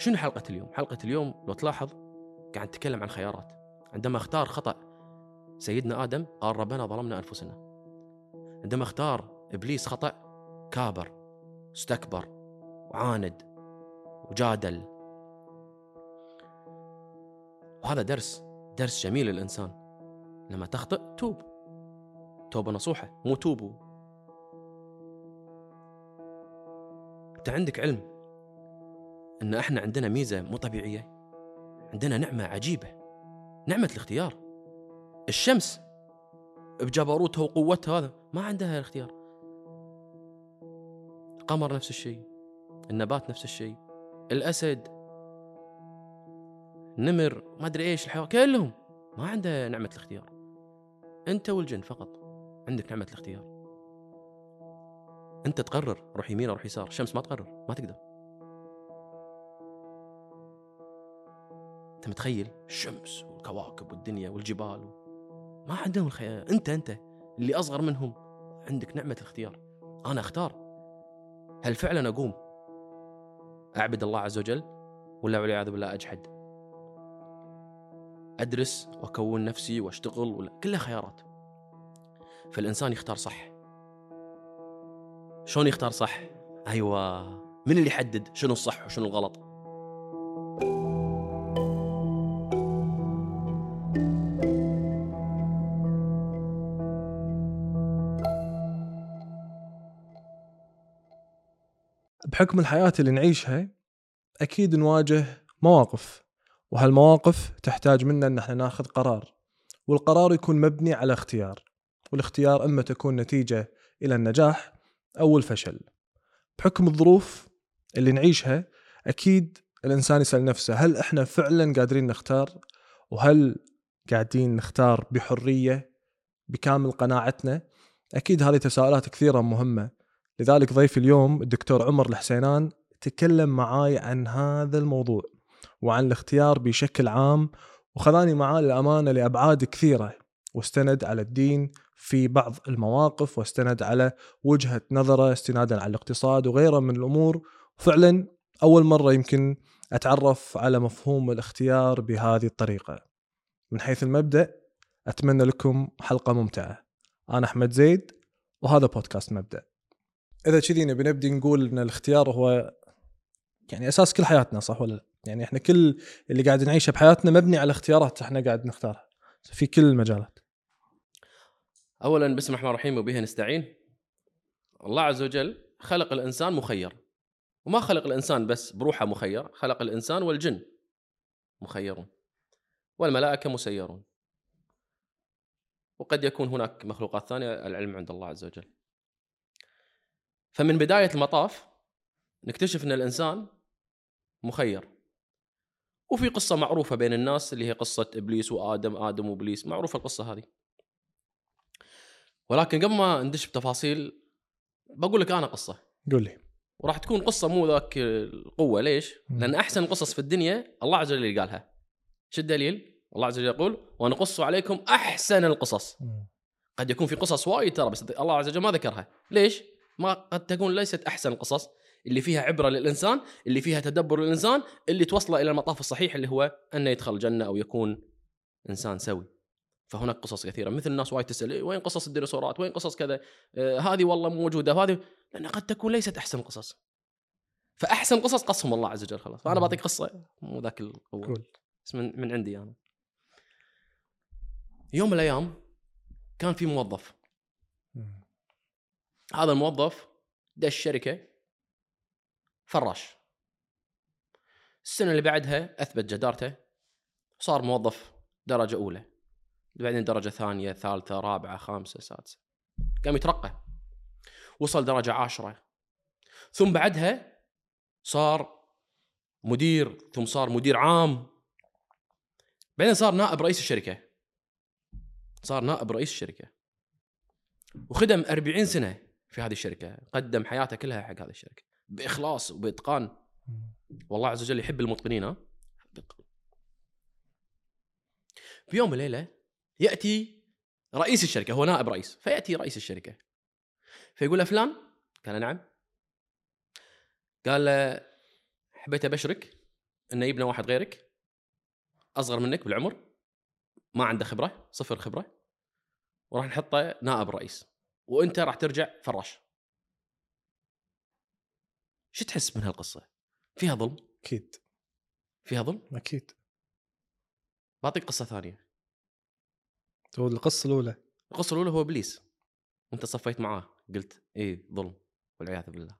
شنو حلقة اليوم؟ حلقة اليوم لو تلاحظ قاعد نتكلم عن خيارات. عندما اختار خطأ سيدنا آدم قال ربنا ظلمنا أنفسنا. عندما اختار إبليس خطأ كابر استكبر وعاند وجادل. وهذا درس درس جميل للإنسان. لما تخطئ توب. توبة نصوحة مو توبوا. أنت عندك علم. أن إحنا عندنا ميزة مو طبيعية. عندنا نعمة عجيبة. نعمة الاختيار. الشمس بجبروتها وقوتها هذا ما عندها الاختيار. القمر نفس الشيء. النبات نفس الشيء. الأسد. نمر. ما أدري إيش الحيوان. كلهم ما عنده نعمة الاختيار. أنت والجن فقط عندك نعمة الاختيار. أنت تقرر روح يمين أو روح يسار. الشمس ما تقرر ما تقدر. أنت متخيل؟ الشمس والكواكب والدنيا والجبال و... ما عندهم الخيال أنت أنت اللي أصغر منهم عندك نعمة الاختيار. أنا أختار. هل فعلا أقوم؟ أعبد الله عز وجل ولا والعياذ بالله أجحد؟ أدرس وأكون نفسي وأشتغل ولا كلها خيارات. فالإنسان يختار صح. شلون يختار صح؟ أيوة من اللي يحدد شنو الصح وشنو الغلط؟ بحكم الحياة اللي نعيشها أكيد نواجه مواقف وهالمواقف تحتاج منا أن إحنا ناخذ قرار والقرار يكون مبني على اختيار والاختيار إما تكون نتيجة إلى النجاح أو الفشل. بحكم الظروف اللي نعيشها أكيد الإنسان يسأل نفسه هل إحنا فعلا قادرين نختار؟ وهل قاعدين نختار بحرية بكامل قناعتنا؟ أكيد هذه تساؤلات كثيرة مهمة. لذلك ضيفي اليوم الدكتور عمر الحسينان تكلم معاي عن هذا الموضوع وعن الاختيار بشكل عام وخذاني معاه للأمانة لأبعاد كثيرة واستند على الدين في بعض المواقف واستند على وجهة نظره استنادا على الاقتصاد وغيره من الأمور. فعلا أول مرة يمكن أتعرف على مفهوم الاختيار بهذه الطريقة. من حيث المبدأ أتمنى لكم حلقة ممتعة. أنا أحمد زيد وهذا بودكاست مبدأ. إذا كذي نبي نبدي نقول أن الاختيار هو يعني أساس كل حياتنا صح ولا لا؟ يعني إحنا كل اللي قاعد نعيشه بحياتنا مبني على اختيارات إحنا قاعد نختارها. في كل المجالات. اولا بسم الله الرحمن الرحيم وبه نستعين. الله عز وجل خلق الإنسان مخير. وما خلق الإنسان بس بروحه مخير خلق الإنسان والجن مخيرون. والملائكة مسيرون. وقد يكون هناك مخلوقات ثانية العلم عند الله عز وجل. فمن بداية المطاف نكتشف أن الإنسان مخير. وفي قصة معروفة بين الناس اللي هي قصة إبليس وآدم آدم وإبليس معروفة القصة هذه. ولكن قبل ما ندش بتفاصيل بقول لك أنا قصة. قول لي. وراح تكون قصة مو ذاك القوة. ليش؟ لأن أحسن القصص في الدنيا الله عز وجل اللي قالها. شو الدليل؟ الله عز وجل يقول ونقص عليكم أحسن القصص. قد يكون في قصص وايد ترى بس الله عز وجل ما ذكرها. ليش؟ ما قد تكون ليست أحسن القصص اللي فيها عبرة للإنسان اللي فيها تدبر للإنسان اللي توصله إلى المطاف الصحيح اللي هو أنه يدخل الجنة أو يكون إنسان سوي. فهناك قصص كثيرة مثل الناس وايد تسأل إيه وين قصص الديناصورات؟ وين قصص كذا؟ آه هذه والله موجودة وهذه لأن قد تكون ليست أحسن القصص فأحسن قصص قصهم الله عز وجل خلاص. فانا بعطيك قصة مو ذاك القوه. بس من, من عندي أنا. يوم من الأيام كان في موظف هذا الموظف دش شركه فراش. السنة اللي بعدها أثبت جدارته صار موظف درجة أولى. بعدين درجة ثانية ثالثة رابعة خامسة سادسة. قام يترقى. وصل درجة عاشره ثم بعدها صار مدير ثم صار مدير عام. بعدين صار نائب رئيس الشركة. صار نائب رئيس الشركة. وخدم 40 سنة. في هذه الشركة قدم حياته كلها حق هذه الشركة بإخلاص وبإتقان. والله عز وجل يحب المتقنين ها؟ في يوم وليله يأتي رئيس الشركة هو نائب رئيس فيأتي رئيس الشركة. فيقول له فلان قال نعم. قال له حبيت أبشرك إنه يبنى واحد غيرك؟ أصغر منك بالعمر؟ ما عنده خبرة صفر خبرة. وراح نحطه نائب رئيس. وأنت راح ترجع فراش. شو تحس من هالقصة؟ فيها ظلم؟ أكيد. فيها ظلم؟ أكيد. بعطيك قصة ثانية. هو القصة الأولى. القصة الأولى هو إبليس. وانت صفيت معاه قلت إيه ظلم والعياذ بالله.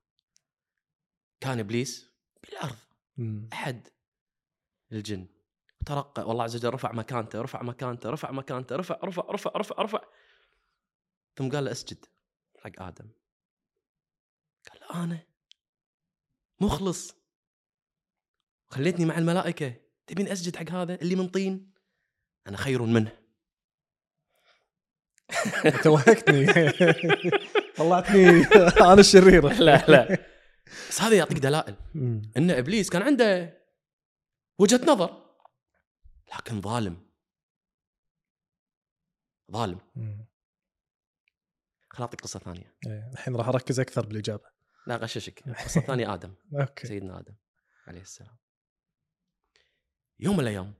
كان إبليس بالأرض. مم. أحد الجن. ترقى والله عز وجل رفع مكانته رفع مكانته رفع مكانته رفع رفع رفع رفع رفع. ثم قال له اسجد حق آدم. قال له أنا؟ مخلص. خليتني مع الملائكة. تبين أسجد حق هذا اللي من طين؟ أنا خير منه. توهقتني. طلعتني أنا الشريره لا لا. بس هذا يعطيك دلائل. إن إبليس كان عنده وجهة نظر لكن ظالم. ظالم. خل أعطيك قصة ثانية. إيه، الحين راح أركز أكثر بالإجابة. لا غششك. القصة الثانية آدم. أوكي. سيدنا آدم عليه السلام. يوم من الأيام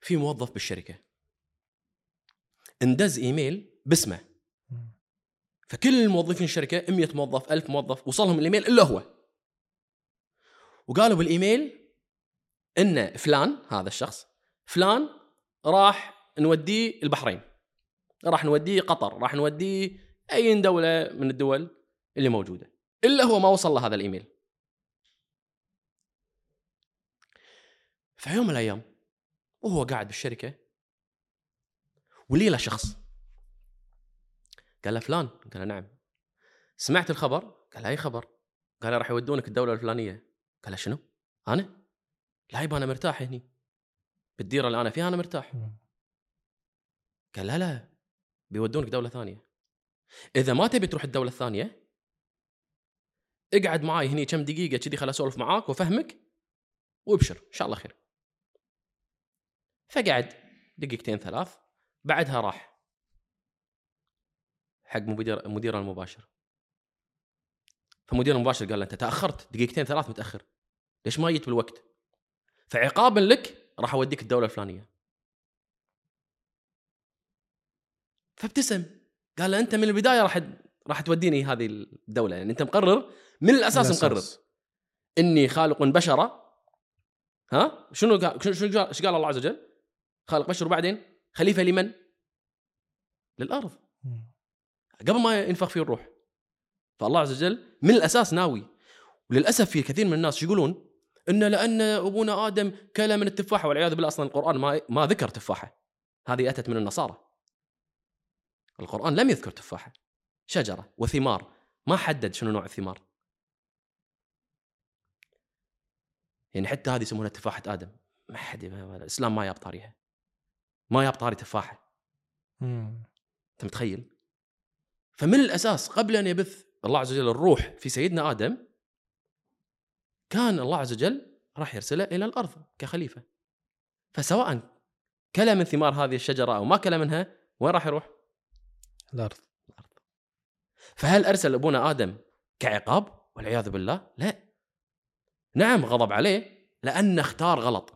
في موظف بالشركة. اندز إيميل باسمه. فكل الموظفين الشركة 100 موظف 1000 موظف وصلهم الإيميل إلا هو. وقالوا بالإيميل إن فلان هذا الشخص فلان راح نوديه البحرين. راح نوديه قطر راح نوديه أي دولة من الدول اللي موجودة إلا هو ما وصل له هذا الإيميل. في يوم من الأيام وهو قاعد بالشركة ولي له شخص. قال له فلان. قال له نعم. سمعت الخبر؟ قال له أي خبر؟ قال له راح يودونك الدولة الفلانية. قال له شنو؟ أنا؟ لا يبا أنا مرتاح هني. بالديرة اللي أنا فيها أنا مرتاح. قال لا لا. بيودونك دولة ثانية. إذا ما تبي تروح الدولة الثانية اقعد معاي هني كم دقيقة كذي خل أسولف معاك وأفهمك وأبشر. إن شاء الله خير. فقعد دقيقتين ثلاث بعدها راح حق مدير مديره المباشر. فمدير المباشر قال له أنت تأخرت دقيقتين ثلاث متأخر. ليش ما جيت بالوقت؟ فعقابا لك راح أوديك الدولة الفلانية. فابتسم. قال له أنت من البداية راح راح توديني هذه الدولة. يعني أنت مقرر من الأساس مقرر. إني خالق بشرا ها؟ شنو قال شنو شنو قال إيش قال الله عز وجل؟ خالق بشر وبعدين؟ خليفة لمن؟ للأرض. قبل ما ينفخ فيه الروح. فالله عز وجل من الأساس ناوي. وللأسف في كثير من الناس يقولون؟ ان لأن أبونا آدم كل من التفاحة. والعياذ بالله أصلا القرآن ما ما ذكر تفاحة. هذه أتت من النصارى. القرآن لم يذكر تفاحة شجرة وثمار ما حدد شنو نوع الثمار يعني حتى هذه يسمونها تفاحة آدم ما حد الإسلام ما جاب طاريها ما جاب طاري تفاحة مم. أنت متخيل؟ فمن الأساس قبل أن يبث الله عز وجل الروح في سيدنا آدم كان الله عز وجل راح يرسله إلى الأرض كخليفة فسواء كلا من ثمار هذه الشجرة أو ما كلا منها وين راح يروح؟ الأرض. فهل أرسل أبونا آدم كعقاب؟ والعياذ بالله؟ لا. نعم غضب عليه لأنه اختار غلط.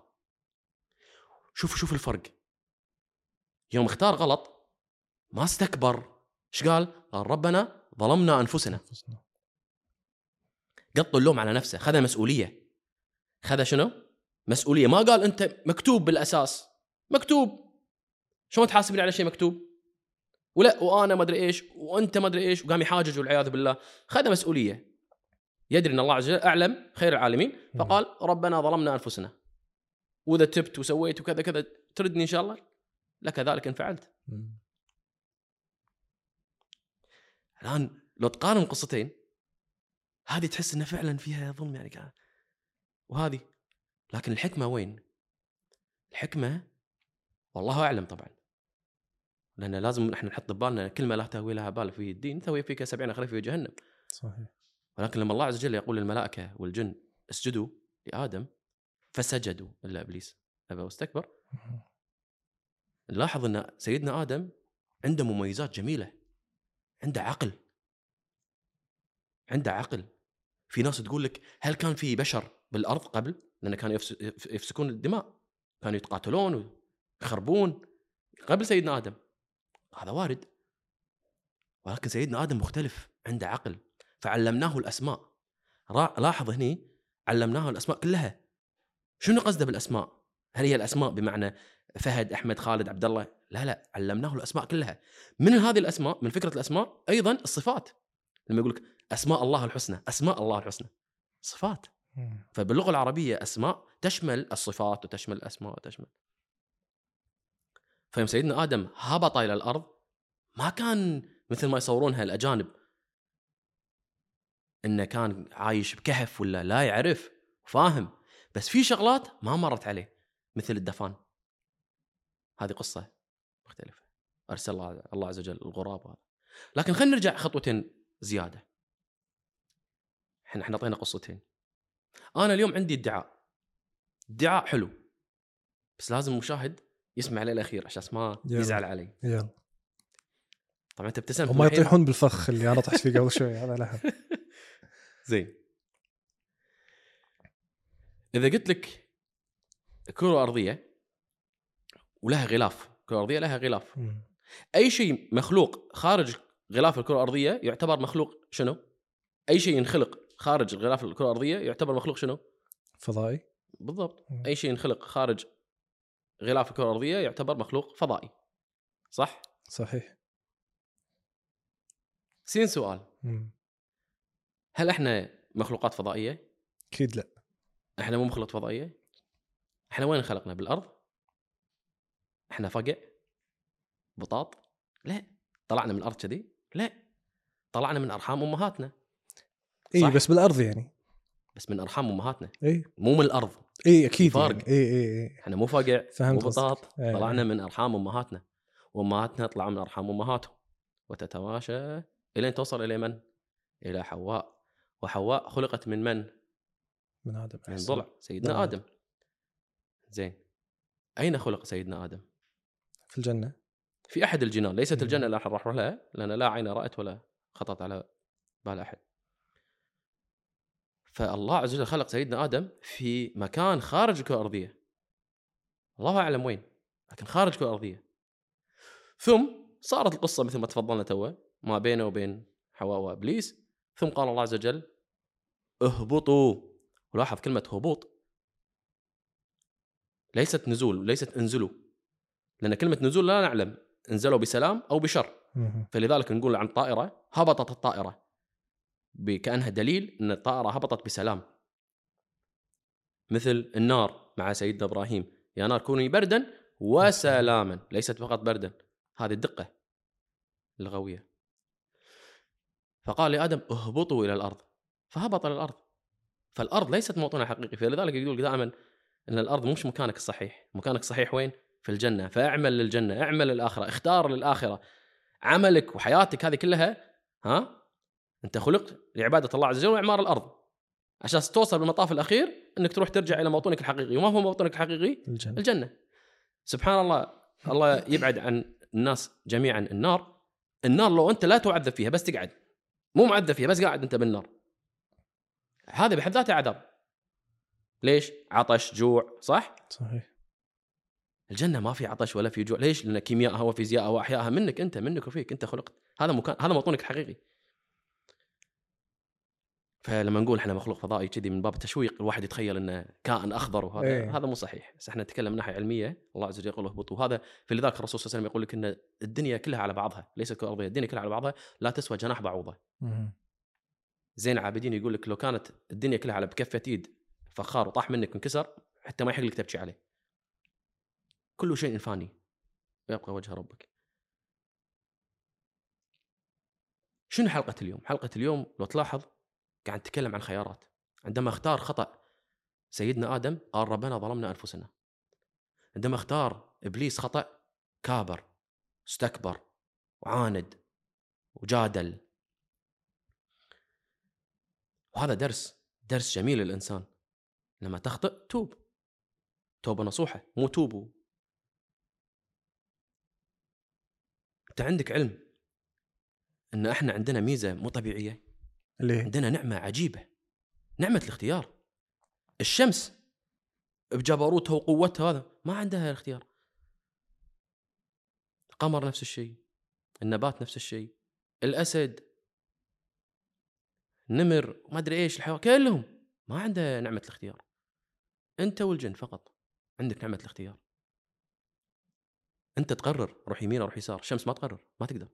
شوف شوف الفرق. يوم اختار غلط ما استكبر. إيش قال؟ قال ربنا ظلمنا أنفسنا. قط اللوم على نفسه خذ مسؤولية. خذ شنو؟ مسؤولية. ما قال أنت مكتوب بالأساس. مكتوب. شلون تحاسبني على شيء مكتوب؟ ولا وأنا ما أدري إيش وأنت ما أدري إيش وقام يحاجج والعياذ بالله. خذ مسؤولية. يدري إن الله عز وجل أعلم خير العالمين. فقال ربنا ظلمنا أنفسنا. وإذا تبت وسويت وكذا كذا تردني إن شاء الله؟ لك ذلك إن فعلت. الآن لو تقارن القصتين هذه تحس إنه فعلا فيها ظلم يعني كان وهذه لكن الحكمة وين؟ الحكمة والله أعلم طبعا. لأن لازم إحنا نحط ببالنا كلمه لا تهوي لها بال في الدين تهوي فيك سبعين خريف في جهنم. صحيح. ولكن لما الله عز وجل يقول للملائكة والجن اسجدوا لآدم فسجدوا إلا إبليس. ابى واستكبر. نلاحظ إن سيدنا آدم عنده مميزات جميلة عنده عقل. عنده عقل. في ناس تقول لك هل كان في بشر بالأرض قبل؟ لأن كانوا يفس- يف- يفسكون الدماء. كانوا يتقاتلون ويخربون قبل سيدنا آدم. هذا وارد. ولكن سيدنا آدم مختلف عنده عقل. فعلمناه الأسماء. لاحظ هني علمناه الأسماء كلها. شنو قصده بالأسماء؟ هل هي الأسماء بمعنى فهد أحمد خالد عبد الله؟ لا لا علمناه الأسماء كلها. من هذه الأسماء من فكرة الأسماء أيضا الصفات. لما يقول لك أسماء الله الحسنى أسماء الله الحسنى. صفات. فباللغة العربية أسماء تشمل الصفات وتشمل الأسماء وتشمل فيوم سيدنا آدم هبط إلى الأرض ما كان مثل ما يصورونها الاجانب إنه كان عايش بكهف ولا لا يعرف فاهم. بس في شغلات ما مرت عليه مثل الدفان. هذه قصة مختلفة. أرسل الله الله عز وجل الغراب هذا. لكن خلينا نرجع خطوتين زيادة. إحنا إحنا أعطينا قصتين. أنا اليوم عندي ادعاء. ادعاء حلو. بس لازم المشاهد يسمع لي الاخير عشان ما. يزعل علي يلا طبعا أنت ابتسمت الحين. يطيحون بالفخ اللي أنا طحت فيه قبل شوي هذا لها زين إذا قلت لك كرة أرضية ولها غلاف كرة أرضية لها غلاف. أي شيء مخلوق خارج غلاف الكرة الأرضية يعتبر مخلوق شنو أي شيء ينخلق خارج غلاف الكرة الأرضية يعتبر مخلوق شنو فضائي بالضبط. أي شيء ينخلق خارج غلاف الكرة الأرضية يعتبر مخلوق فضائي. صح؟ صحيح. سين سؤال. مم. هل إحنا مخلوقات فضائية؟ أكيد لا. إحنا مو مخلوقات فضائية؟ إحنا وين خلقنا؟ بالأرض؟ إحنا فقع؟ بطاط؟ لا. طلعنا من الأرض كذي؟ لا. طلعنا من أرحام أمهاتنا. اي. بس بالأرض يعني. بس من أرحام أمهاتنا. اي مو من الأرض. إي أكيد فرق. يعني. إي إي إي إحنا مو فقع مو. بطاط. طلعنا من أرحام أمهاتنا وأمهاتنا طلعوا من أرحام أمهاتهم وتتماشى إلين توصل إلى من؟ إلى حواء وحواء خلقت من من؟ من آدم من. ضلع سيدنا ضلع آدم زين أين خلق سيدنا آدم؟ في الجنة في أحد الجنان ليست مم. الجنة اللي راح نروح لها لأن لا عين رأت ولا خطط على بال أحد فالله عز وجل خلق سيدنا آدم في مكان خارج الكره الارضيه الله أعلم وين لكن خارج الكره الارضيه ثم صارت القصة مثل ما تفضلنا توه ما بينه وبين حواء وإبليس. ثم قال الله عز وجل اهبطوا. ولاحظ كلمة هبوط. ليست نزول ليست انزلوا. لأن كلمة نزول لا نعلم انزلوا بسلام أو بشر. فلذلك نقول عن طائرة هبطت الطائرة. كانها دليل إن الطائرة هبطت بسلام. مثل النار مع سيدنا إبراهيم. يا نار كوني بردا وسلاما. ليست فقط بردا هذه الدقة اللغويه فقال لآدم اهبطوا إلى الأرض. فهبط إلى الأرض. فالأرض ليست موطنها الحقيقي فلذلك يقول دائما إن الأرض مش مكانك الصحيح. مكانك الصحيح وين؟ في الجنة. فاعمل للجنة اعمل للآخرة اختار للآخرة. عملك وحياتك هذه كلها ها؟ أنت خلقت لعبادة الله عز وجل وإعمار الأرض. عشان توصل بالمطاف الأخير إنك تروح ترجع إلى موطنك الحقيقي. وما هو موطنك الحقيقي؟ الجنة. الجنة. سبحان الله الله يبعد عن الناس جميعا النار. النار لو أنت لا تعذب فيها بس تقعد. مو معذب فيها بس قاعد أنت بالنار. هذا بحد ذاته عذاب. ليش؟ عطش جوع صح؟ صحيح. الجنة ما في عطش ولا في جوع. ليش؟ لأن كيميائها وفيزيائها واحيائها منك أنت منك وفيك. أنت خلقت. هذا مكان هذا موطنك الحقيقي. فلما نقول إحنا مخلوق فضائي كذي من باب التشويق الواحد يتخيل إنه كائن أخضر وهذا إيه. هذا مو صحيح بس إحنا نتكلم من ناحية علمية الله عز وجل يقول اهبطوا وهذا فلذلك الرسول صلى الله عليه وسلم يقول لك إن الدنيا كلها على بعضها ليست كره ارضيه الدنيا كلها على بعضها لا تسوى جناح بعوضة مم. زين العابدين يقول لك لو كانت الدنيا كلها على بكفة إيد فخار وطاح منك وانكسر حتى ما يحق لك تبكي عليه كل شيء فاني ويبقى وجه ربك شنو حلقة اليوم؟ حلقة اليوم لو تلاحظ قاعد نتكلم عن خيارات. عندما اختار خطأ سيدنا آدم قال ربنا ظلمنا أنفسنا. عندما اختار إبليس خطأ كابر استكبر وعاند وجادل. وهذا درس درس جميل للإنسان. لما تخطئ توب. توبة نصوحة مو توبوا. أنت عندك علم إن إحنا عندنا ميزة مو طبيعية؟ اللي هي عندنا نعمة عجيبة نعمة الاختيار. الشمس بجبروتها وقوتها هذا ما عندها الاختيار. القمر نفس الشيء النبات نفس الشيء الأسد نمر ما أدري إيش الحيوان كلهم ما عنده نعمة الاختيار. أنت والجن فقط عندك نعمة الاختيار. أنت تقرر روح يمين أو روح يسار الشمس ما تقرر ما تقدر.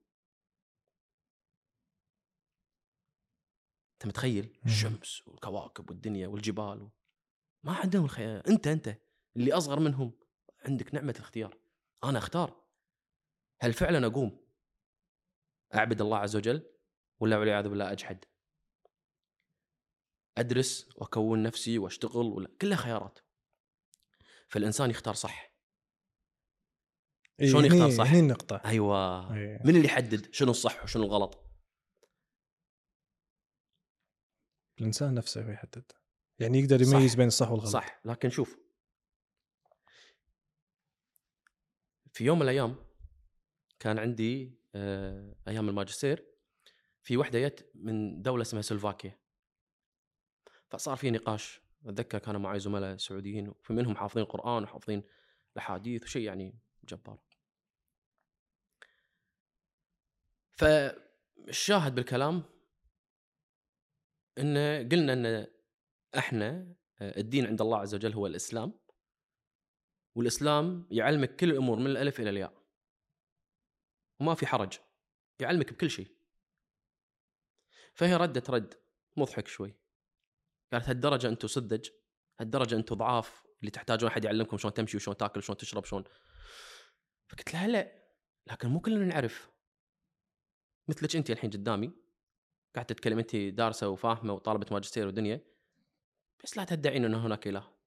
أنت متخيل. الشمس والكواكب والدنيا والجبال و... ما عندهم الخيال أنت أنت اللي أصغر منهم عندك نعمة الاختيار. أنا أختار. هل فعلا أقوم؟ أعبد الله عز وجل ولا والعياذ بالله أجحد؟ أدرس وأكون نفسي وأشتغل ولا كلها خيارات. فالإنسان يختار صح. إيه، شلون يختار صح؟ هني النقطة. أيوه. إيه. من اللي يحدد شنو الصح وشنو الغلط؟ الإنسان نفسه هو يحدد يعني يقدر يميز صح. بين الصح والغلط صح لكن شوف في يوم من الأيام كان عندي آه، أيام الماجستير في وحدة جت من دولة اسمها سلوفاكيا فصار في نقاش أتذكر كانوا معي زملاء سعوديين وفي منهم حافظين القران وحافظين الأحاديث وشيء يعني جبار فالشاهد بالكلام إن قلنا إن إحنا آه، الدين عند الله عز وجل هو الإسلام. والإسلام يعلمك كل الأمور من الألف إلى الياء. وما في حرج يعلمك بكل شيء. فهي ردت رد مضحك شوي. قالت هالدرجة أنتم سذج هالدرجة أنتم ضعاف اللي تحتاجون أحد يعلمكم شلون تمشي وشلون تاكل وشلون تشرب شلون فقلت لها لا لكن مو كلنا نعرف. مثلك أنت الحين قدامي. قاعد تتكلم انت دارسة وفاهمة وطالبة ماجستير ودنيا بس لا تدعين ان هناك اله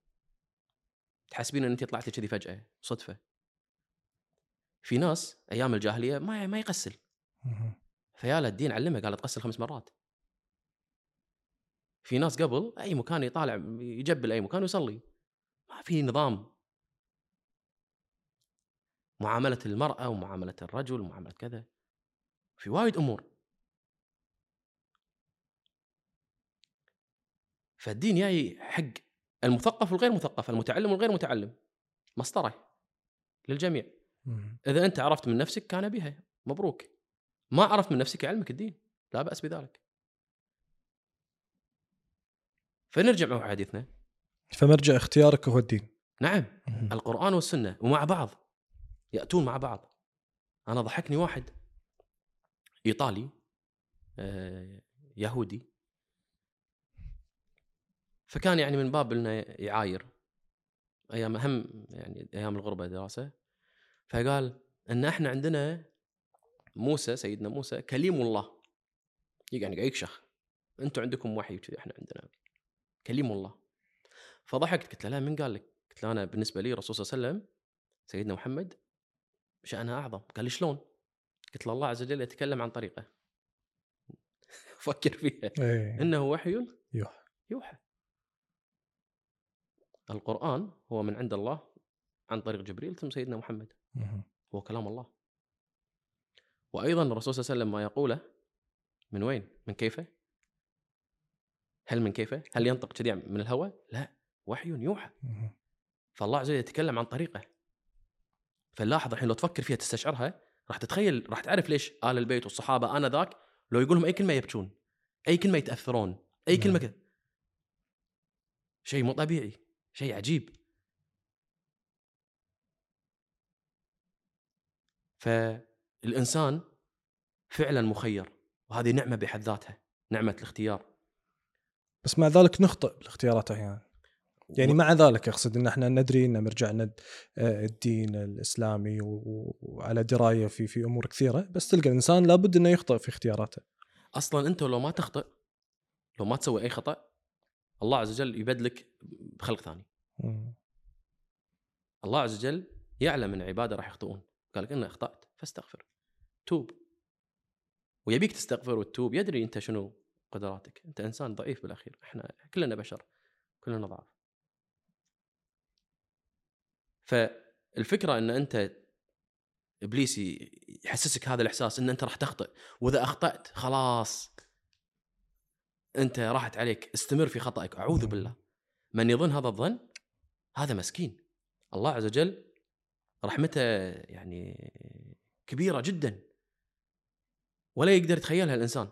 تحسبين إن انت طلعت لي كذي فجأة صدفة. في ناس أيام الجاهلية ما ما يغسل مهم. فيالا الدين علمه قال تغسل خمس مرات. في ناس قبل أي مكان يطالع يجبل أي مكان ويصلي. ما في نظام. معاملة المرأة ومعاملة الرجل ومعاملة كذا. في وايد أمور. فالدين جاي حق المثقف والغير مثقف المتعلم والغير متعلم. مسطرة للجميع. إذا أنت عرفت من نفسك كان بها مبروك. ما عرفت من نفسك يعلمك الدين لا بأس بذلك. فنرجع مع حديثنا. فمرجع اختيارك هو الدين. نعم. القرآن والسنة ومع بعض يأتون مع بعض. أنا ضحكني واحد إيطالي آه، يهودي. فكان يعني من باب إنه يعاير أيام هم يعني أيام الغربة دراسة. فقال إن إحنا عندنا موسى سيدنا موسى كليم الله. يعني قاعد يكشخ. أنتم عندكم وحي كذي إحنا عندنا. كليم الله. فضحكت قلت له لا من قال لك؟ قلت له أنا بالنسبة لي الرسول صلى الله عليه وسلم سيدنا محمد شانها أعظم. قال لي شلون؟ قلت له الله عز وجل يتكلم عن طريقه. فكر فيها. إيه. إنه وحي يوحى. يوحى. القرآن هو من عند الله عن طريق جبريل ثم سيدنا محمد. هو كلام الله وأيضا الرسول صلى الله عليه وسلم ما يقوله من وين؟ من كيفه؟ هل من كيفه؟ هل ينطق كذي من الهواء؟ لا وحي يوحى. فالله عز وجل يتكلم عن طريقه فلاحظ الحين لو تفكر فيها تستشعرها راح تتخيل راح تعرف ليش آل البيت والصحابة آنذاك لو يقول لهم أي كلمة يبكون أي كلمة يتأثرون أي نعم. كلمة كذا شيء مو طبيعي شيء عجيب. فالإنسان فعلا مخير وهذه نعمة بحد ذاتها نعمة الاختيار. بس مع ذلك نخطئ بالاختيارات أحيانا. يعني و- مع ذلك أقصد إن إحنا ندري إن مرجعنا آه، الدين الإسلامي وعلى دراية في في أمور كثيرة بس تلقى الإنسان لابد إنه يخطئ في اختياراته. أصلا أنت لو ما تخطئ لو ما تسوي أي خطأ الله عز وجل يبدلك بخلق ثاني. الله عز وجل يعلم إن عباده راح يخطئون. قال لك انه أخطأت فاستغفر. توب. ويبيك تستغفر وتتوب يدري أنت شنو قدراتك. أنت إنسان ضعيف بالأخير. إحنا كلنا بشر كلنا ضعف فالفكرة إن أنت إبليس يحسسك هذا الإحساس إن أنت راح تخطئ. وإذا أخطأت خلاص. أنت راحت عليك استمر في خطأك أعوذ بالله. من يظن هذا الظن؟ هذا مسكين. الله عز وجل رحمته يعني كبيرة جدا. ولا يقدر يتخيلها الإنسان.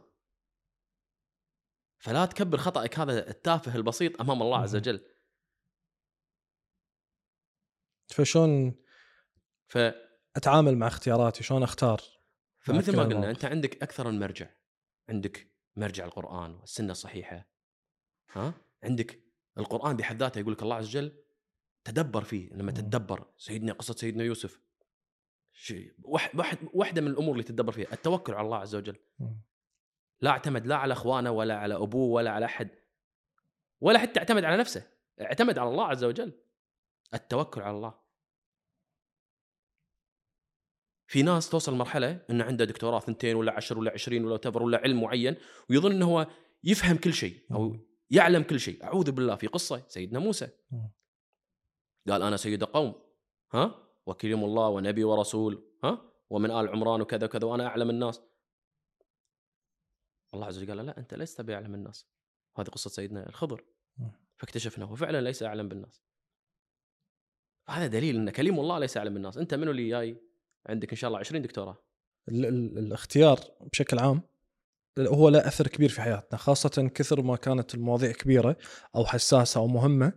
فلا تكبر خطأك هذا التافه البسيط أمام الله عز. وجل. فشلون ف أتعامل مع اختياراتي؟ شلون أختار؟ فمثل ما قلنا. أنت عندك أكثر من مرجع. عندك مرجع القرآن والسنة الصحيحة ها؟ عندك القرآن بحد ذاته يقول لك الله عز وجل تدبر فيه لما. تتدبر سيدنا قصة سيدنا يوسف. شيء واحد واحد واحدة من الأمور اللي تتدبر فيها التوكل على الله عز وجل. مم. لا اعتمد لا على أخوانه ولا على أبوه ولا على أحد ولا حتى اعتمد على نفسه اعتمد على الله عز وجل. التوكل على الله. في ناس توصل مرحله انه عنده دكتوراه ثنتين ولا عشر ولا عشرين ولا تبر ولا علم معين ويظن انه هو يفهم كل شيء أو. يعلم كل شيء. أعوذ بالله في قصة سيدنا موسى. قال أنا سيد قوم. ها؟ وكلم الله ونبي ورسول. ها؟ ومن آل عمران وكذا وكذا وأنا أعلم الناس. الله عز وجل قال لا أنت لست بأعلم الناس. هذه قصة سيدنا الخضر. مم. فاكتشفنا هو فعلا ليس أعلم بالناس. هذا دليل إن كليم الله ليس أعلم بالناس. أنت منو اللي جاي عندك إن شاء الله 20 دكتوراه. ال- ال- الاختيار بشكل عام هو له أثر كبير في حياتنا خاصة كثر ما كانت المواضيع كبيرة أو حساسة أو مهمة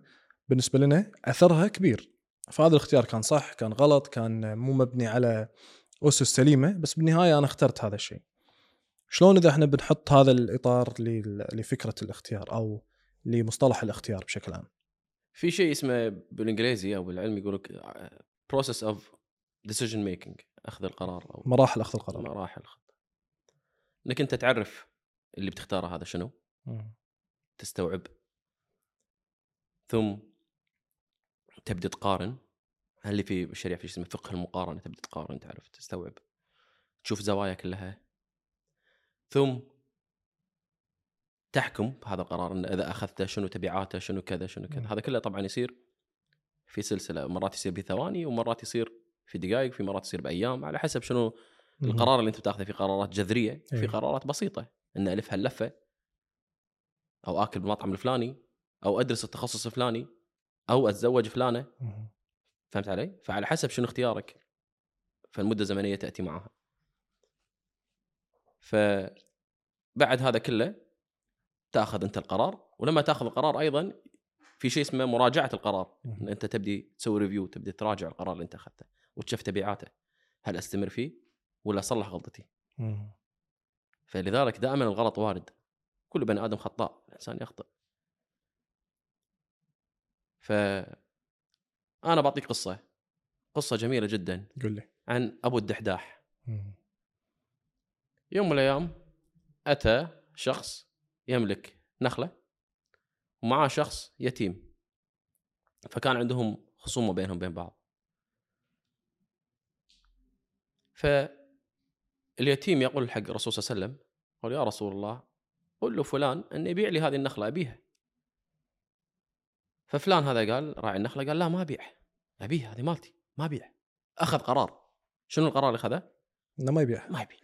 بالنسبة لنا أثرها كبير. فهذا الاختيار كان صح كان غلط كان مو مبني على أسس سليمة بس بالنهاية أنا اخترت هذا الشيء. شلون إذا إحنا بنحط هذا الإطار لفكرة الاختيار أو لمصطلح الاختيار بشكل عام؟ في شيء اسمه بالإنجليزي أو بالعلم يقول لك process of decision making أخذ القرار أو مراحل أخذ القرار. مراحل الخط انك أنت تعرف اللي بتختاره هذا شنو. تستوعب. ثم تبدأ تقارن. هل اللي في الشريعه في شيء اسمه فقه المقارنة تبدأ تقارن تعرف تستوعب. تشوف زوايا كلها ثم تحكم بهذا القرار إن إذا أخذته شنو تبعاته شنو كذا شنو كذا. هذا كله طبعا يصير في سلسلة. مرات يصير بثواني ومرات يصير في دقائق في مرات يصير بأيام على حسب شنو. القرار اللي انت بتاخذه في قرارات جذرية في أيوة. قرارات بسيطة إن ألف هاللفة أو آكل بالمطعم الفلاني أو أدرس التخصص الفلاني أو أتزوج فلانة. فهمت علي؟ فعلى حسب شنو اختيارك فالمدة الزمنية تأتي معها. فبعد هذا كله تأخذ أنت القرار ولما تأخذ القرار أيضا في شيء اسمه مراجعة القرار إن. أنت تبدي تسوي ريفيو تبدي تراجع القرار اللي أنت أخذته وتشوف تبعاته هل أستمر فيه ولا أصلح غلطتي؟ مم. فلذلك دائما الغلط وارد. كل بني آدم خطاء الإنسان يخطئ. ف أنا بعطيك قصة قصة جميلة جدا قل لي. عن أبو الدحداح. مم. يوم من الأيام أتى شخص يملك نخلة ومعاه شخص يتيم فكان عندهم خصومة بينهم بين بعض. فاليتيم يقول الحق الرسول صلى الله عليه وسلم قال يا رسول الله قل له فلان ان يبيع لي هذه النخلة أبيها. ففلان هذا قال راعي النخلة قال لا ما أبيع أبيها هذه مالتي ما أبيع. أخذ قرار. شنو القرار اللي أخذه؟ إنه ما يبيع. ما يبي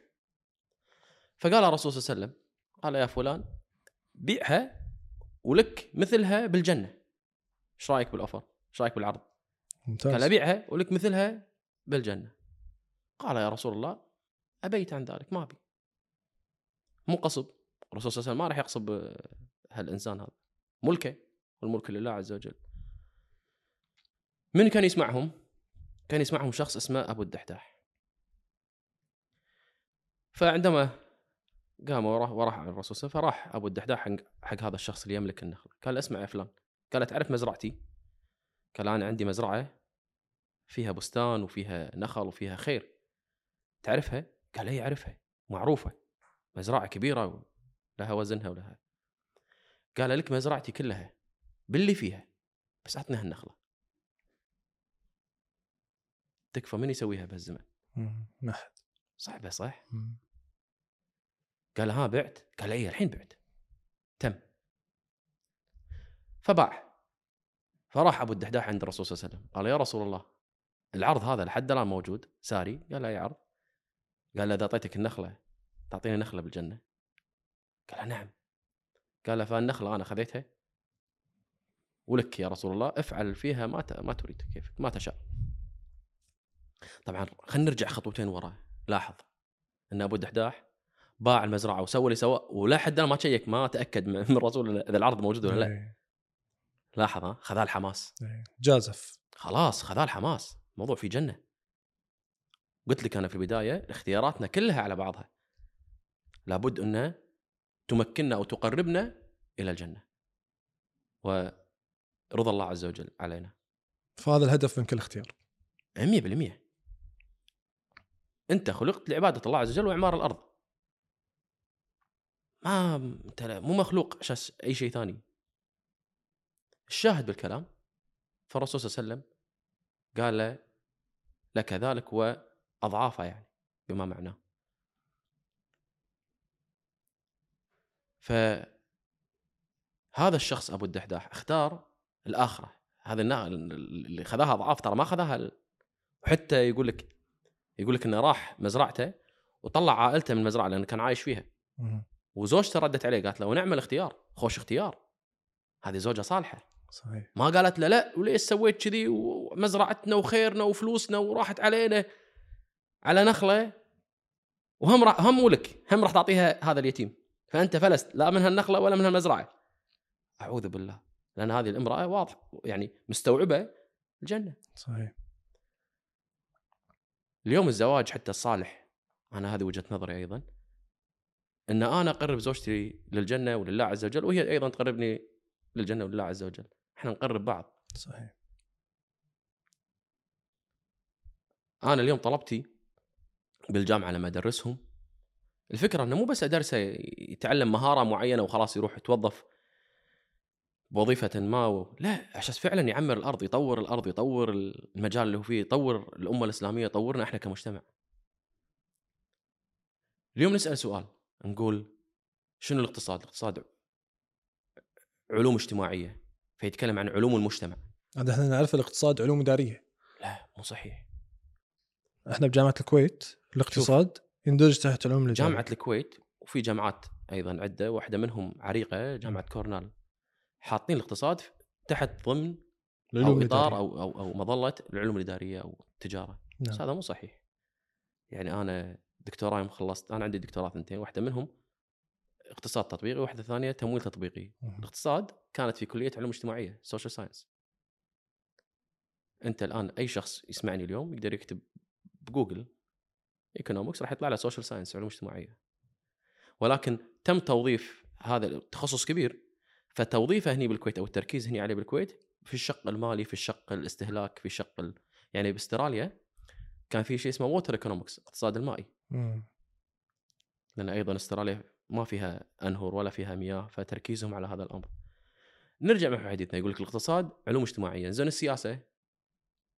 فقال الرسول صلى الله عليه وسلم قال يا فلان بيعها ولك مثلها بالجنة. إيش رأيك بالاوفر؟ إيش رأيك بالعرض؟ ممتاز. قال أبيعها ولك مثلها بالجنة. قال يا رسول الله أبيت عن ذلك ما أبي. مو قصب. الرسول صلى الله عليه وسلم ما راح يقصب آه، هالإنسان هذا. ملكه والملك لله عز وجل. من كان يسمعهم؟ كان يسمعهم شخص اسمه أبو الدحداح. فعندما قام وراح وراح على الرسول صلى الله عليه وسلم فراح أبو الدحداح حق, هذا الشخص اللي يملك النخله قال اسمع يا فلان. قال تعرف مزرعتي؟ قال أنا عندي مزرعة فيها بستان وفيها نخل وفيها خير. تعرفها؟ قال اي أعرفها. معروفة. مزرعة كبيرة لها وزنها ولها. قال لك مزرعتي كلها باللي فيها بس اعطني هالنخله تكفى من يسويها بهالزمن. ما حد صعبة صح؟ مم. قال ها بعت. قال اي الحين بعت. تم. فباع. فراح أبو الدحداح عند الرسول صلى الله عليه وسلم. قال يا رسول الله العرض هذا لحد الآن موجود؟ ساري؟ قال اي عرض قال له إذا أعطيتك النخلة تعطيني نخلة بالجنة. قال نعم. قال له فالنخلة أنا خذيتها. ولك يا رسول الله افعل فيها ما ما تريد كيفك ما تشاء. طبعا خلينا نرجع خطوتين ورا. لاحظ أن أبو الدحداح باع المزرعة وسوى اللي سوى ولا حد أنا ما شيك ما تأكد من الرسول إذا العرض موجود ولا لا. إيه، لاحظ ها؟ خذاه الحماس. إيه. جازف. خلاص خذاه الحماس. الموضوع في جنة. قلت لك أنا في البداية اختياراتنا كلها على بعضها. لابد انها تمكننا أو تقربنا إلى الجنة. ورضا الله عز وجل علينا. فهذا الهدف من كل اختيار. 100% أنت خلقت لعبادة الله عز وجل وإعمار الأرض. ما أنت مو مخلوق عشان أي شيء ثاني. الشاهد بالكلام فالرسول صلى الله عليه وسلم قال له لك ذلك واضعافه يعني بما معناه. ف هذا الشخص أبو الدحداح اختار الآخرة. هذا النا- اللي خذاها أضعاف ترى ما خذاها وحتى يقول لك يقول لك إنه راح مزرعته وطلع عائلته من المزرعة لأنه كان عايش فيها. وزوجته ردت عليه قالت له ونعم الاختيار خوش اختيار. هذه زوجة صالحة. صحيح. ما قالت له لا وليش سويت كذي؟ ومزرعتنا وخيرنا وفلوسنا وراحت علينا. على نخلة وهم را... هم ولك هم راح تعطيها هذا اليتيم. فأنت فلست لا من هالنخلة ولا من هالمزرعة. أعوذ بالله. لأن هذه الامرأة واضح يعني مستوعبة الجنة. صحيح. اليوم الزواج حتى الصالح أنا هذه وجهة نظري أيضا إن أنا أقرب زوجتي للجنة ولله عز وجل وهي أيضا تقربني للجنة ولله عز وجل. إحنا نقرب بعض. صحيح. أنا اليوم طلبتي بالجامعة لما أدرسهم. الفكرة إنه مو بس ادرسه يتعلم مهارة معينة وخلاص يروح يتوظف بوظيفه ما و... لا عشان فعلا يعمر الأرض يطور الأرض يطور المجال اللي هو فيه يطور الأمة الإسلامية يطورنا إحنا كمجتمع. اليوم نسأل سؤال نقول شنو الاقتصاد؟ الاقتصاد علوم اجتماعية فيتكلم عن علوم المجتمع. هذا إحنا نعرف الاقتصاد علوم إدارية. لا مو صحيح. إحنا بجامعة الكويت الاقتصاد يندرج تحت علوم الإدارة. جامعة الكويت وفي جامعات أيضا عدة واحدة منهم عريقة جامعة كورنال حاطين الاقتصاد تحت ضمن العلوم أو اطار. أو أو أو مظلة العلوم الإدارية أو التجارة بس نعم. هذا مو صحيح يعني أنا دكتوراه خلصت أنا عندي دكتوراه ثنتين واحدة منهم اقتصاد تطبيقي واحدة ثانية تمويل تطبيقي مهم. الاقتصاد كانت في كلية علوم اجتماعية social science أنت الآن أي شخص يسمعني اليوم يقدر يكتب بجوجل economics راح يطلع له social science علوم اجتماعية ولكن تم توظيف هذا التخصص كبير فتوظيفه هني بالكويت أو التركيز هني عليه بالكويت في الشق المالي في الشق الاستهلاك في الشق ال... يعني باستراليا كان في شيء اسمه water economics الاقتصاد المائي مم. لأن أيضا استراليا ما فيها انهر ولا فيها مياه فتركيزهم على هذا الأمر. نرجع مع حديثنا يقول لك الاقتصاد علوم اجتماعية، زين السياسة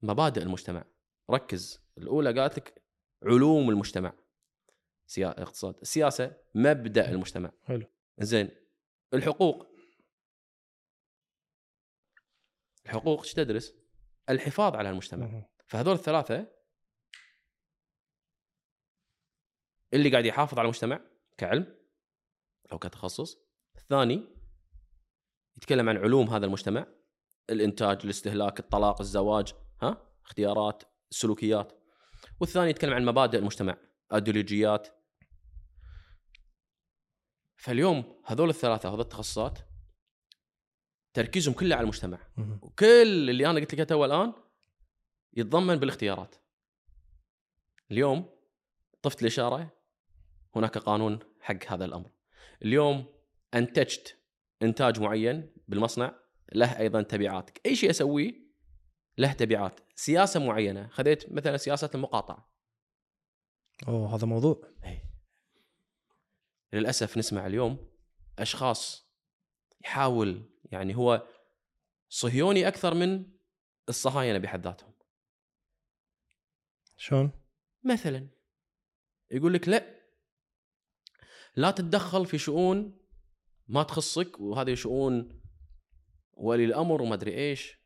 مبادئ المجتمع. ركز الأولى قالت لك علوم المجتمع. سيا... اقتصاد، السياسة مبدأ المجتمع. حلو. زين الحقوق الحقوق إيش تدرس؟ الحفاظ على المجتمع. فهذول الثلاثة اللي قاعد يحافظ على المجتمع كعلم أو كتخصص الثاني يتكلم عن علوم هذا المجتمع الإنتاج الاستهلاك الطلاق الزواج ها اختيارات السلوكيات والثاني يتكلم عن مبادئ المجتمع أيديولوجيات. فاليوم هذول الثلاثة هذول التخصصات تركيزهم كله على المجتمع. وكل اللي أنا قلت لك تو الآن يتضمن بالاختيارات. اليوم طفت الإشارة هناك قانون حق هذا الأمر. اليوم أنتجت إنتاج معين بالمصنع له أيضا تبعات أي شيء أسويه له تبعات. سياسة معينة خذيت مثلا سياسة المقاطعة. أوه هذا موضوع. للأسف نسمع اليوم أشخاص يحاول يعني هو صهيوني أكثر من الصهاينة بحد ذاتهم. شلون؟ مثلا يقول لك لا لا تتدخل في شؤون ما تخصك وهذه شؤون ولي الأمر وما أدري إيش.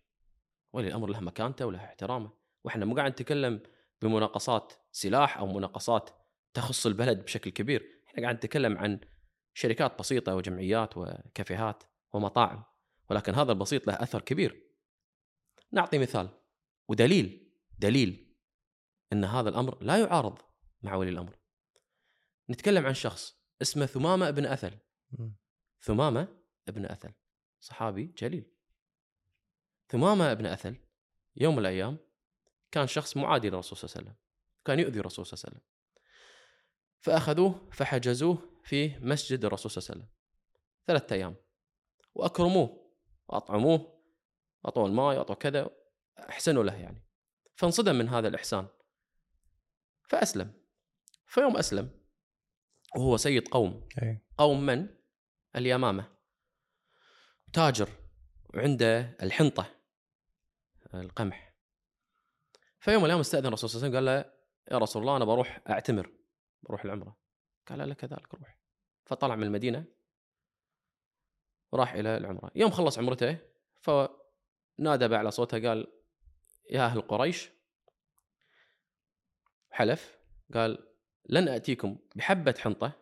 ولي الأمر له مكانته وله احترامه. وإحنا مو قاعد نتكلم بمناقصات سلاح أو مناقصات تخص البلد بشكل كبير. إحنا قاعد نتكلم عن شركات بسيطة وجمعيات وكافيهات ومطاعم ولكن هذا البسيط له أثر كبير. نعطي مثال ودليل دليل إن هذا الأمر لا يعارض مع ولي الأمر. نتكلم عن شخص اسمه ثمامة بن أثل. ثمامة بن أثل صحابي جليل. ثمامه بن أثل يوم من الأيام كان شخص معادي للرسول صلى الله عليه وسلم كان يؤذي الرسول صلى الله عليه وسلم. فأخذوه فحجزوه في مسجد الرسول صلى الله عليه وسلم. ثلاثة أيام. وأكرموه وأطعموه أعطوه الماء أعطوه كذا أحسنوا له يعني. فانصدم من هذا الإحسان. فأسلم. فيوم أسلم وهو سيد قوم. أي. قوم من؟ اليمامة. تاجر وعنده الحنطة. القمح. فيوم من الأيام استأذن الرسول صلى الله عليه وسلم قال له يا رسول الله أنا بروح أعتمر بروح العمرة. قال له كذلك روح. فطلع من المدينة وراح إلى العمرة. يوم خلص عمرته فنادى بأعلى صوته قال يا أهل قريش. حلف قال لن أتيكم بحبة حنطة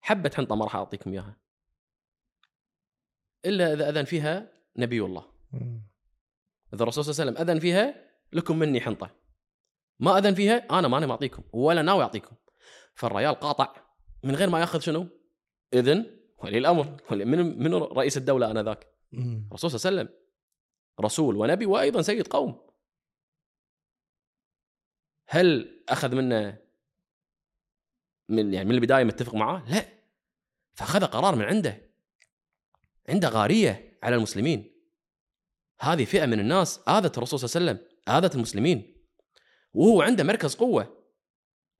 حبة حنطة ما راح أعطيكم إياها إلا إذا أذن فيها نبي الله. إذا الرسول صلى الله عليه وسلم أذن فيها لكم مني حنطة. ما أذن فيها أنا ماني معطيكم ولا ناوي أعطيكم. فالريال قاطع من غير ما يأخذ شنو؟ إذن ولي الأمر. ولي- من من رئيس الدولة آنذاك مم. الرسول صلى الله عليه وسلم رسول ونبي وأيضا سيد قوم. هل أخذ منه من يعني من البداية متفق معاه؟ لا. فأخذ قرار من عنده. عنده غارية على المسلمين. هذه فئة من الناس آذت الرسول صلى الله عليه وسلم آذت المسلمين. وهو عنده مركز قوة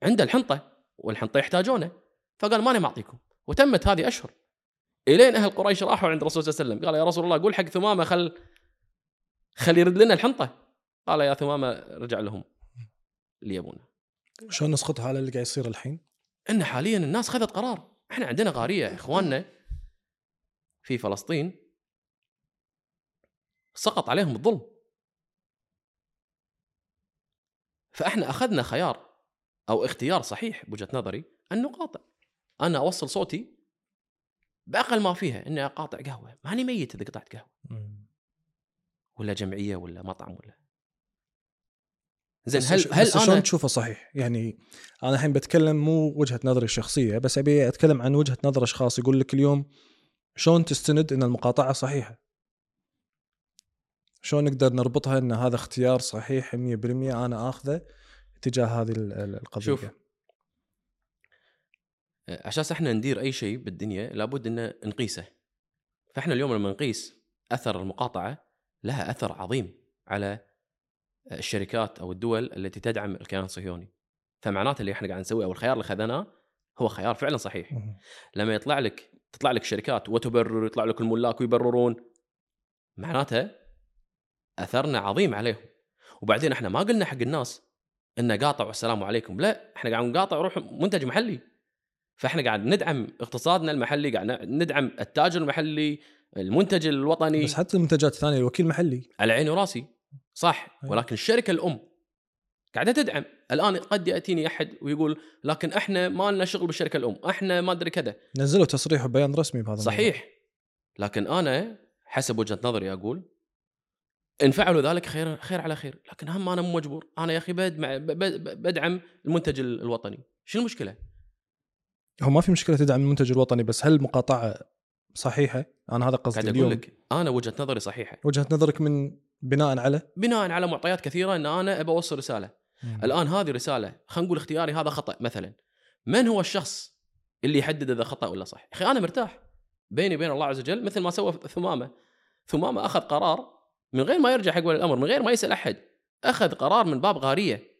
عنده الحنطة والحنطة يحتاجونه. فقال ماني معطيكم. وتمت هذه أشهر. إلين أهل قريش راحوا عند الرسول صلى الله عليه وسلم. قال يا رسول الله قول حق ثمامة خل خل يرد لنا الحنطة. قال يا ثمامة رجع لهم اللي يبونه. شلون نسقطها على اللي قاعد يصير الحين؟ إن حاليا الناس خذت قرار. إحنا عندنا غارية إخواننا في فلسطين. سقط عليهم الظلم فإحنا أخذنا خيار أو اختيار صحيح بوجهة نظري أن نقاطع أنا أوصل صوتي بأقل ما فيها إني أقاطع قهوة ماني ميت إذا قطعت قهوة. ولا جمعية ولا مطعم ولا زين هل هل بس شلون أنا تشوفه صحيح؟ يعني أنا الحين بتكلم مو وجهة نظري الشخصية بس أبي أتكلم عن وجهة نظر أشخاص يقول لك اليوم شلون تستند إن المقاطعة صحيحة؟ شلون نقدر نربطها إن هذا اختيار صحيح 100% أنا آخذه تجاه هذه ال- ال- القضية؟ شوف. عشان إحنا ندير أي شيء بالدنيا لابد ان نقيسه. فإحنا اليوم لما نقيس أثر المقاطعة لها أثر عظيم على الشركات أو الدول التي تدعم الكيان الصهيوني. فمعناته اللي إحنا قاعد نسويه أو الخيار اللي خذناه هو خيار فعلا صحيح. لما يطلع لك تطلع لك شركات وتبرر يطلع لك الملاك ويبررون معناته أثرنا عظيم عليهم. وبعدين إحنا ما قلنا حق الناس إن قاطع والسلام عليكم. لا إحنا قاعد نقاطع روح منتج محلي. فإحنا قاعد ندعم اقتصادنا المحلي قاعد ندعم التاجر المحلي المنتج الوطني. بس حتى المنتجات الثانية الوكيل محلي. على عيني وراسي. صح. أي. ولكن الشركة الأم قاعدة تدعم. الآن قد يأتيني أحد ويقول لكن إحنا ما لنا شغل بالشركة الأم. إحنا ما أدري كذا. نزلوا تصريح وبيان رسمي بهذا الموضوع. صحيح. لكن أنا حسب وجهة نظري أقول ان فعلوا ذلك خير خير على خير. لكن هم أنا مو مجبور. أنا يا أخي بدمع ب- ب- بدعم المنتج ال- الوطني. شو المشكلة؟ هو ما في مشكلة تدعم المنتج الوطني بس هل المقاطعه صحيحة؟ أنا هذا قاعد قصدي أقول اليوم لك أنا وجهة نظري صحيحة. وجهة نظرك من بناء على؟ بناء على معطيات كثيرة إن أنا أبى أوصل رسالة. الآن هذه رسالة خلينا نقول اختياري هذا خطأ مثلا. من هو الشخص اللي يحدد إذا خطأ ولا صح أخي أنا مرتاح. بيني وبين الله عز وجل مثل ما سوى ثمامة. ثمامة أخذ قرار من غير ما يرجع حق ولي الأمر من غير ما يسأل أحد. أخذ قرار من باب غارية.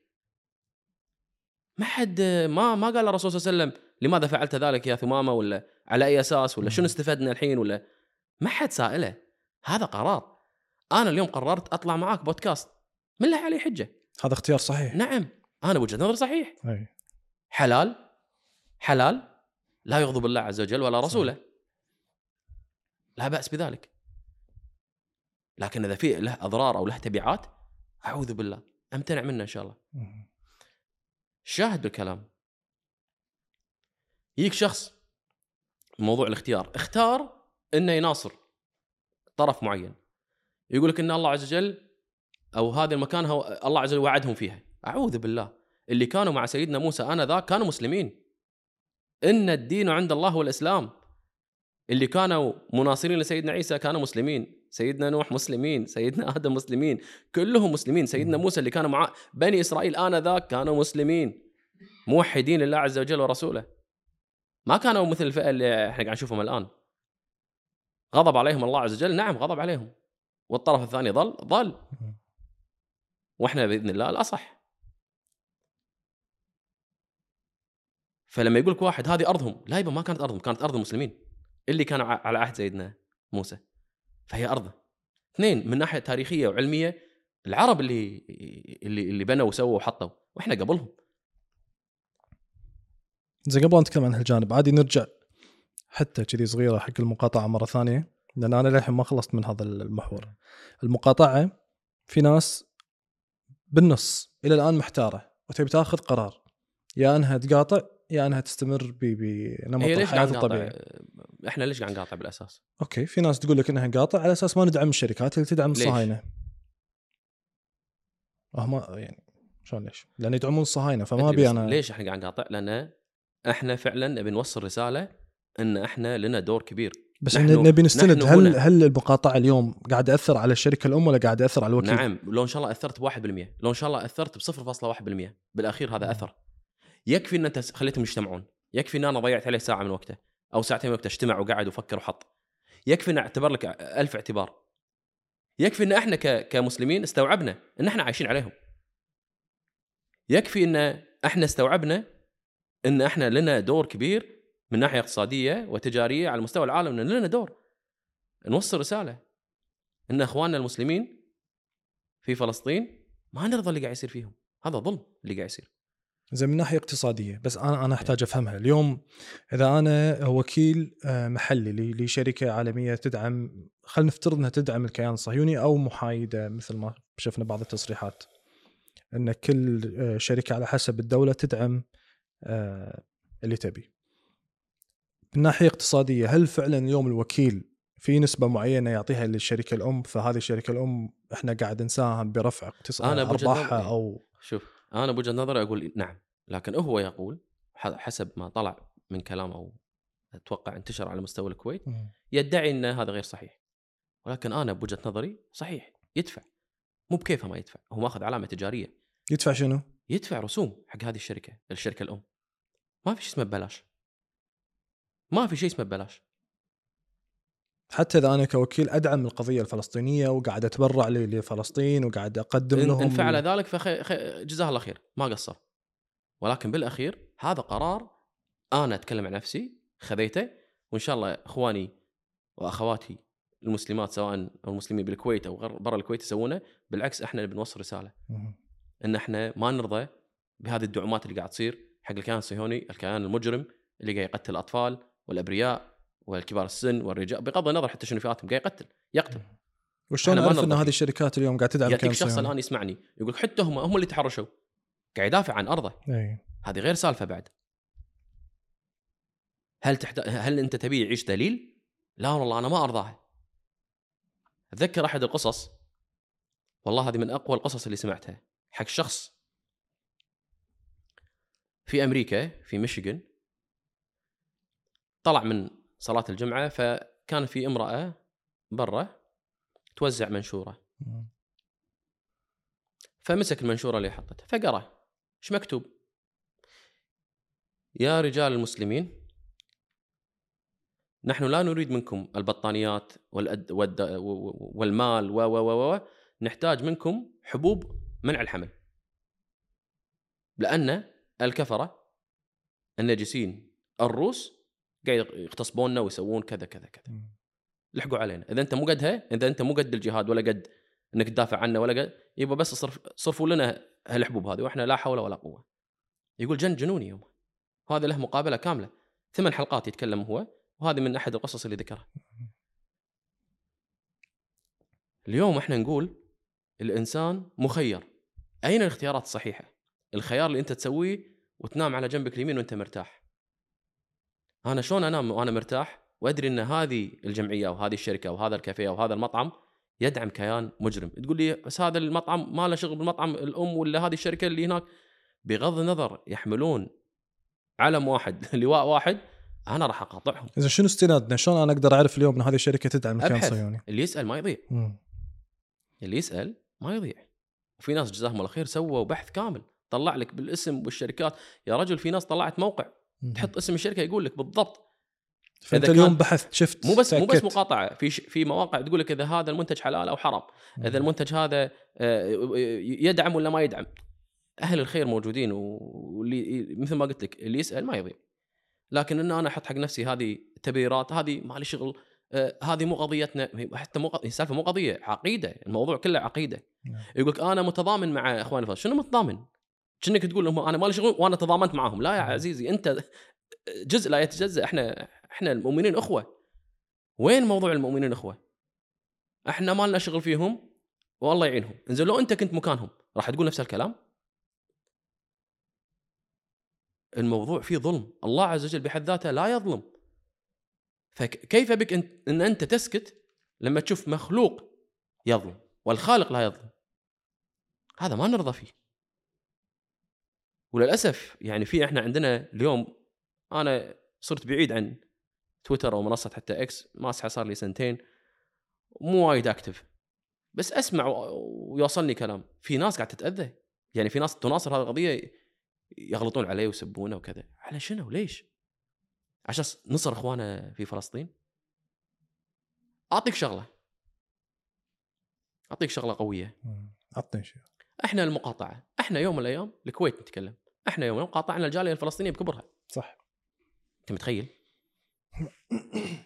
ما حد ما ما قال الرسول صلى الله عليه وسلم لماذا فعلت ذلك يا ثمامة؟ ولا على أي أساس؟ ولا شنو استفدنا الحين؟ ولا ما حد سائله هذا قرار. أنا اليوم قررت أطلع معاك بودكاست. من له عليه حجة. هذا اختيار صحيح. نعم. أنا وجهه نظري صحيح. أي. حلال حلال لا يغضب الله عز وجل ولا رسوله. لا بأس بذلك. لكن إذا في له أضرار أو له تبعات أعوذ بالله أمتنع منه إن شاء الله. شاهد بالكلام يجيك شخص موضوع الاختيار اختار إنه يناصر طرف معين. يقول لك إن الله عز وجل أو هذه المكان هو الله عز وجل وعدهم فيها. أعوذ بالله. اللي كانوا مع سيدنا موسى انذاك كانوا مسلمين. إن الدين عند الله هو الاسلام اللي كانوا مناصرين لسيدنا عيسى كانوا مسلمين. سيدنا نوح مسلمين سيدنا آدم مسلمين كلهم مسلمين. سيدنا موسى اللي كانوا مع بني إسرائيل آنذاك كانوا مسلمين. موحدين لله عز وجل ورسوله. ما كانوا مثل الفئة اللي إحنا قاعد نشوفهم الآن. غضب عليهم الله عز وجل. نعم غضب عليهم. والطرف الثاني ظل ظل وإحنا بإذن الله الأصح. فلما يقول لك واحد هذه أرضهم. لا يبا ما كانت أرضهم. كانت أرض المسلمين. اللي كانوا على عهد سيدنا موسى. فهي ارضه اثنين من ناحية تاريخية وعلمية العرب اللي اللي اللي بنوا وسووا وحطوا وإحنا قبلهم. زين قبل أن نتكلم عن هالجانب عادي نرجع حتى كذي صغيرة حق المقاطعة مرة ثانية لأن أنا للحين ما خلصت من هذا المحور. المقاطعة في ناس بالنص إلى الآن محتارة وتبي تاخذ قرار. يا أنها تقاطع يا انها تستمر بنمط الحياة الطبيعي. إحنا ليش قاعد نقاطع بالأساس؟ أوكي في ناس تقول لك إنها نقاطع على أساس ما ندعم الشركات اللي تدعم؟ الصهاينه ما يعني شلون ليش؟ لأن يدعمون الصهاينه فما أبي أنا ليش إحنا قاعد نقاطع؟ لأن إحنا فعلا نبي نوصل رسالة إن إحنا لنا دور كبير. بس نحن- نبي نستند نحن هل هنا. هل المقاطعة اليوم قاعد ياثر على الشركة الأم ولا قاعد ياثر على الوكيل؟ نعم لو إن شاء الله أثرت ب 1% لو إن شاء الله أثرت ب 0.1% بالأخير هذا أثر. يكفي إن أنت خليتهم يجتمعون. يكفي إن أنا ضيعت عليه ساعة من وقته أو ساعتين من وقته اجتمع وقعد وفكر وحط. يكفي إن أعتبر لك ألف اعتبار. يكفي إن إحنا. كمسلمين استوعبنا إن إحنا عايشين عليهم. يكفي إن إحنا استوعبنا إن إحنا لنا دور كبير من ناحية اقتصادية وتجارية على مستوى العالم إن لنا دور. نوصل رسالة إن إخواننا المسلمين في فلسطين ما نرضى اللي قاعد يصير فيهم. هذا ظلم اللي قاعد يصير. زين من ناحية اقتصادية بس أنا أنا أحتاج أفهمها. اليوم إذا أنا وكيل آه، محلي لشركة عالمية تدعم خلينا نفترض إنها تدعم الكيان الصهيوني أو محايدة مثل ما شفنا بعض التصريحات. إن كل آه، شركة على حسب الدولة تدعم آه، اللي تبي. من ناحية اقتصادية هل فعلا اليوم الوكيل في نسبة معينة يعطيها للشركة الأم؟ فهذه الشركة الأم إحنا قاعد نساهم برفع اقتص- أنا بوجهة أرباحها. أو شوف أنا بوجهة نظري أقول نعم لكن هو يقول حسب ما طلع من كلامه أو أتوقع انتشر على مستوى الكويت يدعي إن هذا غير صحيح. ولكن أنا بوجهة نظري صحيح يدفع. مو بكيفه ما يدفع هو ماخذ علامة تجارية. يدفع شنو؟ يدفع رسوم حق هذه الشركة الشركة الأم. ما في شيء اسمه ببلاش. ما في شيء اسمه ببلاش. حتى إذا أنا كوكيل أدعم القضية الفلسطينية وقاعد أتبرع لفلسطين وقاعد أقدم إن, لهم إن فعل ذلك فجزاه الله خير. ما قصر. ولكن بالأخير هذا قرار أنا أتكلم عن نفسي خذيته وإن شاء الله إخواني وأخواتي المسلمات سواء أو المسلمين بالكويت أو غير- برا الكويت يسوونه بالعكس إحنا اللي بنوصل رسالة. إن إحنا ما نرضى بهذه الدعومات اللي قاعد تصير حق الكيان الصهيوني الكيان المجرم اللي قاعد يقتل الأطفال والأبرياء. والكبار السن والرجال بغض النظر حتى شنو فئاتهم قاعد يقتل يقتل. وشلون أعرف ان هذه. الشركات اليوم قاعد تدعم كيان شخص؟ الآن يسمعني يقول لك حتى هم هم اللي تحرشوا قاعد يدافع عن أرضه. اي هذه غير سالفة بعد. هل تحت... هل أنت تبي يعيش دليل؟ لا والله أنا ما أرضاها. أتذكر أحد القصص. والله هذه من أقوى القصص اللي سمعتها. حق شخص في أمريكا في ميشيغان طلع من صلاة الجمعة فكان في امرأة برا توزع منشورة. فمسك المنشورة اللي حطتها فقرأ إيش مكتوب؟ يا رجال المسلمين نحن لا نريد منكم البطانيات والأد والد والمال و و و نحتاج منكم حبوب منع الحمل لأن الكفرة النجسين الروس قاعد يغتصبوننا ويسوون كذا كذا كذا. لحقوا علينا. إذا أنت مو قدها إذا أنت مو قد الجهاد ولا قد إنك تدافع عنا ولا قد يبقى بس صرف صرفوا لنا هالحبوب هذه وإحنا لا حول ولا قوة. يقول جن جنوني يوم. وهذا له مقابلة كاملة. ثمان حلقات يتكلم هو وهذه من أحد القصص اللي ذكرها. اليوم إحنا نقول الإنسان مخير. أين الاختيارات الصحيحة؟ الخيار اللي أنت تسويه وتنام على جنبك اليمين وأنت مرتاح. أنا شلون أنام وأنا مرتاح وأدري إن هذه الجمعية وهذه الشركة وهذا الكافيه وهذا المطعم يدعم كيان مجرم تقول لي بس هذا المطعم ما له شغل بالمطعم الأم ولا هذه الشركة اللي هناك بغض النظر يحملون علم واحد لواء واحد أنا راح أقاطعهم إذا شنو استنادنا؟ شلون أنا أقدر أعرف اليوم إن هذه الشركة تدعم مكان أبحث. صهيوني؟ اللي يسأل ما يضيع. اللي يسأل ما يضيع وفي ناس جزاهم الله خير سووا بحث كامل طلع لك بالاسم والشركات يا رجل في ناس طلعت موقع. تحط اسم الشركة يقول لك بالضبط. فأنت اليوم بحثت شفت مو بس مو بس. مقاطعة في ش... في مواقع تقول لك إذا هذا المنتج حلال أو حرام إذا المنتج هذا آه، يدعم ولا ما يدعم؟ أهل الخير موجودين واللي مثل ما قلت لك اللي يسأل ما يضيع. لكن إن أنا أحط حق نفسي هذه تبريرات هذه ما لي شغل آه، هذه مو قضيتنا حتى مو السالفه مو قضية عقيدة الموضوع كله عقيدة. نعم. يقول لك أنا متضامن مع أخواني شنو متضامن؟ كأنك تقول لهم أنا ما لي شغل وأنا تضامنت معاهم. لا يا. عزيزي أنت جزء لا يتجزأ. إحنا إحنا المؤمنين إخوة. وين موضوع المؤمنين إخوة؟ إحنا ما لنا شغل فيهم والله يعينهم. إنزين لو أنت كنت مكانهم راح تقول نفس الكلام؟ الموضوع فيه ظلم. الله عز وجل بحد ذاته لا يظلم. فكيف بك إن أنت تسكت لما تشوف مخلوق يظلم والخالق لا يظلم؟ هذا ما نرضى فيه. وللأسف يعني في إحنا عندنا اليوم أنا صرت بعيد عن تويتر أو منصة حتى إكس ماسحه صار لي سنتين مو وايد active بس أسمع ويوصلني كلام. في ناس قاعدة تتأذى. يعني في ناس تناصر هذه القضية يغلطون عليه ويسبونه وكذا. على شنو؟ ليش؟ عشان نصر إخوانه في فلسطين؟ أعطيك شغلة. أعطيك شغلة قوية. مم. عطني شيء. إحنا المقاطعة. إحنا يوم من الأيام الكويت نتكلم. إحنا يوم قاطعنا الجالية الفلسطينية بكبرها. صح. انت متخيل؟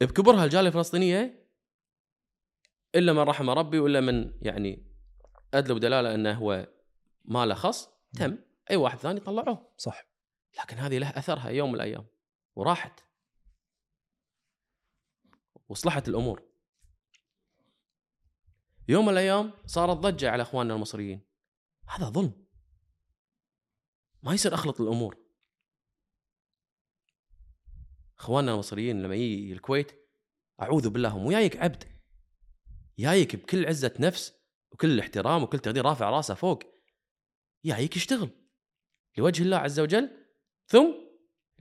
بكبرها الجالية الفلسطينية إلا من رحم ربي ولا من يعني ادلوا دلالة إنه هو ما له خص تم. أي واحد ثاني طلعوه. صح. لكن هذه له أثرها يوم من الأيام. وراحت. وصلحت الأمور. يوم من الأيام صارت ضجة على إخواننا المصريين. هذا ظلم. ما يصير أخلط الأمور. إخواننا المصريين لما يجي الكويت أعوذ بالله مو جايك عبد. جايك بكل عزة نفس وكل احترام وكل تقدير رافع راسه فوق. جايك يشتغل لوجه الله عز وجل ثم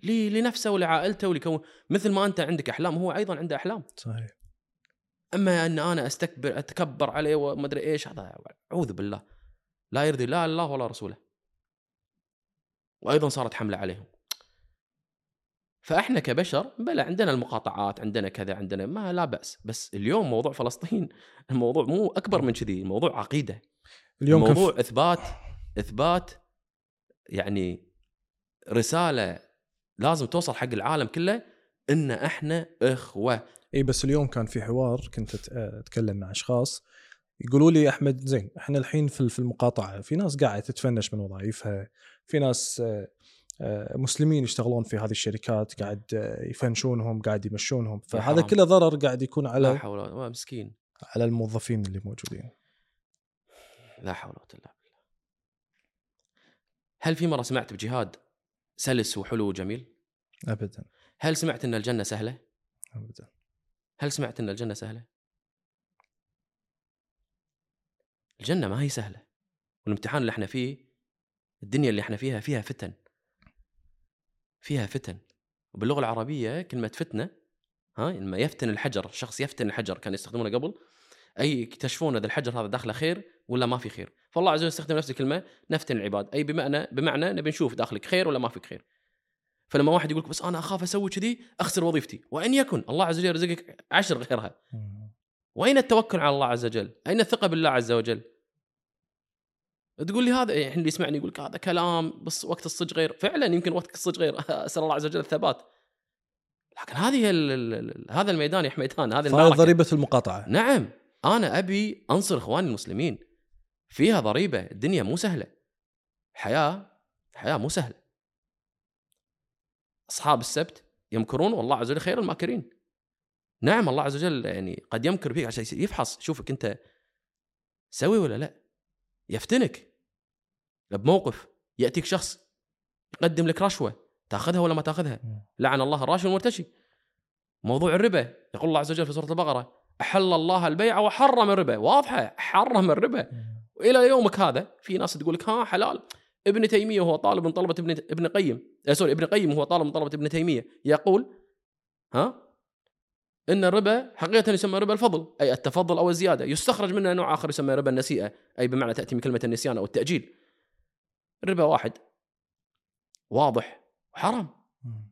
لنفسه ولعائلته ولكون مثل ما أنت عندك أحلام هو أيضا عنده أحلام. صحيح. أما إن أنا استكبر أتكبر عليه وما أدري إيش هذا أعوذ بالله. لا يرضي لا الله ولا رسوله. وأيضا صارت حملة عليهم. فإحنا كبشر بلى عندنا المقاطعات عندنا كذا عندنا ما لا بأس. بس اليوم موضوع فلسطين الموضوع مو أكبر من كذي الموضوع عقيدة. اليوم الموضوع في- اثبات إثبات يعني رسالة لازم توصل حق العالم كله إن إحنا إخوة. اي بس اليوم كان في حوار كنت أتكلم مع أشخاص يقولوا لي أحمد زين إحنا الحين في في المقاطعة في ناس قاعدة تتفنش من وظائفها في ناس آه، آه، مسلمين يشتغلون في هذه الشركات قاعد آه، يفنشونهم قاعد يمشونهم فهذا. كله ضرر قاعد يكون لا على حول ولا مسكين على الموظفين اللي موجودين لا حول ولا قوة إلا بالله هل في مرة سمعت بجهاد سلس وحلو وجميل؟ ابدا هل سمعت إن الجنة سهلة؟ ابدا هل سمعت إن الجنة سهلة؟ الجنة ما هي سهلة. والامتحان اللي إحنا فيه الدنيا اللي إحنا فيها فيها فتن. فيها فتن. وباللغة العربية كلمة فتنة ها لما يفتن الحجر الشخص يفتن الحجر كانوا يستخدمونه قبل أي يكتشفون إذا الحجر هذا داخله خير ولا ما في خير. فالله عز وجل يستخدم نفس الكلمة نفتن العباد. أي بمعنى بمعنى نبي نشوف داخلك خير ولا ما فيك خير. فلما واحد يقول بس أنا أخاف أسوي كذي أخسر وظيفتي. وأن يكن الله عز وجل يرزقك عشر غيرها. وأين التوكل على الله عز وجل؟ أين الثقة بالله عز وجل؟ تقول لي هذا يعني اللي يسمعني يقول لك هذا كلام بس وقت الصج غير، فعلا يمكن وقت الصج غير. أسأل الله عز وجل الثبات. لكن هذه ال- ال- هذا الميدان يا حميدان هذه ضريبة المقاطعة. نعم. أنا أبي أنصر إخواني المسلمين. فيها ضريبة. الدنيا مو سهلة. حياة حياة مو سهلة. أصحاب السبت يمكرون والله عز وجل خير الماكرين. نعم الله عز وجل يعني قد يمكر فيك عشان يفحص شوفك أنت سوي ولا لا؟ يفتنك بموقف يأتيك شخص يقدم لك رشوة تأخذها ولا ما تأخذها. لعن الله الراشي والمرتشي. موضوع الربا يقول الله عز وجل في سورة البقرة أحل الله البيع وحرم الربا. واضحة حرم الربا. وإلى يومك هذا في ناس تقول لك ها حلال. ابن تيمية وهو طالب من طلبة ابن ابن قيم آه سوري ابن قيم وهو طالب من طلبة ابن تيمية يقول ها؟ إن الربا حقيقة يسمى ربا الفضل أي التفضل أو الزيادة. يستخرج منه نوع آخر يسمى ربا النسيئة أي بمعنى تأتي من كلمة النسيان أو التأجيل. الربا واحد. واضح. وحرام مم.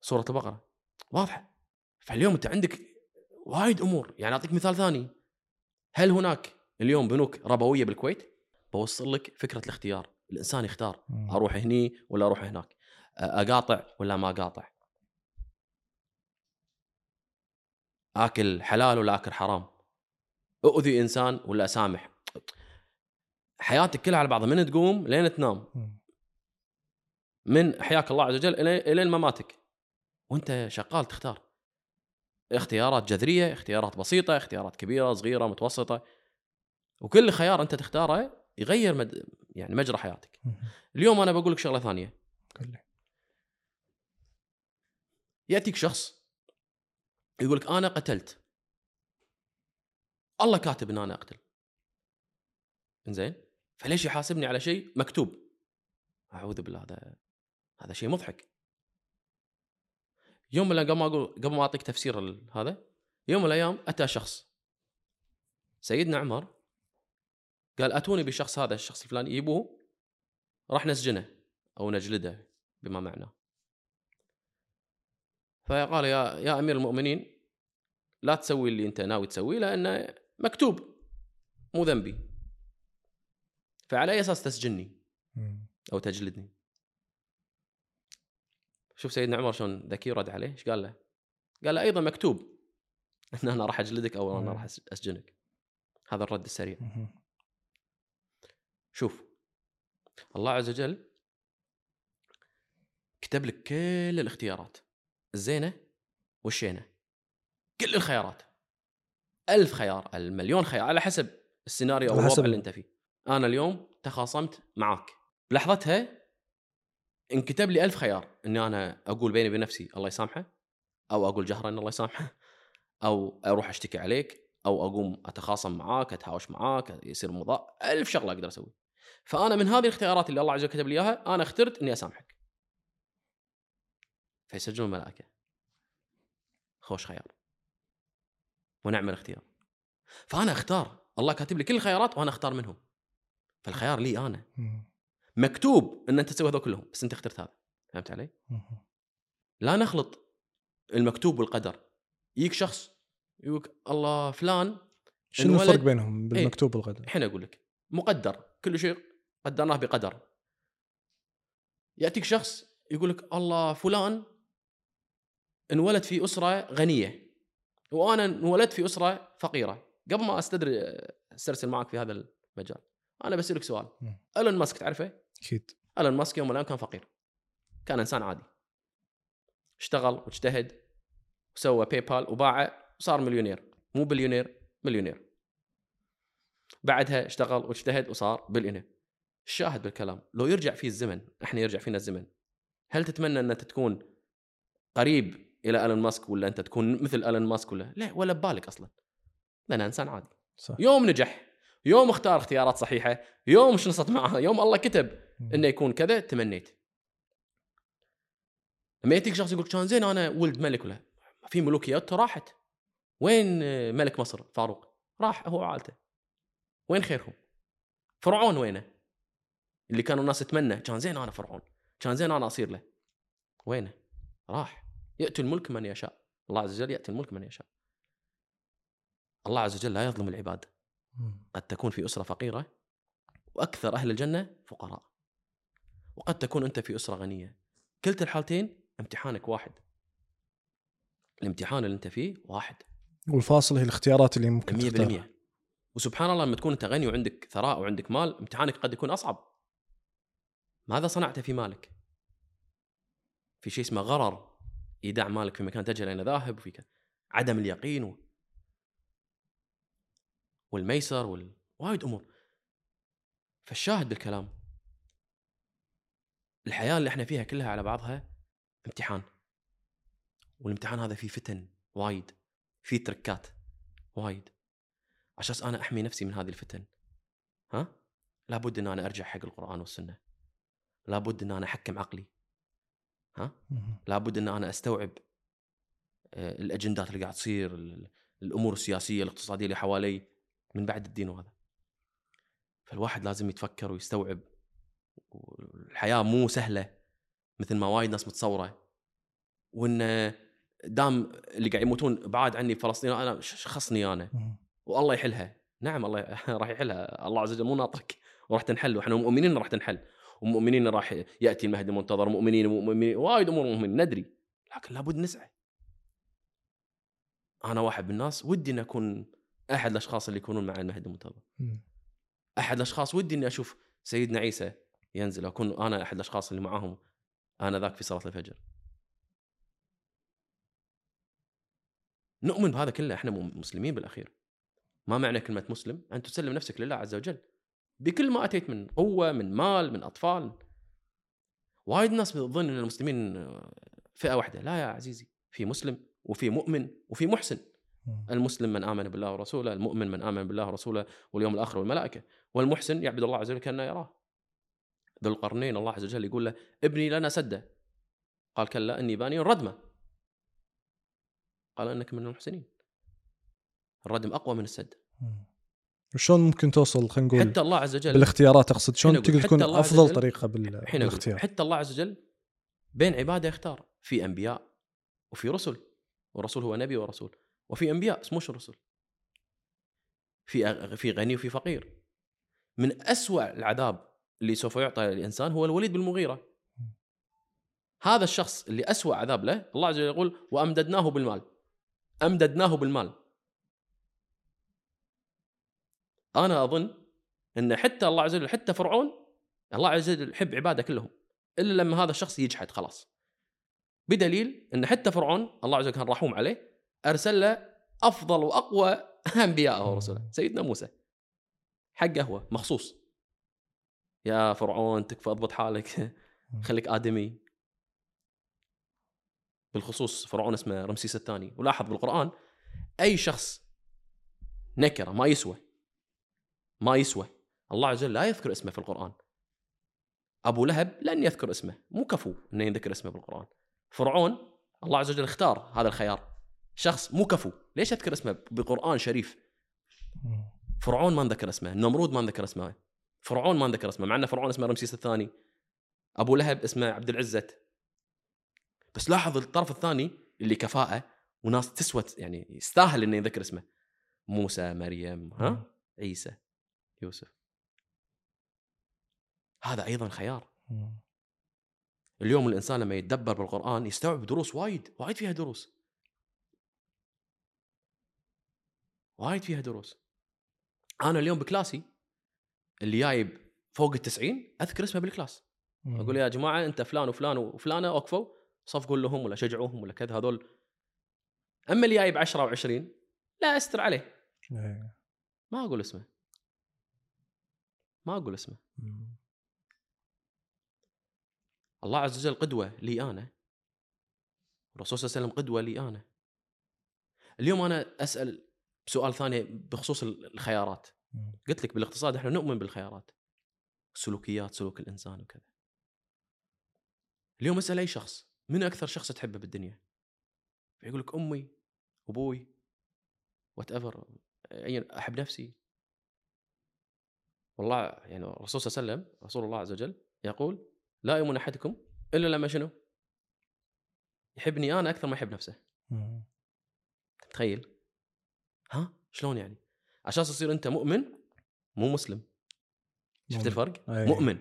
سورة البقرة. واضحة. فاليوم أنت عندك وايد أمور. يعني أعطيك مثال ثاني. هل هناك اليوم بنوك ربوية بالكويت؟ بوصل لك فكرة الاختيار. الإنسان يختار. أروح هني ولا أروح هناك؟ أقاطع ولا ما أقاطع؟ آكل حلال ولا آكل حرام؟ أؤذي إنسان ولا أسامح؟ حياتك كلها على بعضها. من تقوم لين تنام. من أحياك الله عز وجل إلين مماتك. وأنت شغال تختار. اختيارات جذرية اختيارات بسيطة اختيارات كبيرة صغيرة متوسطة. وكل خيار أنت تختاره يغير مد... يعني مجرى حياتك. اليوم أنا بقول لك شغلة ثانية. يأتيك شخص يقول لك أنا قتلت. الله كاتب إن أنا أقتل. زين فليش يحاسبني على شيء مكتوب؟ أعوذ بالله هذا هذا شيء مضحك. يوم من قبل ما أقول قبل ما أعطيك تفسير هذا يوم من الأيام أتى شخص سيدنا عمر قال أتوني بالشخص هذا الشخص الفلاني يبوه راح نسجنه أو نجلده بما معناه فقال يا يا أمير المؤمنين لا تسوي اللي أنت ناوي تسويه لأنه مكتوب مو ذنبي فعلى أي أساس تسجني. أو تجلدني شوف سيدنا عمر شلون ذكي رد عليه إيش قال له؟ قال له أيضا مكتوب إن أنا راح أجلدك أو أنا. راح أسجنك هذا الرد السريع. شوف الله عز وجل كتب لك كل الاختيارات الزينة والشينة كل الخيارات. ألف خيار المليون خيار على حسب السيناريو أو الوضع اللي ال- أنت فيه. أنا اليوم تخاصمت معاك. بلحظتها انكتب لي ألف خيار إني أنا أقول بيني وبين نفسي الله يسامحه أو أقول جهرا إن الله يسامحه أو أروح أشتكي عليك أو أقوم أتخاصم معاك أتهاوش معاك يصير مضاء ألف شغلة أقدر أسوي فأنا من هذه الاختيارات اللي الله عز وجل كتب لي إياها أنا اخترت إني أسامحك. فيسجلون الملائكه خوش خيار. ونعم الاختيار. فأنا أختار. الله كاتب لي كل الخيارات وأنا أختار منهم. فالخيار لي أنا. مكتوب إن أنت تسوي هذول كلهم بس أنت اخترت هذا. فهمت علي؟ لا نخلط المكتوب والقدر. يجيك شخص يقول الله فلان شنو الفرق بينهم بالمكتوب والغدر؟ الحين أقول لك. مقدر. كل شيء قدرناه بقدر. يأتيك شخص يقول لك الله فلان انولد في أسرة غنية وأنا انولدت في أسرة فقيرة. قبل ما أستر أسترسل معك في هذا المجال أنا بسألك سؤال. مم. الون ماسك تعرفه؟ أكيد. الون ماسك يوم من الأيام كان فقير. كان إنسان عادي. اشتغل واجتهد وسوى باي بال وباعه وصار مليونير. مو بليونير مليونير. بعدها اشتغل واجتهد وصار بليونير الشاهد بالكلام لو يرجع فيه الزمن إحنا يرجع فينا الزمن. هل تتمنى أن انت تكون قريب إلى الون ماسك ولا أنت تكون مثل الون ماسك ولا؟ لا ولا ببالك أصلا. لأن إنسان عادي. صح. يوم نجح يوم اختار اختيارات صحيحة يوم شنصت معها يوم الله كتب. إنه يكون كذا تمنيت. لما يأتيك شخص يقول كان زين أنا ولد ملك ولا؟ في ملوكيات راحت. وين ملك مصر؟ فاروق. راح هو وعائلته. وين خيرهم؟ فرعون وينه؟ اللي كانوا الناس تتمنى كان زين أنا فرعون كان زين أنا أصير له. وينه؟ راح. يأتي الملك من يشاء. الله عز وجل يأتي الملك من يشاء. الله عز وجل لا يظلم العباد. قد تكون في أسرة فقيرة وأكثر أهل الجنة فقراء. وقد تكون أنت في أسرة غنية. كلتا الحالتين امتحانك واحد. الامتحان اللي أنت فيه واحد. والفاصل هي الاختيارات اللي ممكن مية تختارها بالمية. وسبحان الله لما تكون أنت غني وعندك ثراء وعندك مال امتحانك قد يكون أصعب. ماذا صنعت في مالك؟ في شيء اسمه غرر إيداع مالك في مكان تجهل اين ذاهب وفي ك- عدم اليقين و... والميسر وال... وايد أمور. فالشاهد بالكلام الحياة اللي إحنا فيها كلها على بعضها امتحان. والامتحان هذا فيه فتن وايد فيه تركات وايد. عشان أنا أحمي نفسي من هذه الفتن. ها؟ لابد إن أنا أرجع حق القرآن والسنة. لابد إن أنا أحكم عقلي. ها. لابد إن أنا أستوعب آه، الأجندات اللي قاعد تصير ال- الأمور السياسية الاقتصادية اللي حوالي من بعد الدين وهذا. فالواحد لازم يتفكر ويستوعب الحياة مو سهلة مثل ما وايد ناس متصورة. وإن دام اللي قاعد يموتون بعاد عني فلسطين أنا شخصني أنا. والله يحلها. نعم الله راح يحلها. الله عز وجل مو ناطرك. وراح تنحل. وإحنا مؤمنين راح تنحل. ومؤمنين راح يأتي المهدي المنتظر. مؤمنين مؤمنين وايد أمور مؤمنين ندري. لكن لابد نسعى. أنا واحد من الناس ودي ان أكون أحد الأشخاص اللي يكونون مع المهدي المنتظر. أحد الأشخاص ودي إني أشوف سيدنا عيسى ينزل. أكون أنا أحد الأشخاص اللي معاهم. أنا ذاك في صلاة الفجر. نؤمن بهذا كله. إحنا مسلمين بالأخير. ما معنى كلمة مسلم أن تسلم نفسك لله عز وجل بكل ما أتيت من قوة من مال من أطفال وايد ناس تظن إن المسلمين فئة واحدة لا يا عزيزي في مسلم وفي مؤمن وفي محسن. المسلم من آمن بالله ورسوله، المؤمن من آمن بالله ورسوله واليوم الآخر والملائكة، والمحسن يعبد الله عز وجل كأنه يراه. ذو القرنين الله عز وجل يقول له ابني لنا سدة. قال كلا إني باني ردمه. قال إنك من المحسنين. الردم أقوى من السد. مم. وشلون ممكن توصل خلينا نقول حتى الله عز وجل بالاختيارات؟ أقصد شلون تقدر تكون أفضل طريقة بالاختيار؟ حتى الله عز وجل بين عباده يختار في أنبياء وفي رسل والرسول هو نبي ورسول وفي أنبياء اسموش الرسل؟ في أغ- في غني وفي فقير. من أسوأ العذاب اللي سوف يعطى الإنسان هو الوليد بالمغيره هذا الشخص اللي أسوأ عذاب له الله عز وجل يقول وأمددناه بالمال. أمددناه بالمال. أنا أظن إن حتى الله عز وجل حتى فرعون الله عز وجل يحب عباده كلهم إلا لما هذا الشخص يجحد خلاص. بدليل إن حتى فرعون الله عز وجل كان رحوم عليه أرسل له أفضل وأقوى انبيائه ورسله سيدنا موسى. حقه هو مخصوص. يا فرعون تكفى اضبط حالك خليك آدمي. بالخصوص فرعون اسمه رمسيس الثاني. ولاحظ بالقرآن أي شخص نكرة ما يسوى ما يسوى. الله عز وجل لا يذكر اسمه في القرآن. أبو لهب لن يذكر اسمه. مو كفو إنه يذكر اسمه بالقرآن. فرعون الله عز وجل اختار هذا الخيار. شخص مو كفو. ليش اذكر اسمه؟ بقرآن شريف. فرعون ما نذكر اسمه. النمرود ما نذكر اسمه. فرعون ما نذكر اسمه. مع أن فرعون اسمه رمسيس الثاني. أبو لهب اسمه عبد العزة بس لاحظ الطرف الثاني اللي كفاءة وناس تسوى يعني يستاهل إنه يذكر اسمه. موسى مريم ها؟ عيسى. يوسف. هذا أيضا خيار. اليوم الإنسان لما يتدبر بالقرآن يستوعب دروس وايد وايد فيها دروس. وايد فيها دروس. أنا اليوم ب class ي اللي جايب فوق التسعين أذكر اسمه بال class. مم. أقول يا جماعة أنت فلان وفلان وفلانة وقفوا صفقوا لهم ولا شجعوهم ولا كذا هذول. أما اللي جايب 10 و20 لا أستر عليه. إيه. ما أقول اسمه. ما أقول اسمه. الله عز وجل قدوة لي أنا. الرسول صلى الله عليه وسلم قدوة لي أنا. اليوم أنا أسأل سؤال ثاني بخصوص الخيارات. قلت لك بالاقتصاد إحنا نؤمن بالخيارات. سلوكيات سلوك الإنسان وكذا. اليوم أسأل أي شخص من أكثر شخص تحبه بالدنيا؟ يقول لك أمي أبوي وات ايفر أي أحب نفسي. والله يعني الرسول صلى الله عليه وسلم رسول الله عز وجل يقول لا يؤمن أحدكم إلا لما شنو؟ يحبني أنا أكثر ما يحب نفسه. تخيل ها؟ شلون يعني؟ عشان تصير أنت مؤمن مو مسلم. شفت مؤمن. الفرق؟ أي. مؤمن.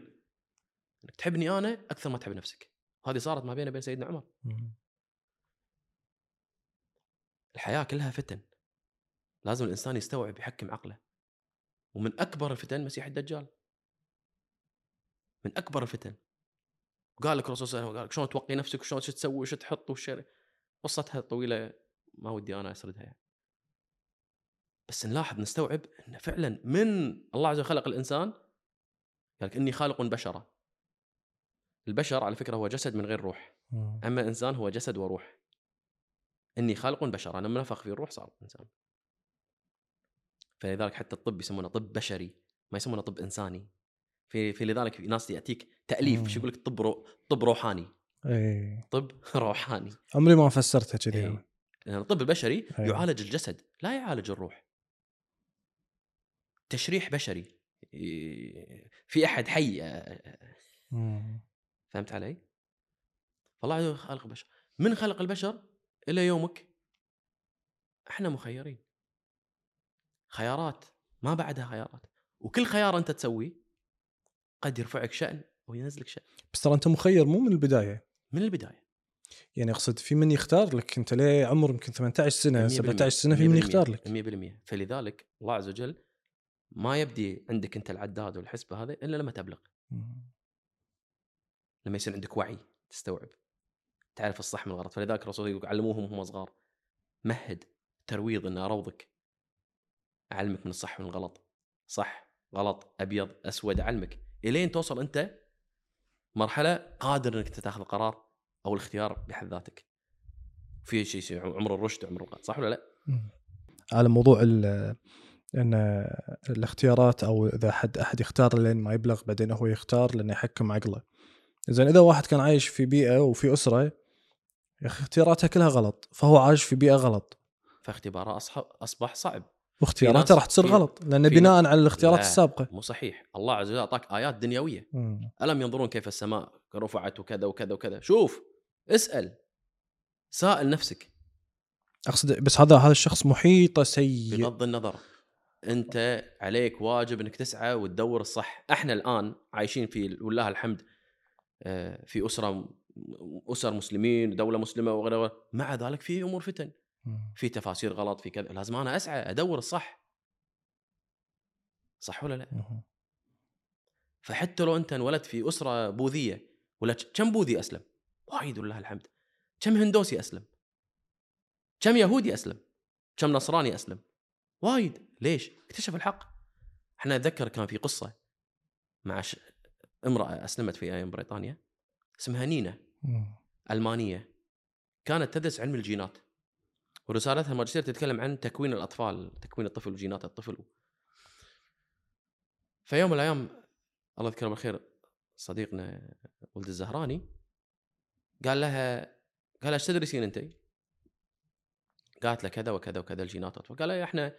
إنك تحبني أنا أكثر ما تحب نفسك. هذه صارت ما بينه وبين سيدنا عمر. مم. الحياة كلها فتن. لازم الإنسان يستوعب يحكم عقله. ومن أكبر الفتن مسيح الدجال. من أكبر الفتن. قال لك الرسول صلى الله عليه وسلم شلون توقي نفسك وشلون شو تسوي وش تحط وش قصتها طويلة ما ودي أنا أسردها يعني. بس نلاحظ نستوعب إن فعلا من الله عز وجل خلق الإنسان قال لك إني خالق بشرا. البشر على فكرة هو جسد من غير روح. أما الإنسان هو جسد وروح. إني خالق بشر أنا منفخ فيه الروح صار انسان فلذلك حتى الطب يسمونه طب بشري ما يسمونه طب إنساني في في لذلك في ناس يأتيك تأليف. شو يقول لك طب رو طب روحاني اي طب روحاني عمري ما فسرتها كذي إيه. لأن الطب البشري أيوة. يعالج الجسد لا يعالج الروح تشريح بشري في أحد حي آه، مم. فهمت علي؟ فالله خلق البشر من خلق البشر إلى يومك إحنا مخيرين خيارات ما بعدها خيارات. وكل خيار أنت تسويه قد يرفعك شأن أو ينزلك شأن. بس ترى أنت مخير مو من البداية. من البداية. يعني أقصد في من يختار لك أنت ليه عمر يمكن 18 سنة 100% 17 سنة في من يختار لك. 100% فلذلك الله عز وجل ما يبدي عندك أنت العداد والحسبه هذه إلا لما تبلغ. لما يصير عندك وعي تستوعب تعرف الصح من الغلط. فلذلك الرسول يقول علموهم وهم صغار. مهد ترويض إن أروضك. اعلمك من الصح من الغلط. صح غلط أبيض أسود اعلمك إلين توصل أنت مرحلة قادر إنك تاخذ القرار أو الاختيار بحد ذاتك. في شيء عمر الرشد وعمر الغلط صح ولا لا؟ على موضوع ال- إن الاختيارات أو إذا حد أحد يختار لين ما يبلغ بعدين هو يختار لأنه يحكم عقله. زين إذا واحد كان عايش في بيئة وفي أسرة يا أخي اختياراته كلها غلط فهو عايش في بيئة غلط. فاختباره أصبح صعب. واختياراته راح تصير غلط لأن بناء على الاختيارات لا. السابقة. مو صحيح الله عز وجل أعطاك آيات دنيوية مم. ألم ينظرون كيف السماء رفعت وكذا وكذا وكذا شوف اسأل سائل نفسك أقصد بس هذا هذا الشخص محيطه سيء بغض النظر أنت عليك واجب إنك تسعى وتدور الصح إحنا الآن عايشين في والله الحمد آه، في أسرة اسر مسلمين دولة مسلمة وغيرها مع ذلك في أمور فتن. في تفاسير غلط في كذا لازم أنا أسعى أدور الصح صح ولا لا. فحتى لو أنت انولدت في أسرة بوذية ولا كم بوذي أسلم؟ وايد ولله الحمد كم هندوسي أسلم؟ كم يهودي أسلم؟ كم نصراني أسلم؟ وايد ليش؟ اكتشف الحق إحنا أتذكر كان في قصة مع ش... امرأة أسلمت في أيام بريطانيا اسمها نينا. ألمانية كانت تدرس علم الجينات ورسالتها الماجستير تتكلم عن تكوين الأطفال تكوين الطفل وجينات الطفل في يوم من الأيام الله يذكره بالخير صديقنا ولد الزهراني قال لها قال إيش تدرسين أنت؟ قالت له كذا وكذا وكذا الجينات والأطفال. قال لها إحنا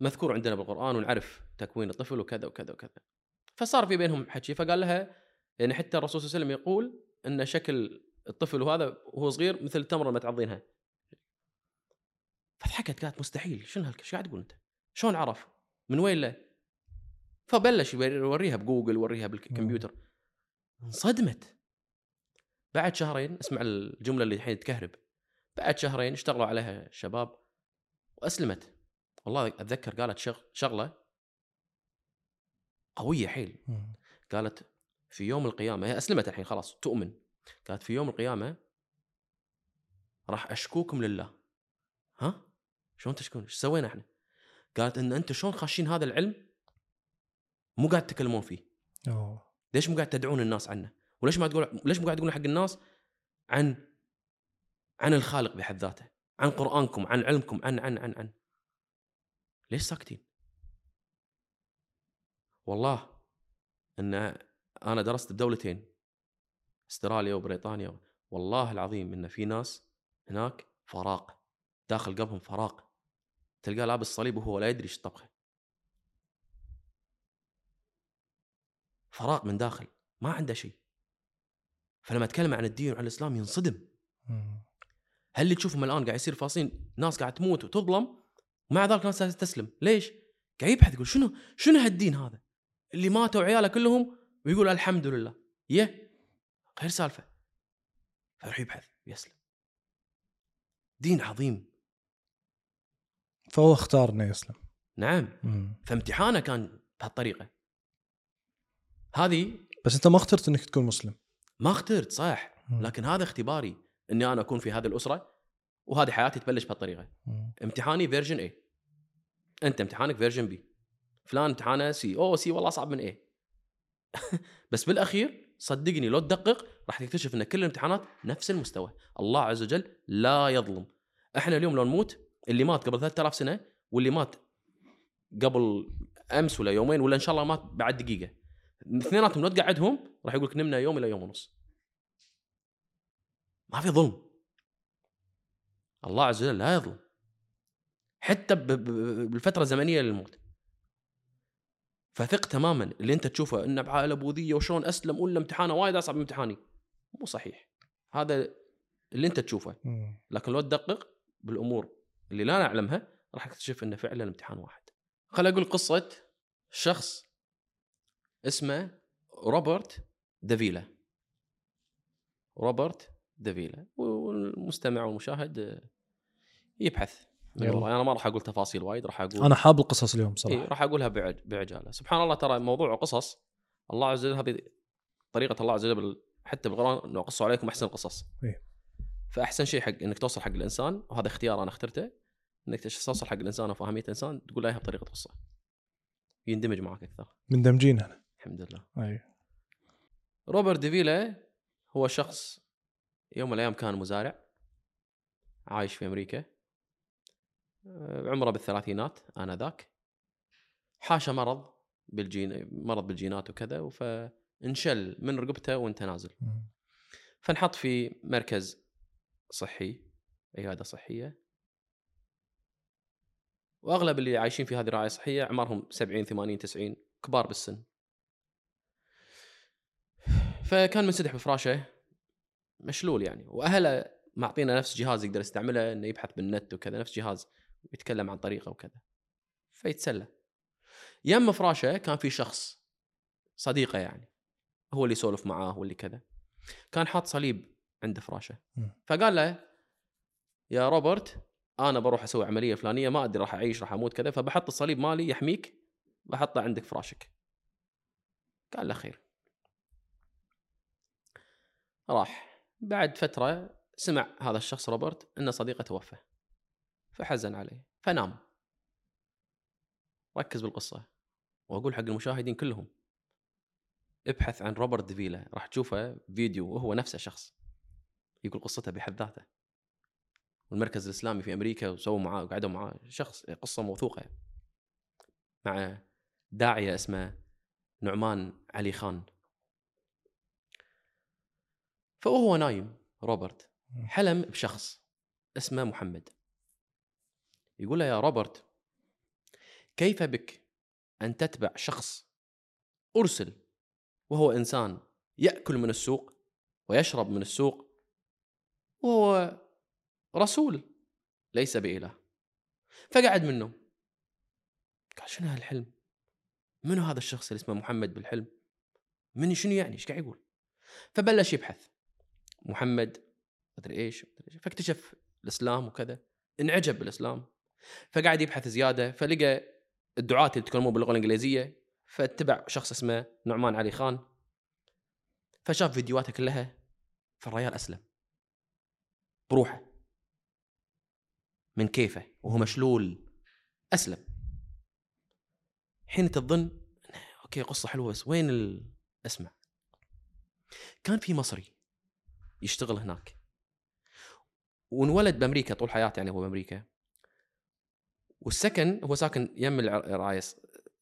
مذكور عندنا بالقرآن ونعرف تكوين الطفل وكذا وكذا وكذا فصار في بينهم حكي فقال لها يعني حتى الرسول صلى الله عليه وسلم يقول إن شكل الطفل وهذا وهو صغير مثل التمره لما تعضينها فضحكت قالت مستحيل شنو هالك؟ إيش قاعد تقول أنت؟ شلون عرف؟ من وين له؟ فبلش يوريها بجوجل يوريها بالكمبيوتر. انصدمت. بعد شهرين اسمع الجملة اللي الحين تكهرب. بعد شهرين اشتغلوا عليها شباب وأسلمت. والله أتذكر قالت شغ... شغلة قوية حيل. قالت في يوم القيامة هي أسلمت الحين خلاص تؤمن. قالت في يوم القيامة راح أشكوكم لله. ها؟ شلون تشكون؟ إيش سوينا إحنا؟ قالت إن أنتم شلون خاشين هذا العلم مو قاعد تتكلمون فيه. أوه. ليش مو قاعد تدعون الناس عنه؟ وليش ما تقول ليش مو قاعد تقولون حق الناس عن عن الخالق بحد ذاته؟ عن قرآنكم عن علمكم عن عن عن عن. ليش ساكتين؟ والله إن أنا درست بدولتين أستراليا وبريطانيا والله العظيم إن في ناس هناك فراق داخل قلبهم فراق. تلقاه لابس صليب وهو لا يدري إيش طبخه فراق من داخل ما عنده شيء. فلما اتكلم عن الدين وعن الإسلام ينصدم. هل اللي تشوفهم الآن قاعد يصير فاصين ناس قاعد تموت وتظلم ومع ذلك ناس تستسلم. ليش؟ قاعد يبحث يقول شنو شنو هالدين هذا؟ اللي ماتوا عياله كلهم ويقول الحمد لله. يه غير سالفة. فيروح يبحث ويسلم. دين عظيم. فهو اختار انه يسلم. نعم. مم. فامتحانه كان بهالطريقة. هذه بس أنت ما اخترت إنك تكون مسلم. ما اخترت صح. مم. لكن هذا اختباري إني أنا أكون في هذه الأسرة وهذه حياتي تبلش بهالطريقة. امتحاني version A أنت امتحانك version B فلان امتحانه C أوه C والله اصعب من A بس بالأخير صدقني لو تدقق راح تكتشف إن كل الامتحانات نفس المستوى. الله عز وجل لا يظلم. إحنا اليوم لو نموت اللي مات قبل 3000 سنة واللي مات قبل أمس ولا يومين ولا إن شاء الله مات بعد دقيقة. اثنيناتهم لو تقعدهم راح يقول لك نمنا يوم إلى يوم ونص. ما في ظلم. الله عز وجل لا يظلم. حتى بالفترة الزمنية للموت. فثق تماما اللي أنت تشوفه انه بعائله بوذيه وشلون أسلم ولا امتحانه وايد أصعب من امتحاني. مو صحيح. هذا اللي أنت تشوفه. لكن لو تدقق بالأمور اللي لا نعلمها راح تكتشف إنه فعلا امتحان واحد. خل أقول قصة شخص اسمه روبرت دافيلا. روبرت دافيلا والمستمع والمشاهد يبحث من يلا. وراء. أنا ما راح أقول تفاصيل وايد راح أقول أنا حاب القصص اليوم إيه صراحة راح أقولها بعج- بعجالة سبحان الله ترى موضوع قصص الله عز وجل هذه طريقة الله عز وجل بال- حتى بالقرآن إنه قصوا عليكم أحسن القصص إيه. فأحسن شيء حق إنك توصل حق الإنسان وهذا اختيار أنا اخترته إنك توصل حق الإنسان وفاهميه الإنسان تقول له اياها بطريقة قصه يندمج معك أكثر. مندمجين إحنا الحمد لله. اي روبرت ديفيلا هو شخص يوم من الأيام كان مزارع عايش في أمريكا. آه، عمره بالثلاثينات انذاك حاشه مرض بالجين مرض بالجينات وكذا فانشل من رقبته وانت نازل. فانحط في مركز صحي عيادة صحية. وأغلب اللي عايشين في هذه الرعاية الصحية اعمارهم 70 80 90 كبار بالسن. فكان منسدح بفراشه مشلول يعني. وأهله معطينا نفس جهاز يقدر يستعمله إنه يبحث بالنت وكذا نفس جهاز يتكلم عن طريقه وكذا. فيتسلى. يم فراشه كان في شخص صديقه يعني. هو اللي يسولف معاه واللي كذا. كان حاط صليب عند فراشه. فقال له يا روبرت أنا بروح أسوي عملية فلانية ما أدري راح أعيش راح أموت كذا فبحط الصليب مالي يحميك بحطه عندك فراشك. قال له خير. راح. بعد فترة سمع هذا الشخص روبرت إن صديقه توفى. فحزن عليه. فنام. ركز بالقصة. وأقول حق المشاهدين كلهم ابحث عن روبرت ديفيلا راح تشوفه فيديو وهو نفسه شخص. يقول قصته بحد ذاته. والمركز الإسلامي في أمريكا وسووا معاه وقعدوا معاه شخص قصة موثوقة مع داعية اسمه نعمان علي خان. فوهو نايم روبرت. حلم بشخص اسمه محمد. يقول له يا روبرت كيف بك أن تتبع شخص أرسل وهو إنسان يأكل من السوق ويشرب من السوق وهو رسول ليس بإله. فقعد منه قال شنو هالحلم؟ منو هذا الشخص اللي اسمه محمد بالحلم؟ من شنو يعني؟ إيش قاعد يقول؟ فبلش يبحث. محمد مدري إيش مدري إيش. فاكتشف الإسلام وكذا. انعجب بالإسلام. فقعد يبحث زيادة. فلقى الدعاة اللي يتكلمون باللغة الإنجليزية. فاتبع شخص اسمه نعمان علي خان. فشاف فيديوهاته كلها. فالرجال أسلم. بروحه. من كيفه وهو مشلول. أسلم. حين تظن أوكي قصة حلوة بس وين ال... أسمع. كان في مصري يشتغل هناك. وانولد بأمريكا طول حياته يعني هو بأمريكا. والسكن هو ساكن يم الرعايه الص-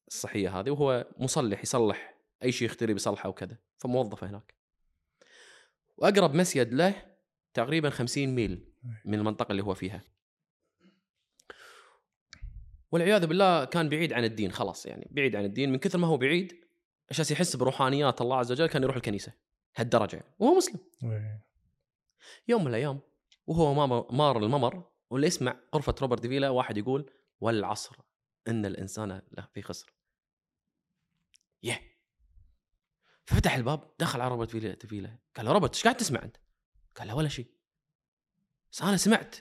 الصحية هذه وهو مصلح يصلح أي شيء يختري بيصلحه وكذا. فموظف هناك. وأقرب مسيد له تقريبا 50 ميل من المنطقة اللي هو فيها. والعياذ بالله كان بعيد عن الدين خلاص يعني بعيد عن الدين من كثر ما هو بعيد عشان يحس بروحانيات الله عز وجل كان يروح الكنيسة هالدرجة يعني. وهو مسلم إيه. يوم من الأيام وهو مار- الممر واللي يسمع غرفة روبرت ديفيلا واحد يقول والعصر إن الإنسان لفي خسر يه ففتح الباب دخل على روبرت فيلا ديفيلا قال له روبرت إيش قاعد تسمع أنت؟ قال له ولا شيء بس أنا سمعت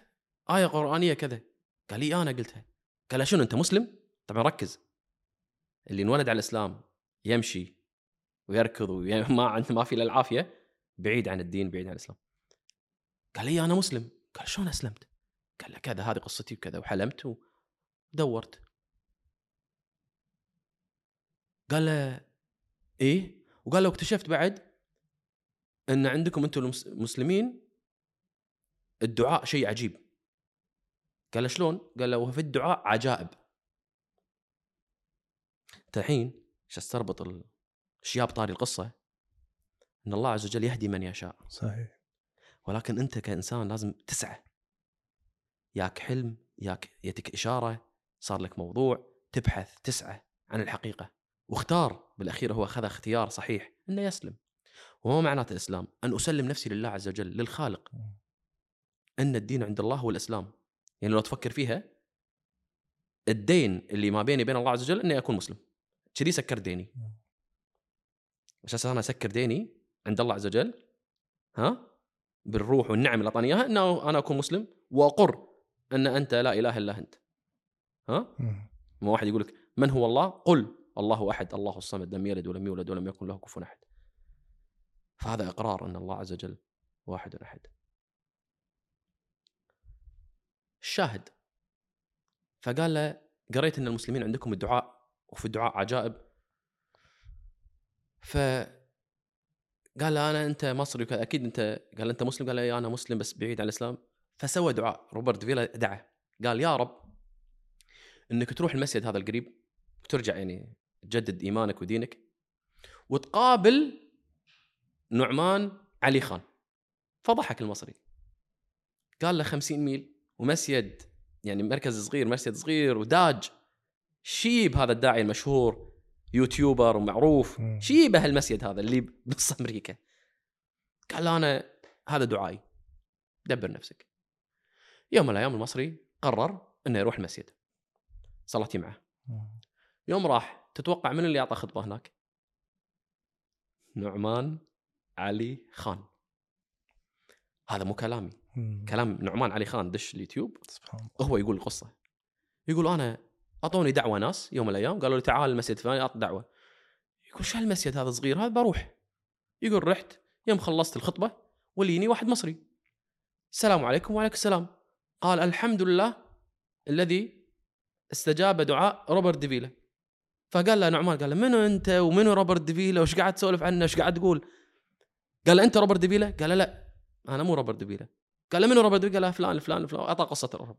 آية قرآنية كذا قال لي أنا قلتها قال له شنو أنت مسلم؟ طبعا ركز. اللي انولد على الإسلام يمشي ويركض وما عنده ما في إلا العافية بعيد عن الدين بعيد عن الإسلام. قال لي أنا مسلم. قال شلون أسلمت؟ قال له كذا هذه قصتي وكذا وحلمت ودورت. قال له إيه؟ وقال له اكتشفت بعد أن عندكم أنتم المسلمين الدعاء شيء عجيب. قال له شلون؟ قال له وفي الدعاء عجائب. انت الحين عشان تربط الاشياء بطاري القصة إن الله عز وجل يهدي من يشاء. صحيح. ولكن أنت كإنسان لازم تسعى. ياك حلم ياك يتك إشارة صار لك موضوع تبحث تسعى عن الحقيقة. واختار بالأخير هو أخذ اختيار صحيح إنه يسلم. وما معناته الإسلام؟ أن أسلم نفسي لله عز وجل للخالق. إن الدين عند الله هو الإسلام. يعني لو تفكر فيها الدين اللي ما بيني وبين الله عز وجل إني أكون مسلم. كذي سكر ديني. عشان أنا أسكر ديني عند الله عز وجل ها؟ بالروح والنعم اللي أعطاني إياها إنه أنا أكون مسلم وأقر أن أنت لا إله إلا أنت. ها؟ ما واحد يقول لك من هو الله؟ قل الله أحد الله الصمد لم يلد ولم يولد ولم يكن له كفوا احد فهذا إقرار أن الله عز وجل واحد احد الشاهد فقال له قريت إن المسلمين عندكم الدعاء وفي الدعاء عجائب. ف قال له أنا أنت مصري وكذا. أكيد أنت قال أنت مسلم؟ قال أنا مسلم بس بعيد عن الإسلام. فسوى دعاء. روبرت فيلا دعا. قال يا رب إنك تروح المسجد هذا القريب وترجع يعني تجدد إيمانك ودينك وتقابل نعمان علي خان. فضحك المصري. قال له 50 ميل. ومسجد يعني مركز صغير مسجد صغير وداج. شيب هذا الداعي المشهور YouTuber ومعروف. شيبه المسجد هذا اللي بنص أمريكا قال أنا هذا دعائي. دبر نفسك. يوم من الأيام المصري قرر إنه يروح المسجد صلاتي معه. يوم راح تتوقع من اللي أعطى خطبة هناك؟ نعمان علي خان. هذا مو كلامي. كلام نعمان علي خان دش اليوتيوب سبحان الله. هو يقول القصة يقول أنا أعطوني دعوة ناس يوم من الأيام قالوا لي تعال المسجد الفلاني اعط دعوة. يقول شو هالمسجد هذا صغير؟ هذا بروح. يقول رحت يوم خلصت الخطبة وليني واحد مصري. السلام عليكم وعليكم السلام. قال الحمد لله الذي استجاب دعاء روبرت ديفيلا. فقال له نعمان قال له منو أنت ومنو روبرت ديفيلا؟ وش قاعد تسولف عنه؟ وش قاعد تقول؟ قال له أنت روبرت ديفيلا؟ قال له لا أنا مو روبرت ديفيلا. قال له منو روبرت قال له فلان فلان فلان. اعطى قصة الرب.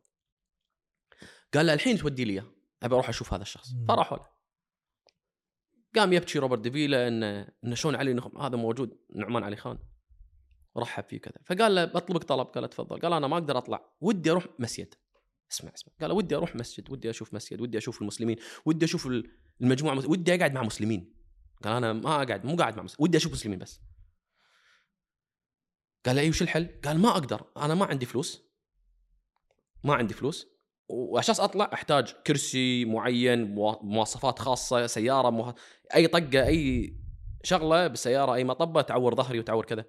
قال له الحين تودي لي إياه. أبي أروح أشوف هذا الشخص. فراحوا له. قام يبكي روبرت ديفيلا انه انه شلون علي هذا موجود نعمان علي خان. رحب فيه كذا. فقال له بطلبك طلب. قال له تفضل. قال أنا ما أقدر أطلع. ودي أروح مسجد. اسمع اسمع. قال ودي أروح مسجد. ودي أشوف مسجد. ودي أشوف المسلمين. ودي أشوف المجموعة ودي أقعد مع مسلمين. قال أنا ما أقعد مو قاعد مع مسلمين ودي أشوف مسلمين بس. قال اي وش الحل؟ قال ما أقدر أنا ما عندي فلوس. ما عندي فلوس وعشان أطلع أحتاج كرسي معين مواصفات خاصة سيارة مه... أي طقة أي شغلة بالسيارة أي مطبة تعور ظهري وتعور كذا.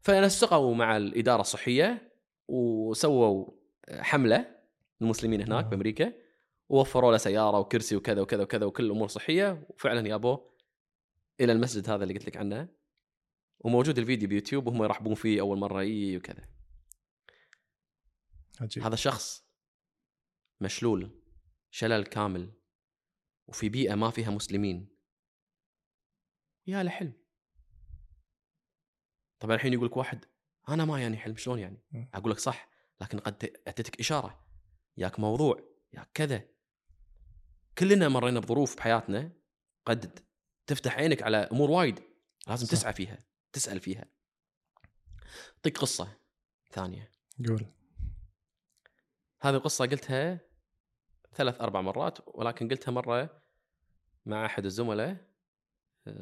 فنسقوا مع الإدارة الصحية وسووا حملة المسلمين هناك بأمريكا ووفروا له سيارة وكرسي وكذا وكذا وكذا وكل امور صحيه وفعلا جابوه إلى المسجد هذا اللي قلت لك عنه. وموجود الفيديو بيوتيوب وهم يرحبون فيه أول مرة إي وكذا. عجيب. هذا شخص مشلول شلل كامل وفي بيئة ما فيها مسلمين. يا له حلم طبعا الحين يقول لك واحد أنا ما يعني حلم شلون يعني؟ أقول لك صح لكن قد اتتك إشارة. ياك موضوع ياك كذا. كلنا مرينا بظروف بحياتنا قد تفتح عينك على أمور وايد لازم صح. تسعى فيها. تسأل فيها. اعطيك قصة ثانية. قول. هذه القصة قلتها ثلاث أربع مرات ولكن قلتها مرة مع أحد الزملاء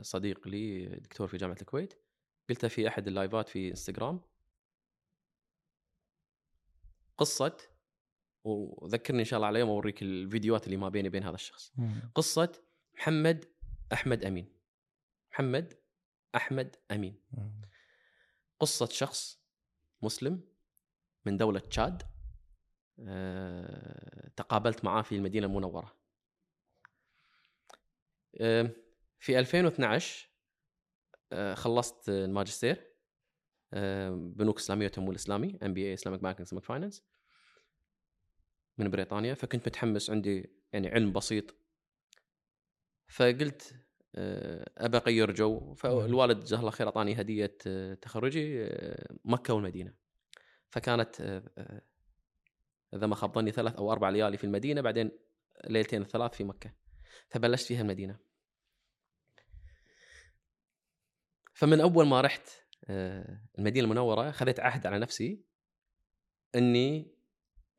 صديق لي دكتور في جامعة الكويت. قلتها في أحد اللايفات في إنستغرام. قصة وذكرني إن شاء الله على يوم أوريك الفيديوهات اللي ما بيني وبين هذا الشخص. مم. قصة محمد أحمد أمين. محمد أحمد أمين. قصة شخص مسلم من دولة تشاد أه... تقابلت معاه في المدينة المنورة أه... في 2012 أه... خلصت الماجستير. بنوك إسلامية وتمويل اسلامي MBA Islamic banking Islamic finance من بريطانيا فكنت متحمس عندي يعني علم بسيط فقلت آه، ابى اغير جو فالوالد جزاه الله خير أعطاني هدية آه، تخرجي آه، مكة والمدينة. فكانت آه، آه، إذا ما خاب ظني ثلاث أو أربع ليالي في المدينة بعدين ليلتين ثلاث في مكة. فبلشت فيها المدينة. فمن أول ما رحت آه، المدينة المنورة خذيت عهد على نفسي إني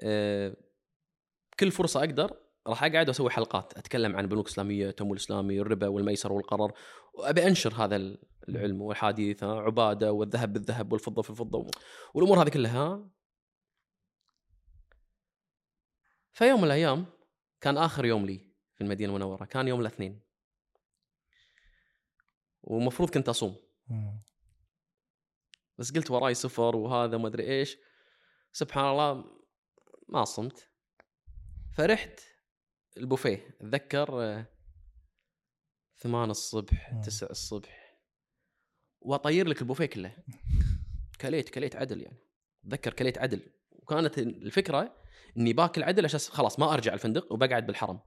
آه، كل فرصة أقدر راح اقعد واسوي حلقات اتكلم عن بنوك اسلاميه التمويل الإسلامي الربا والميسر والقرار وابي انشر هذا العلم والحديث عبادة والذهب بالذهب والفضة في الفضة والأمور هذه كلها. فيوم من الأيام كان آخر يوم لي في المدينة المنورة كان يوم الاثنين. ومفروض كنت أصوم. بس قلت وراي سفر وهذا ما أدري إيش. سبحان الله ما صمت. فرحت. البوفيه أتذكر آه، ثمان الصبح. تسع الصبح. وأطير لك البوفيه كله. كليت كليت عدل يعني. أتذكر كليت عدل. وكانت الفكرة إني باكل عدل عشان خلاص ما أرجع الفندق وبقعد بالحرم.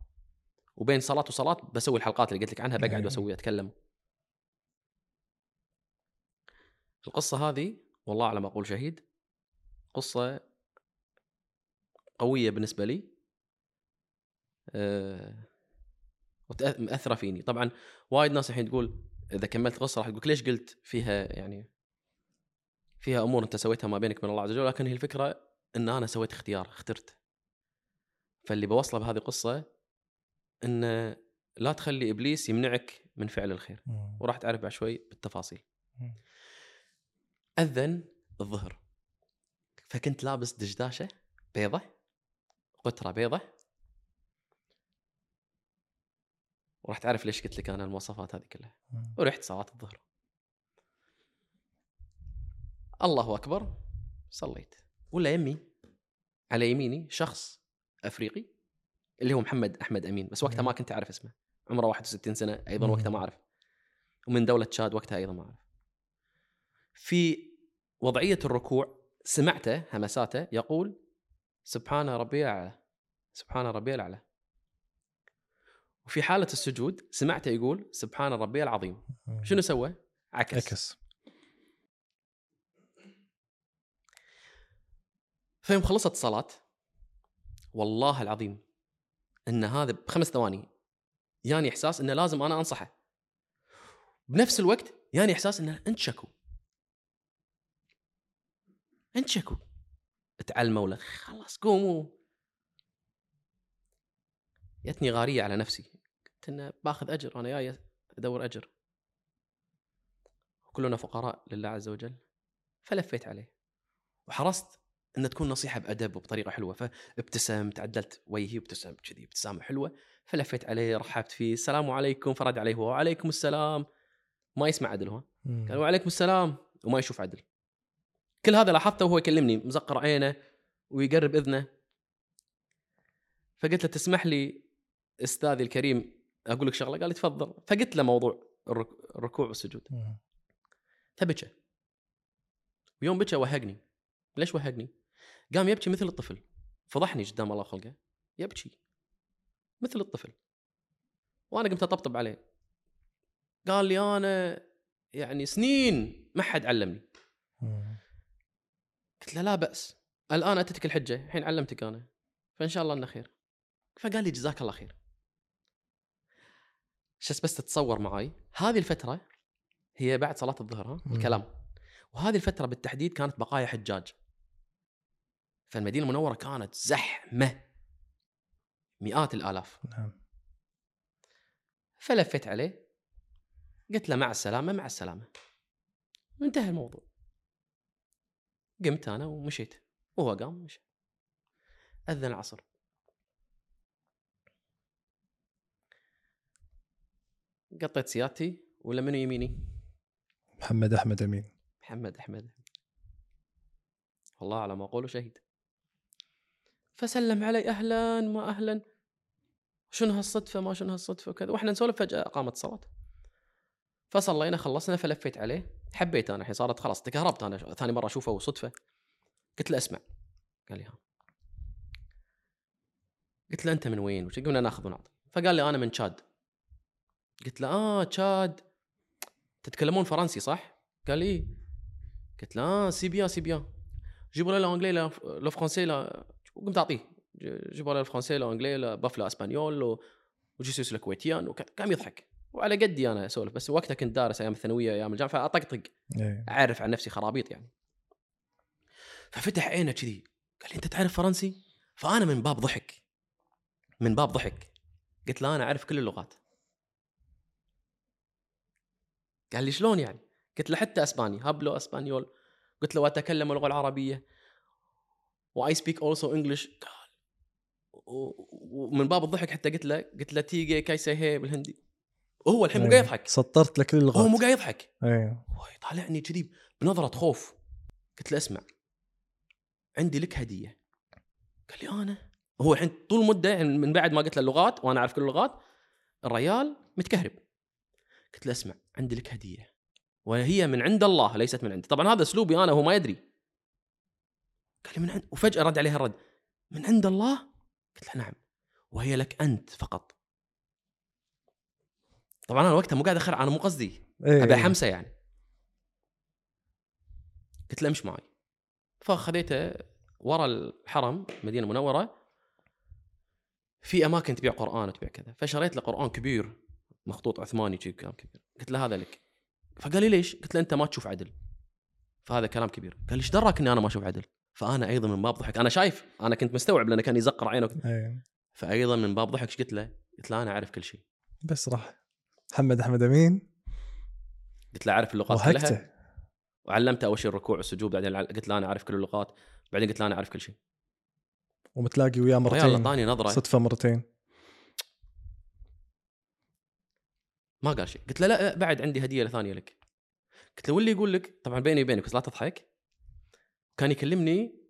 وبين صلاة وصلاة بسوي الحلقات اللي قلت لك عنها بقعد أيوة. وأسوي أتكلم. القصة هذه والله على ما أقول شهيد قصة قوية بالنسبة لي. مأثرة فيني. طبعا وايد ناس الحين تقول إذا كملت قصة راح تقول ليش قلت فيها يعني فيها أمور أنت سويتها ما بينك وبين الله عز وجل لكن هي الفكرة إن أنا سويت اختيار اخترت. فاللي بوصله بهذه القصة إن لا تخلي إبليس يمنعك من فعل الخير. وراح تعرف بعد شوي بالتفاصيل. أذن الظهر. فكنت لابس دشداشة بيضة قتره بيضة وراح تعرف ليش قلت لك أنا المواصفات هذه كلها. ورحت صلاة الظهر. الله أكبر صليت. ولا يمي على يميني شخص أفريقي اللي هو محمد أحمد أمين بس وقتها ما كنت أعرف اسمه. عمره 61 سنة أيضا. وقتها ما أعرف. ومن دولة تشاد وقتها أيضا ما أعرف. في وضعية الركوع سمعته همساته يقول سبحان ربي الأعلى سبحان ربي الأعلى. وفي حالة السجود سمعته يقول سبحان ربي العظيم. شنو سوى؟ عكس, عكس. فيوم خلصت الصلاة والله العظيم إن هذا بخمس ثواني ياني إحساس انه لازم أنا أنصحه. بنفس الوقت ياني إحساس انه انت شكو انت شكو تعلموا له خلاص قوموا. جتني غارية على نفسي. قلت إنه باخذ أجر أنا جاي أدور أجر. كلنا فقراء لله عز وجل. فلفيت عليه. وحرصت إن تكون نصيحة بأدب وبطريقة حلوة. فابتسمت عدلت وجهي وابتسمت كذي ابتسامة حلوة. فلفيت عليه رحبت فيه. السلام عليكم فرد عليه. هو وعليكم السلام. ما يسمع عدل هو. قال وعليكم السلام وما يشوف عدل. كل هذا لاحظته وهو يكلمني مزقر عينه ويقرب إذنه. فقلت له تسمح لي أستاذي الكريم أقول لك شغلة قال لي تفضل. فقلت له موضوع الرك- الركوع والسجود. فبكى. ويوم بكى وهقني. ليش وهقني؟ قام يبكي مثل الطفل. فضحني قدام الله خلقه. يبكي. مثل الطفل. وأنا قمت أطبطب عليه. قال لي أنا يعني سنين ما حد علمني. قلت له لا بأس. الآن أتتك الحجة. الحين علمتك أنا. فإن شاء الله إنه خير. فقال لي جزاك الله خير. شس بس تتصور معاي. هذه الفترة هي بعد صلاة الظهر ها. الكلام. وهذه الفترة بالتحديد كانت بقايا حجاج. فالمدينة المنورة كانت زحمة. مئات الآلاف. نعم. فلفيت عليه. قلت له مع السلامة مع السلامة. وانتهى الموضوع. قمت أنا ومشيت. وهو قام مشى أذن العصر. قطيت سيارتي ولا منو يميني؟ محمد أحمد أمين. محمد أحمد. والله على ما أقول شهيد. فسلم علي أهلا ما أهلا. شنو هالصدفة ما شنو هالصدفة وكذا. وإحنا نسولف فجأة قامت الصلاه فصلينا خلصنا فلفيت عليه. حبيت أنا الحين صارت خلاص تكهربت أنا. ثاني مرة أشوفه وصدفة. قلت له اسمع. قال لي ها. قلت له أنت من وين؟ وش قلنا ناخذ ونعطي. فقال لي أنا من تشاد. قلت له آه تشاد. تتكلمون فرنسي صح؟ قال لي إيه. قلت له آه سي بيان سي بيان. جيبوا لي لانجلي لا- لو فرونسي لا. قمت أعطيه. ج- جيبوا لي الفرونسي لو انجلي لا بافلا إسبانيول وجيسوس الكويتيان قام يضحك. وعلى قدي أنا أسولف بس وقتها كنت دارس أيام الثانوية أيام الجامعة فأطقطق. إيه. أعرف عن نفسي خرابيط يعني. ففتح عينه كذي. قال لي أنت تعرف فرنسي؟ فأنا من باب ضحك. من باب ضحك. قلت له أنا أعرف كل اللغات. قال لي شلون يعني؟ قلت له حتى إسباني hablo español. قلت له واتكلم اللغة العربية؟ و I speak also English قال. ومن باب الضحك حتى قلت له قلت له تيجي कैसा है بالهندي. وهو الحين مو إيه. قاعد يضحك. سطرت لك كل هو اللغات مو قاعد يضحك. هو يطالعني كذي بنظرة خوف. قلت له اسمع عندي لك هدية. قال لي أنا؟ هو الحين طول المده يعني من بعد ما قلت له اللغات وأنا أعرف كل اللغات الريال متكهرب. قلت له اسمع عندي لك هدية. وهي من عند الله ليست من عندي. طبعا هذا أسلوبي أنا وهو ما يدري. قال لي من عند وفجأة رد عليها الرد. من عند الله؟ قلت له نعم. وهي لك أنت فقط. طبعا أنا وقتها مو قاعد أخر أنا مو قصدي. إيه أبي حمسه يعني. قلت له امش معي. فخذيته ورا الحرم مدينة منورة. في أماكن تبيع قرآن وتبيع كذا. فشريت له قرآن كبير. مخطوط عثماني شي كلام كبير. قلت له هذا لك. فقال لي ليش؟ قلت له أنت ما تشوف عدل. فهذا كلام كبير. قال لي إيش دراك إني أنا ما أشوف عدل؟ فأنا أيضا من باب ضحك. أنا شايف أنا كنت مستوعب لأنه كان يزقر عينه. إيه فايضا من باب ضحك إيش قلت له؟ قلت له أنا أعرف كل شيء بس راح. محمد أحمد أمين. قلت له أعرف اللغات كلها. وهكته. وعلمته أول شيء الركوع والسجود بعدين قلت له أنا أعرف كل اللغات بعدين قلت له أنا أعرف كل شيء ومتلاقي وياه الرجال مرتين. أعطاني نظرة. صدفة مرتين. ما قال شيء. قلت له لا بعد عندي هدية ثانية لك. قلت له واللي يقول لك طبعا بيني وبينك بس لا تضحك. كان يكلمني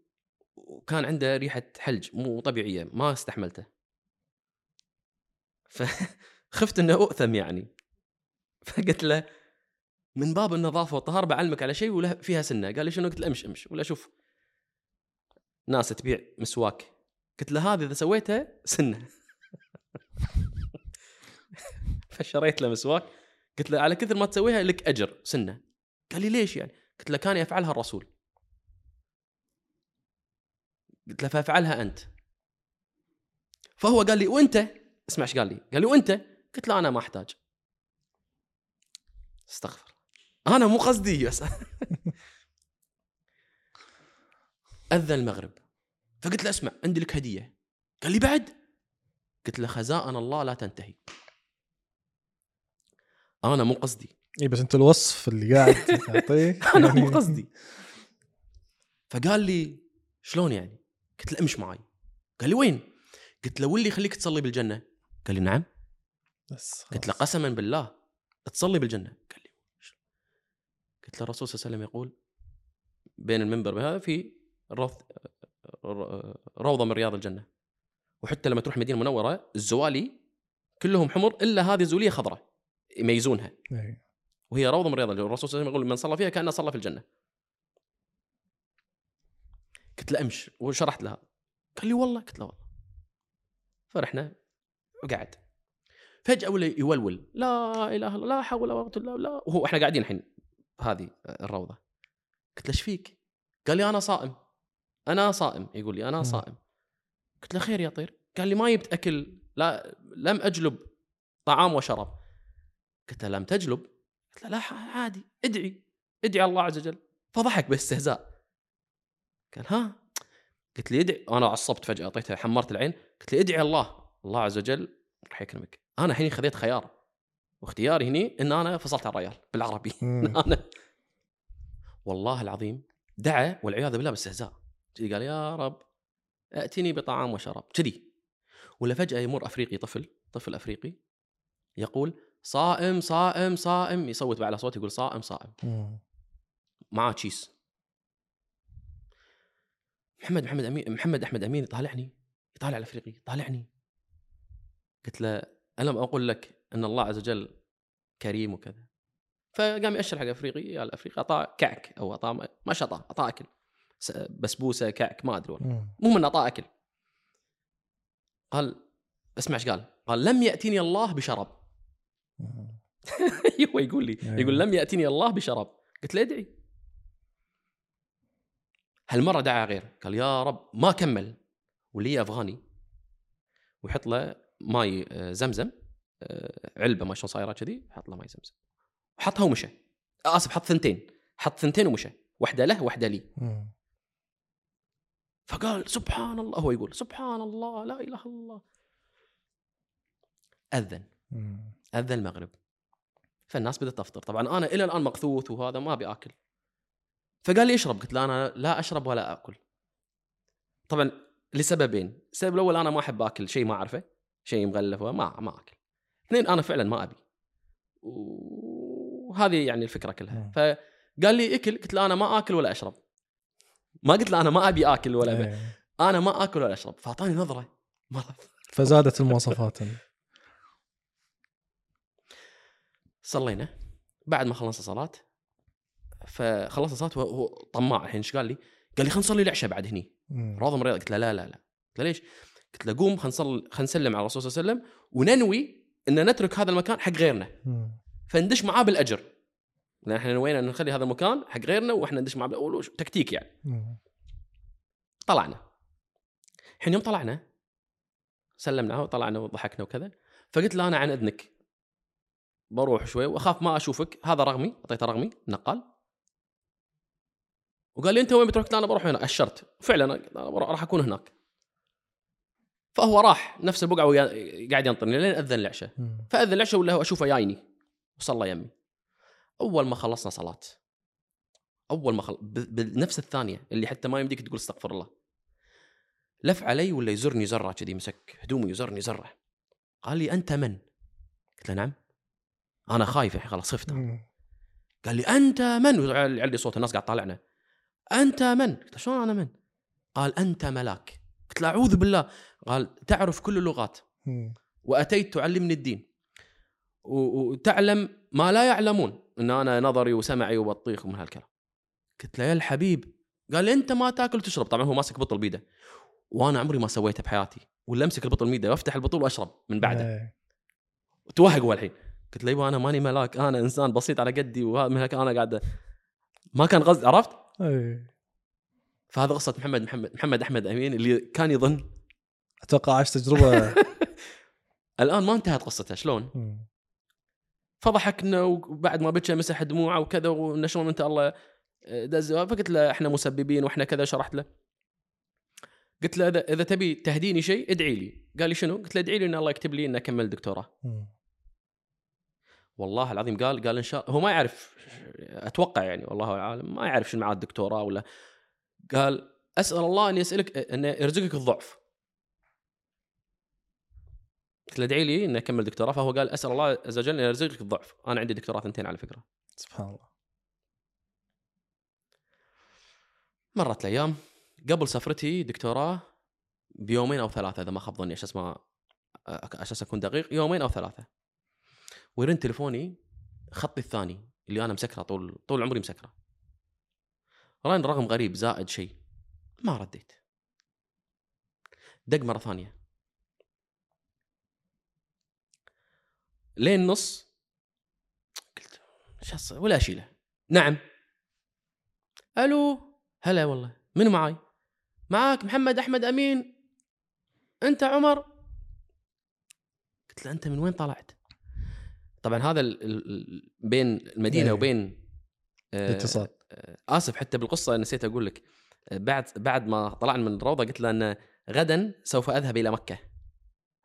وكان عنده ريحة حلج مو طبيعية ما استحملته. فخفت إنه أؤثم يعني. فقلت له من باب النظافة والطهارة بعلمك على شيء ولا فيها سنة. قال لي شنو؟ قلت له امش امش. ولا شوف ناس تبيع مسواك. قلت له هذا إذا سويته سنة. فشريت له مسواك. قلت له على كثر ما تسويها لك أجر سنة. قال لي ليش يعني؟ قلت له كان يفعلها الرسول. قلت له فافعلها أنت. فهو قال لي وأنت؟ اسمع إيش قال لي؟ قال لي وأنت؟ قلت له أنا ما أحتاج. استغفر أنا مو قصدي بس. اذن المغرب. فقلت له اسمع عندي لك هدية. قال لي بعد. قلت له خزائن الله لا تنتهي. أنا مو قصدي. اي بس أنت الوصف اللي قاعد تعطيه أنا مو يعني- قصدي. فقال لي شلون يعني؟ قلت له امش معي قال لي وين؟ قلت له واللي يخليك تصلي بالجنة. قال لي نعم. بس قلت له. قسما بالله تصلي بالجنة. قال لي؟ قلت له الرسول صلى الله عليه وسلم يقول بين المنبر هذا في روض روضة من رياض الجنة. وحتى لما تروح مدينة منورة الزوالي كلهم حمر إلا هذه زوليه خضراء. يميزونها. إيه. وهي روضة من رياض الرسول صلى الله عليه وسلم يقول من صلى فيها كأنه صلى في الجنة. قلت له أمش وشرحت لها. قال لي والله قلت له والله. فرحنا وقعد. فجأة ولا يولول. لا إله إلا الله لا حول ولا قوة إلا بالله. وهو إحنا قاعدين الحين هذه الروضة. قلت له إيش فيك؟ قال لي أنا صائم. أنا صائم. يقول لي أنا. صائم. قلت له خير يا طير. قال لي ما جبت أكل لا لم أجلب طعام وشراب. قلت له لم تجلب؟ قلت له لا عادي ادعي ادعي الله عز وجل. فضحك باستهزاء. قال ها؟ قلت لي ادعي. أنا عصبت فجأة أعطيته حمرت العين. قلت لي ادعي الله الله عز وجل راح يكرمك. أنا الحين خذيت خيار. واختياري هني إن أنا فصلت على الريال بالعربي. أنا والله العظيم دعا والعياذ بالله باستهزاء. قال يا رب ائتني بطعام وشراب. كذي. ولا فجأة يمر أفريقي طفل طفل أفريقي يقول صائم صائم صائم يصوت باعلى صوت يقول صائم صائم. معاه تشيس محمد محمد امين محمد أحمد امين يطالعني يطالع الافريقي يطالعني قلت له الم أقول لك أن الله عز وجل كريم وكذا فقام يأشر حق أفريقي يا الافريقي أعطاه كعك أو أعطاه ما شطاه أعطاه أكل بسبوسة كعك ما أدري والله. المهم انه أعطاه أكل قال أسمع إيش قال؟ قال لم ياتيني الله بشراب. أيوه يقول لي أيوة. يقول لم يأتني الله بشراب. قلت له ادعي هالمرة دعا غير قال يا رب ما كمل. ولي أفغاني ويحط له ماي آه، زمزم آه، علبة ما شلون صايرة كذي حط له ماي زمزم. وحطها ومشى. آسف حط ثنتين. حط ثنتين ومشى. واحدة له واحدة لي. فقال سبحان الله. هو يقول سبحان الله لا إله إلا الله. أذن. اذن المغرب. فالناس بدات تفطر. طبعا أنا إلى الآن مقثوث وهذا ما أبي آكل. فقال لي اشرب. قلت له أنا لا أشرب ولا آكل. طبعا لسببين. السبب الأول أنا ما أحب آكل شيء ما أعرفه. شيء مغلف ما ما آكل. اثنين أنا فعلا ما أبي. وهذه يعني الفكرة كلها. مم. فقال لي إكل. قلت له أنا ما آكل ولا أشرب. ما قلت له أنا ما أبي آكل ولا أبي. إيه. أنا ما آكل ولا أشرب. فأعطاني نظرة. مرض فزادت المواصفات. صلينا بعد ما خلصنا صلاة فخلصنا صلاة وهو طماع الحين إيش قال لي؟ قال لي خلينا نصلي العشاء بعد هني. راضي مريض قلت له لا لا لا قلت له ليش؟ قلت له قوم خلينا نسلم على الرسول صلى الله عليه وسلم وننوي إن نترك هذا المكان حق غيرنا. فندش معاه بالأجر لأن إحنا نوينا إن نخلي هذا المكان حق غيرنا وإحنا ندش معاه بال- وش- تكتيك يعني. طلعنا الحين يوم طلعنا سلمنا وطلعنا وضحكنا وكذا فقلت له أنا عن إذنك بروح شوي وأخاف ما أشوفك. هذا رقمي أعطيته رقمي نقال. وقال لي أنت وين بتروح؟ أنا بروح هنا. أشرت. فعلا بروح- راح أكون هناك. فهو راح نفس البقعة ويا- قاعد ينطرني لين أذن العشاء. فأذن العشاء ولا أشوفه جايني وصلى يمي. أول ما خلصنا صلاة. أول ما خل... ب... بنفس الثانية اللي حتى ما يمديك تقول استغفر الله. لف علي ولا يزرني زرة كذي مسك هدومي يزرني زرة. قال لي أنت من؟ قلت له نعم. أنا خايف الحين خلاص خفت. قال لي أنت من؟ علي صوت الناس قاعد طالعنا أنت من؟ قلت شلون أنا من؟ قال أنت ملاك. قلت له أعوذ بالله. قال تعرف كل اللغات. وأتيت تعلمني الدين. وتعلم ما لا يعلمون. إن أنا نظري وسمعي وبطيخ ومن هالكلام. قلت له يا الحبيب. قال لي أنت ما تاكل وتشرب. طبعا هو ماسك بطل بيده. وأنا عمري ما سويته بحياتي. ولا امسك البطل بيده وأفتح البطل وأشرب من بعده. إيه. توهق هو الحين. قلت له يبا أنا ماني ملاك أنا إنسان بسيط على قدي وهذا أنا قاعد ما كان غز عرفت إيه. فهذا قصة محمد محمد محمد أحمد أمين اللي كان يظن أتوقع عاش تجربة الآن ما انتهت قصته شلون. فضحكنا وبعد ما بكى مسح دموعه وكذا وإن شلون أنت الله دز فقلت له إحنا مسببين وإحنا كذا شرحت له قلت له اذا إذا تبي تهديني شيء ادعي لي قال لي شنو؟ قلت له ادعي لي إن الله يكتب لي ان اكمل دكتوراه. والله العظيم قال قال إن شاء هو ما يعرف أتوقع يعني والله اعلم ما يعرف شنو معنى الدكتوراه ولا. قال أسأل الله أن يسألك أن يرزقك الضعف. قلت له ادعي لي ان أكمل دكتوراه. فهو قال أسأل الله عز وجل أن يرزقك الضعف. أنا عندي دكتوراه ثنتين على فكرة. سبحان الله. مرت الأيام. قبل سفرتي دكتوراه بيومين أو ثلاثة إذا ما خاب ظني أساس ما أساس أكون دقيق يومين أو ثلاثة. ويرن تليفوني خطي الثاني اللي أنا مسكره طول طول عمري مسكره. رن رقم غريب زائد شيء. ما رديت. دق مرة ثانية. لين نص. قلت شو ولا أشيله. نعم. ألو. هلا والله. من معاي? معاك محمد أحمد أمين. أنت عمر. قلت له أنت من وين طلعت؟ طبعا هذا ال ال ال- بين المدينة إيه. وبين آه، الاتصال آه، آسف حتى بالقصة نسيت أقول لك. آه، بعد بعد ما طلعنا من الروضة قلت له أن غدا سوف أذهب إلى مكة.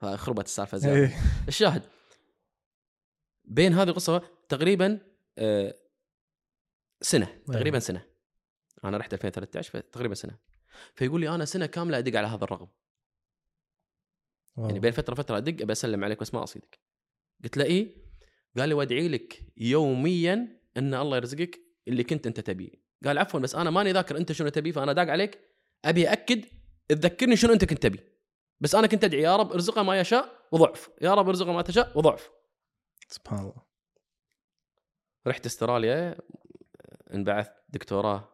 فخربت السالفة زيادة. إيه. الشاهد. بين هذه القصة تقريبا سنة تقريبا سنة. أنا رحت 2013 فتقريبا سنة. فيقول لي أنا سنة كاملة أدق على هذا الرقم. يعني بين فترة فترة أدق أبي أسلم عليك بس ما أصيدك. قلت له إيه؟ قال لي وادعي لك يوميا إن الله يرزقك اللي كنت أنت تبيه. قال عفوا بس أنا ماني ذاكر أنت شنو تبي فأنا داق عليك. أبي اكد تذكرني شنو أنت كنت تبي. بس أنا كنت أدعي يا رب ارزقه ما يشاء وضعف. يا رب ارزقه ما تشاء وضعف. سبحان الله. رحت استراليا انبعث دكتوراه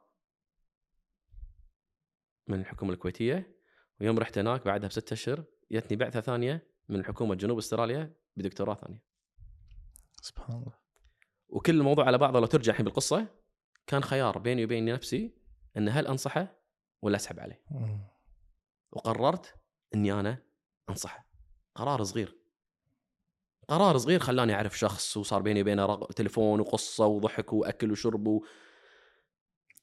من الحكومة الكويتية. ويوم رحت هناك بعدها بستة أشهر جتني بعثة ثانية من حكومه جنوب أستراليا بدكتوراه ثانية. سبحان الله. وكل الموضوع على بعضه لو ترجع الحين بالقصة كان خيار بيني وبين نفسي إن هل أنصحه ولا أسحب عليه. مم. وقررت إني أنا أنصحه. قرار صغير. قرار صغير خلاني أعرف شخص وصار بيني وبينه رق... تليفون وقصة وضحك وأكل وشرب و...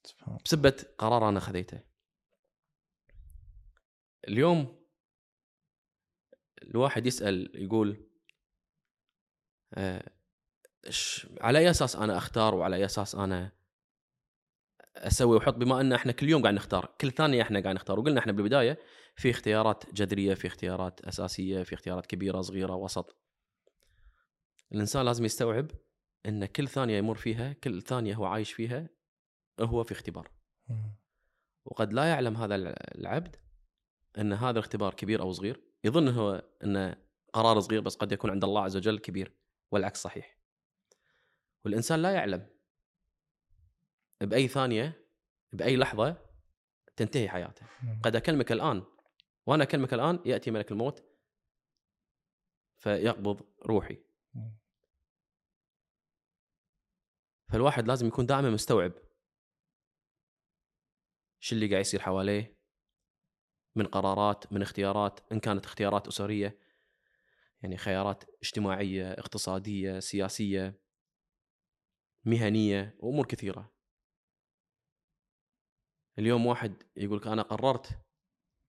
سبحان الله. بسبة قرار أنا خذيته اليوم الواحد يسأل يقول آه، على أي أساس أنا أختار وعلى أي أساس أنا أسوي وأحط؟ بما إن إحنا كل يوم قاعد نختار كل ثانية إحنا قاعد نختار. وقلنا إحنا بالبداية في اختيارات جذرية في اختيارات أساسية في اختيارات كبيرة صغيرة وسط. الإنسان لازم يستوعب إن كل ثانية يمر فيها كل ثانية هو عايش فيها هو في اختبار. وقد لا يعلم هذا العبد إن هذا الاختبار كبير أو صغير يظن هو انه قرار صغير بس قد يكون عند الله عز وجل كبير والعكس صحيح. والإنسان لا يعلم. بأي ثانية بأي لحظة تنتهي حياته. مم. قد أكلمك الآن. وأنا أكلمك الآن يأتي ملك الموت فيقبض روحي. مم. فالواحد لازم يكون دائما مستوعب شو اللي قاعد يصير حواليه من قرارات من اختيارات إن كانت اختيارات أسرية يعني خيارات اجتماعية اقتصادية سياسية. مهنية وأمور كثيرة. اليوم واحد يقول لك أنا قررت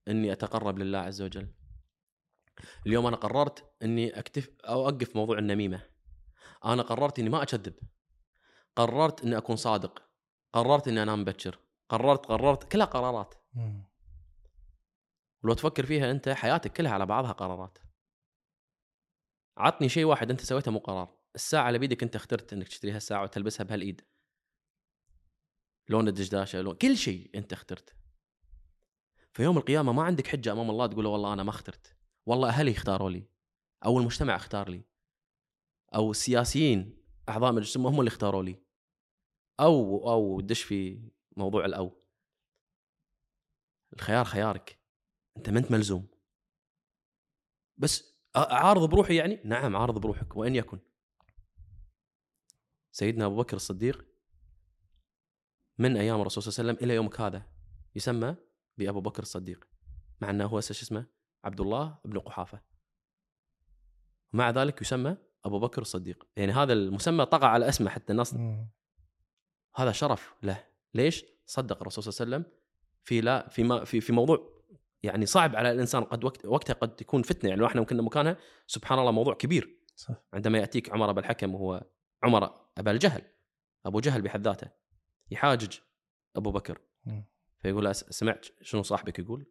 إني أتقرب لله عز وجل. اليوم أنا قررت إني اكتف أو أوقف موضوع النميمة. أنا قررت إني ما اكذب قررت إني أكون صادق. قررت إني أنام مبكر. قررت قررت كلها قرارات. ولو تفكر فيها أنت حياتك كلها على بعضها قرارات. عطني شيء واحد أنت سويته مو قرار. الساعة اللي بيدك أنت اخترت إنك تشتريها الساعة وتلبسها بهالإيد. لون الدشداشة لون كل شيء أنت اخترت في يوم القيامة ما عندك حجة أمام الله تقول له والله أنا ما اخترت. والله أهلي اختاروا لي أو المجتمع اختار لي أو السياسيين أعضاء مجلس الامه هم اللي اختاروا لي. أو أو دش في موضوع الأو. الخيار خيارك. أنت ما أنت ملزوم. بس أ- عارض بروحي يعني؟ نعم عارض بروحك وإن يكن. سيدنا أبو بكر الصديق من أيام الرسول صلى الله عليه وسلم إلى يومك هذا يسمى بأبو بكر الصديق مع أنه هو شو اسمه؟ عبد الله بن قحافة. مع ذلك يسمى أبو بكر الصديق. يعني هذا المسمى طغى على أسمه حتى الناس. هذا شرف له. ليش؟ صدق الرسول صلى الله عليه وسلم في لا في ما في في موضوع يعني صعب على الإنسان. قد وقت وقتها قد تكون فتنة يعني لو إحنا كنا مكانها سبحان الله موضوع كبير. صح. عندما يأتيك عمر ابا الحكم وهو عمر أبا الجهل أبو جهل بحد ذاته يحاجج أبو بكر. فيقول له "أس- سمعت شنو صاحبك يقول؟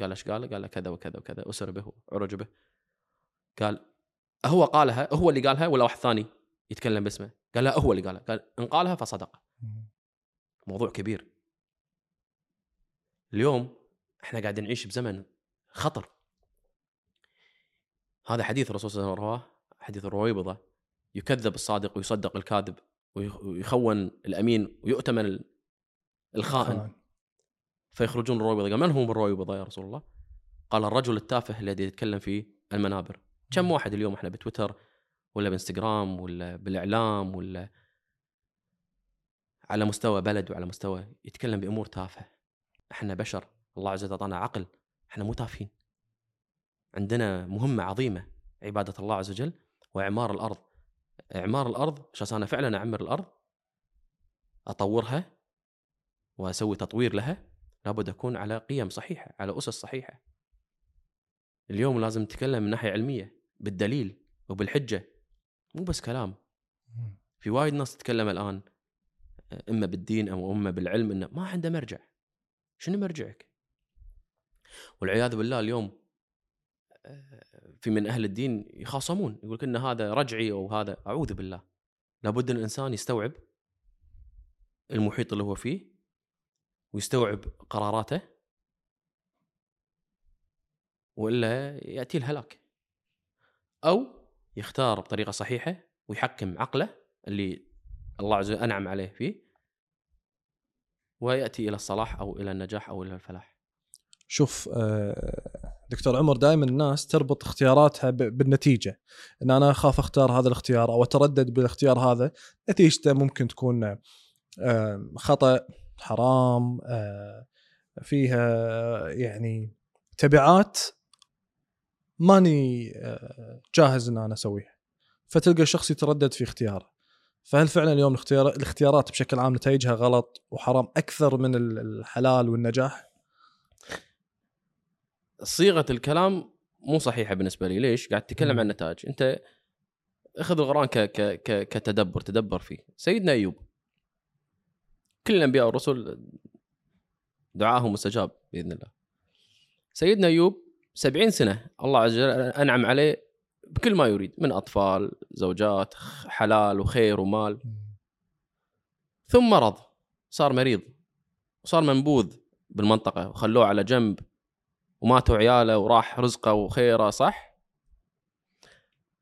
قال إيش قال؟ قال له كذا وكذا وكذا أسر به وعرج به قال هو قالها هو اللي قالها ولا واحد ثاني يتكلم باسمه؟ قال لا هو اللي قالها قال إن قالها فصدق. موضوع كبير اليوم إحنا قاعدين نعيش بزمن خطر هذا حديث الرسول صلى الله عليه وسلم رواه حديث الرويبضة يكذب الصادق ويصدق الكاذب ويخ- ويخون الأمين ويؤتمن ال- الخائن. خائن. فيخرجون الرويبضة قال من هم الرويبضة يا رسول الله؟ قال الرجل التافه الذي يتكلم في المنابر. كم واحد اليوم إحنا بتويتر ولا بإنستغرام ولا بالإعلام ولا على مستوى بلد وعلى مستوى يتكلم بأمور تافهة. إحنا بشر. الله عز وجل أعطانا عقل. إحنا مو تافهين. عندنا مهمة عظيمة عبادة الله عز وجل وإعمار الأرض. إعمار الأرض عشان أنا فعلا أعمر الأرض؟ أطورها وأسوي تطوير لها. لابد أكون على قيم صحيحة على أسس صحيحة. اليوم لازم نتكلم من ناحية علمية بالدليل وبالحجة. مو بس كلام. في وايد ناس تتكلم الآن إما بالدين أو إما بالعلم إنه ما عنده مرجع. شنو مرجعك؟ والعياذ بالله اليوم آه، في من أهل الدين يخاصمون يقول إن هذا رجعي أو هذا أعوذ بالله. لابد أن الإنسان يستوعب المحيط اللي هو فيه ويستوعب قراراته وإلا يأتي الهلاك. أو يختار بطريقة صحيحة ويحكم عقله اللي الله عز وجل أنعم عليه فيه ويأتي إلى الصلاح أو إلى النجاح أو إلى الفلاح. شوف آه دكتور عمر دائما الناس تربط اختياراتها بالنتيجة. إن أنا أخاف أختار هذا الاختيار أو أتردد بالاختيار هذا نتيجته ممكن تكون خطأ حرام آه، فيها يعني تبعات ماني آه، جاهز إن أنا أسويها. فتلقى الشخص يتردد في اختياره. فهل فعلا اليوم الاختيار الاختيارات بشكل عام نتائجها غلط وحرام أكثر من ال- الحلال والنجاح؟ صيغة الكلام مو صحيحة بالنسبة لي. ليش؟ قاعد تتكلم. عن النتائج أنت أخذ القرآن ك ك ك كتدبر تدبر فيه. سيدنا أيوب. كل الأنبياء والرسل دعاهم مستجاب بإذن الله. سيدنا أيوب سبعين سنة الله عز وجل أنعم عليه بكل ما يريد من أطفال زوجات حلال وخير ومال. ثم مرض صار مريض. وصار منبوذ بالمنطقة. وخلوه على جنب. وماتوا عياله وراح رزقه وخيره صح؟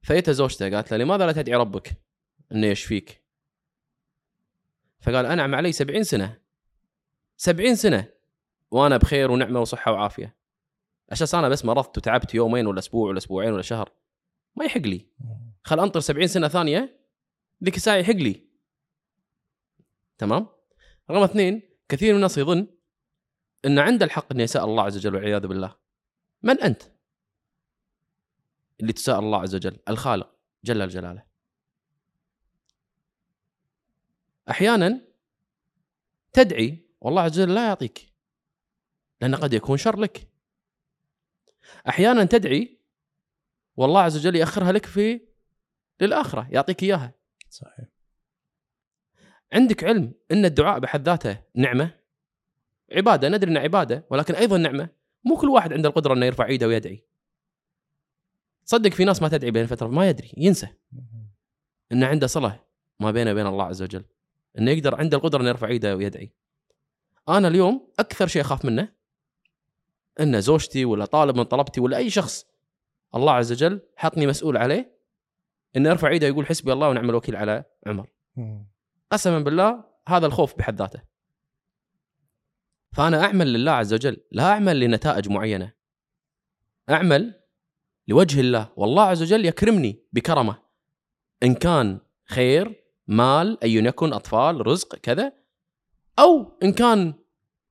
فايتها زوجته قالت له لماذا لا تدعي ربك إنه يشفيك؟ فقال أنعم علي سبعين سنة سبعين سنة وأنا بخير ونعمة وصحة وعافية. أساس أنا بس مرضت وتعبت يومين ولا أسبوع ولا أسبوعين ولا شهر. ما يحق لي. خل أنطر سبعين سنة ثانية ذيك الساعة يحق لي. تمام؟ رقم اثنين كثير من الناس يظن إن عنده الحق انه يسأل الله عز وجل والعياذ بالله من أنت؟ اللي تسأل الله عز وجل الخالق جل جلاله. أحيانا تدعي والله عز وجل لا يعطيك لأنه قد يكون شر لك. أحيانا تدعي والله عز وجل يأخرها لك في للآخرة يعطيك إياها. صحيح. عندك علم إن الدعاء بحد ذاته نعمة؟ عبادة ندري إنها عبادة ولكن أيضا نعمة. مو كل واحد عنده القدرة إنه يرفع إيده ويدعي. صدق في ناس ما تدعي بين فترة ما يدري ينسى. إنه عنده صلة ما بينه وبين الله عز وجل. إنه يقدر عنده القدرة إنه يرفع إيده ويدعي. أنا اليوم أكثر شيء أخاف منه إن زوجتي ولا طالب من طلبتي ولا أي شخص الله عز وجل حطني مسؤول عليه إنه يرفع إيده يقول حسبي الله ونعم الوكيل على عمر. قسما بالله هذا الخوف بحد ذاته. فأنا أعمل لله عز وجل لا أعمل لنتائج معينة. أعمل لوجه الله. والله عز وجل يكرمني بكرمه. إن كان خير مال أي يكن أطفال رزق كذا. أو إن كان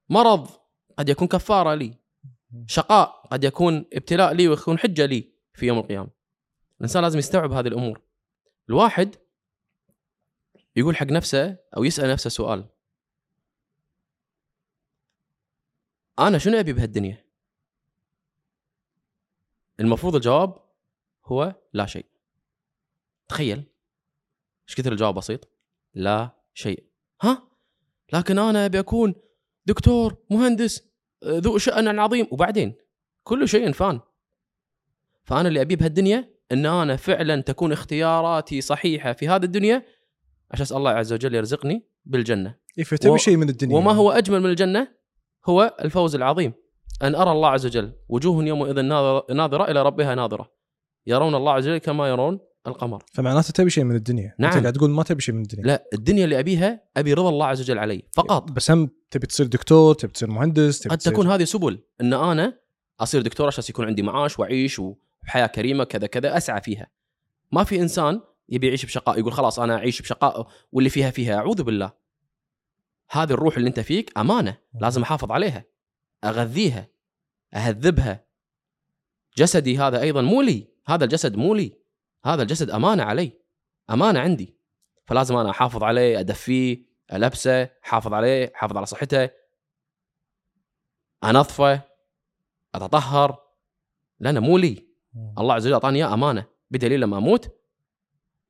مرض قد يكون كفارة لي. شقاء قد يكون ابتلاء لي ويكون حجة لي في يوم القيامة. الإنسان لازم يستوعب هذه الأمور. الواحد يقول حق نفسه أو يسأل نفسه سؤال. أنا شنو أبي بهالدنيا؟ المفروض الجواب هو لا شيء. تخيل. إيش كثر الجواب بسيط؟ لا شيء. ها؟ لكن أنا أبي أكون دكتور مهندس آه، ذو شأن عظيم وبعدين؟ كل شيء فان فأنا اللي أبيه بهالدنيا إن أنا فعلا تكون اختياراتي صحيحة في هذه الدنيا عشان الله عز وجل يرزقني بالجنة. اي فتبي و- شيء من الدنيا. وما هو أجمل من الجنة؟ هو الفوز العظيم. أن أرى الله عز وجل وجوه يومئذ ناظر- ناظرة إلى ربها ناظرة. يرون الله عز وجل كما يرون القمر. فمعناته تبي شيء من الدنيا. نعم. انت قاعد تقول ما تبي شيء من الدنيا. لا الدنيا اللي ابيها أبي رضا الله عز وجل علي فقط. بس هم تبي تصير دكتور تبي تصير مهندس تبي قد تصير تكون هذه سبل. أن أنا أصير دكتور عشان يكون عندي معاش واعيش وحياة كريمة كذا كذا أسعى فيها. ما في إنسان يبي يعيش بشقاء يقول خلاص أنا أعيش بشقاء واللي فيها فيها أعوذ بالله. هذه الروح اللي أنت فيك أمانة لازم أحافظ عليها أغذيها أهذبها. جسدي هذا أيضا مو لي هذا الجسد مو لي هذا الجسد أمانة علي أمانة عندي. فلازم أنا أحافظ عليه أدفيه ألبسه أحافظ عليه أحافظ على صحته. أنظفه أتطهر لأنه مو لي. الله عز وجل أعطاني إياه أمانة. بدليل لما أموت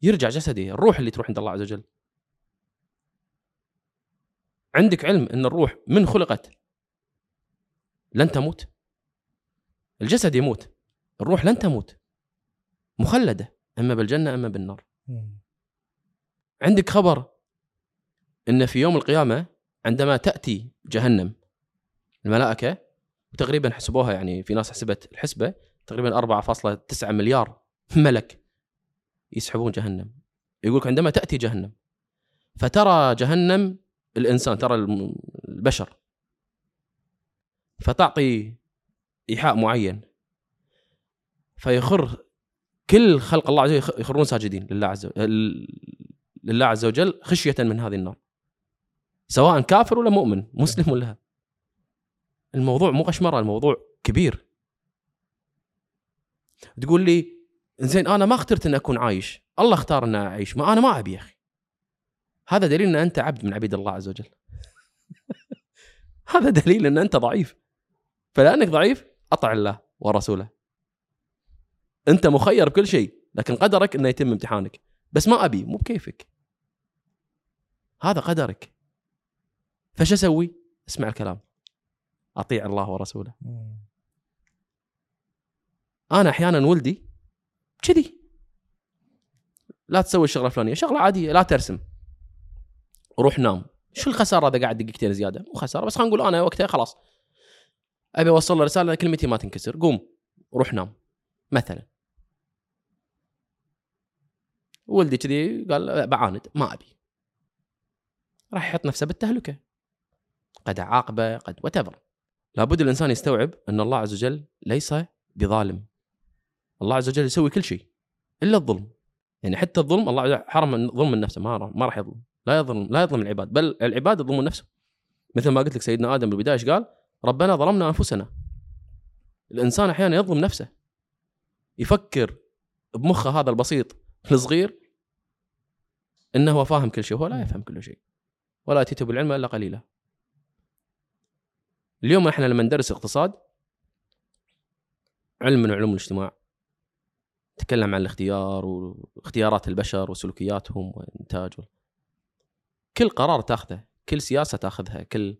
يرجع جسدي الروح اللي تروح عند الله عز وجل. عندك علم إن الروح من خلقت لن تموت؟ الجسد يموت الروح لن تموت مخلدة أما بالجنة أما بالنار. عندك خبر إن في يوم القيامة عندما تأتي جهنم الملائكة وتقريبا حسبوها يعني في ناس حسبت الحسبة تقريبا 4.9 مليار ملك يسحبون جهنم. يقولك عندما تأتي جهنم فترى جهنم الإنسان ترى البشر. فتعطي إيحاء معين. فيخر كل خلق الله عز وجل يخ- يخرون ساجدين لله عز وجل لله عز وجل خشية من هذه النار. سواء كافر ولا مؤمن مسلم ولا الموضوع مو قشمره الموضوع كبير. تقول لي زين أنا ما اخترت ان أكون عايش. الله اختار ان أعيش ما أنا ما أبي يا أخي. هذا دليل إن أنت عبد من عبيد الله عز وجل. هذا دليل إن أنت ضعيف. فلأنك ضعيف أطع الله ورسوله. أنت مخير بكل شيء لكن قدرك إنه يتم امتحانك. بس ما أبي مو بكيفك. هذا قدرك. فش أسوي؟ أسمع الكلام. أطيع الله ورسوله. أنا أحيانا ولدي كذي. لا تسوي الشغلة الفلانية. شغلة عادية لا ترسم. روح نام. شو الخسارة إذا قاعد دقيقتين زيادة؟ مو خسارة بس خلينا نقول أنا وقتها خلاص. أبي أوصل له رسالة كلمتي ما تنكسر. قوم روح نام. مثلا. ولدي كذي قال بعاند. ما أبي. راح يحط نفسه بالتهلكة. قد عاقبه قد وتفر لابد الإنسان يستوعب أن الله عز وجل ليس بظالم. الله عز وجل يسوي كل شيء إلا الظلم. يعني حتى الظلم الله حرم الظلم من نفسه ما ما راح يظلم. لا يظلم لا يظلم العباد بل العباد يظلمون نفسهم. مثل ما قلت لك سيدنا آدم بالبداية إيش قال؟ ربنا ظلمنا أنفسنا. الإنسان أحيانا يظلم نفسه. يفكر بمخه هذا البسيط الصغير إنه هو فاهم كل شيء وهو لا يفهم كل شيء. ولا أتيت بالعلم إلا قليلا. اليوم إحنا لما ندرس اقتصاد علم من علوم الاجتماع تكلم عن الاختيار واختيارات البشر وسلوكياتهم وإنتاج كل قرار تاخذه كل سياسة تاخذها كل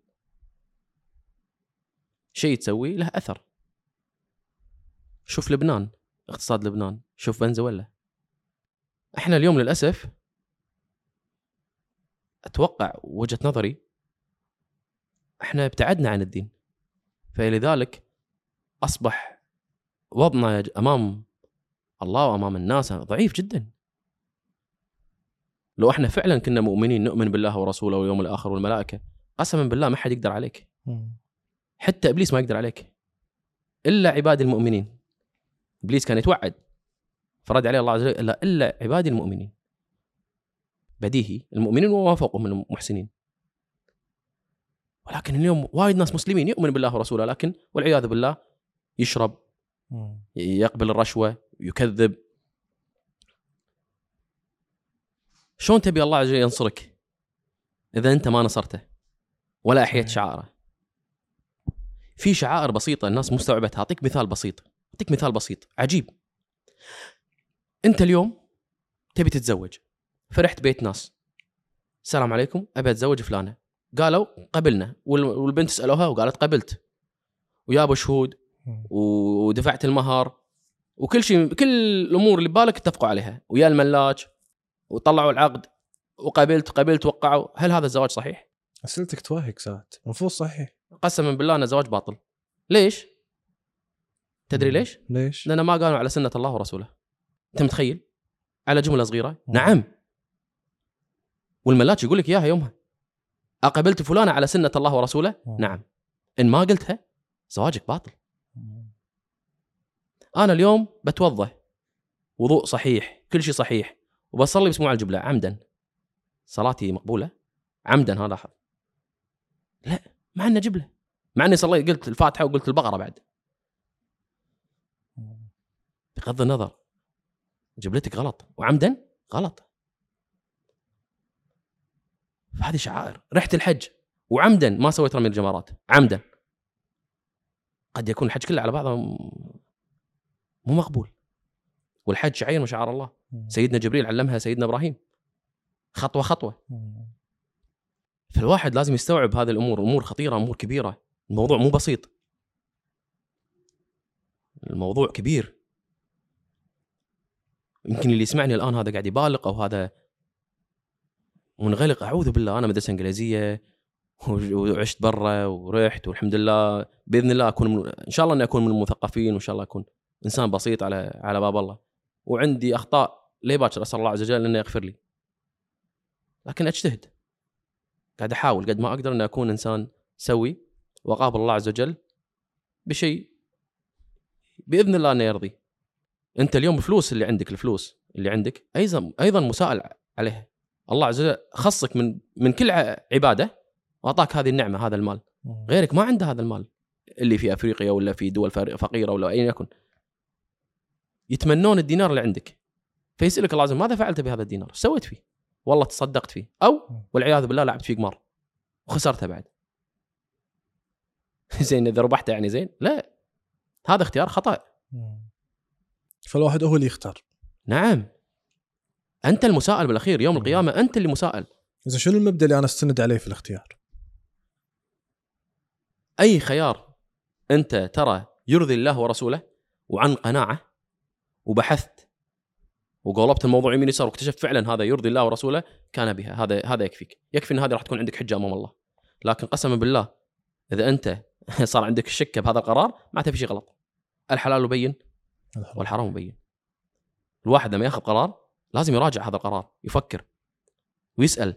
شيء تسويه له أثر. شوف لبنان اقتصاد لبنان شوف فنزويلا. إحنا اليوم للأسف أتوقع وجهة نظري إحنا ابتعدنا عن الدين. فلذلك أصبح وضعنا أمام الله وأمام الناس ضعيف جدا. لو إحنا فعلا كنا مؤمنين نؤمن بالله ورسوله واليوم الآخر والملائكة قسما بالله ما حد يقدر عليك حتى إبليس ما يقدر عليك. إلا عباد المؤمنين. إبليس كان يتوعد. فرد عليه الله عز وجل الا إلا عبادي المؤمنين. بديهي. المؤمنين وما فوقهم من المحسنين. ولكن اليوم وايد ناس مسلمين يؤمن بالله ورسوله لكن والعياذ بالله يشرب يقبل الرشوة يكذب شلون تبي الله عز وجل ينصرك إذا أنت ما نصرته؟ ولا احييت شعائره في شعائر بسيطة الناس مستوعبتها. أعطيك مثال بسيط. أعطيك مثال بسيط. عجيب. أنت اليوم تبي تتزوج. فرحت بيت ناس. السلام عليكم أبي أتزوج فلانة. قالوا قبلنا. وال- والبنت سألوها وقالت قبلت. ويابوا شهود ودفعت المهر. وكل شيء كل الأمور اللي ببالك اتفقوا عليها. ويا الملاج وطلعوا العقد وقبلت قبلت وقعوا هل هذا الزواج صحيح؟ أسئلتك توهق ساعات المفروض صحيح قسما بالله انه زواج باطل ليش؟ تدري ليش؟ ليش؟ لأن ما قالوا على سنة الله ورسوله أنت متخيل؟ على جملة صغيرة مم. نعم والملاك يقول لك إياها يومها أقبلت فلانة على سنة الله ورسوله؟ مم. نعم إن ما قلتها زواجك باطل أنا اليوم بتوضا وضوء صحيح كل شيء صحيح وبصلي بسموع الجبلة. عمدا. صلاتي مقبولة. عمدا هذا لاحظ لا مع إنه جبلة. مع إني صليت قلت الفاتحة وقلت البقرة بعد. بغض النظر. جبلتك غلط. وعمدا غلط. فهذه شعائر. رحت الحج. وعمدا ما سويت رمي الجمرات عمدا. قد يكون الحج كله على بعضه مو مقبول. والحج شعير من شعار الله سيدنا جبريل علمها سيدنا إبراهيم. خطوة خطوة. فالواحد لازم يستوعب هذه الأمور. أمور خطيرة أمور كبيرة. الموضوع مو بسيط. الموضوع كبير. يمكن اللي يسمعني الآن هذا قاعد يبالغ أو هذا منغلق. أعوذ بالله أنا مدرسة إنجليزية وعشت برا ورحت والحمد لله. بإذن الله أكون من إن شاء الله إني أكون من المثقفين وإن شاء الله أكون إنسان بسيط على على باب الله. وعندي أخطاء ليه باكر أسأل الله عز وجل انه يغفر لي. لكن أجتهد. قاعد أحاول قد ما أقدر اني أكون إنسان سوي وأقابل الله عز وجل بشيء بإذن الله أنه يرضي. أنت اليوم الفلوس اللي عندك الفلوس اللي عندك أيضا أيضا مسائل عليها. الله عز وجل خصك من من كل عبادة وأعطاك هذه النعمة هذا المال. غيرك ما عنده هذا المال. اللي في أفريقيا ولا في دول فقيرة ولا ايا يكن. يتمنون الدينار اللي عندك. فيسألك الله عز وجل ماذا فعلت بهذا الدينار؟ إيش سويت فيه؟ والله تصدقت فيه. أو والعياذ بالله لعبت فيه قمار وخسرته بعد. زين إذا ربحته يعني زين؟ لا. هذا اختيار خطأ. فالواحد هو اللي يختار. نعم. أنت المسائل بالأخير يوم القيامة أنت اللي مسائل إذا شنو المبدأ اللي أنا أستند عليه في الاختيار؟ أي خيار أنت ترى يرضي الله ورسوله وعن قناعة وبحثت وقولبت الموضوع يمين يسار واكتشفت فعلا هذا يرضي الله ورسوله كان بها. هذا هذا يكفيك. يكفي إن هذه راح تكون عندك حجة أمام الله. لكن قسما بالله إذا أنت صار عندك الشكه بهذا القرار معناته في شيء غلط. الحلال مبين والحرام مبين. الواحد لما ياخذ قرار لازم يراجع هذا القرار يفكر ويسأل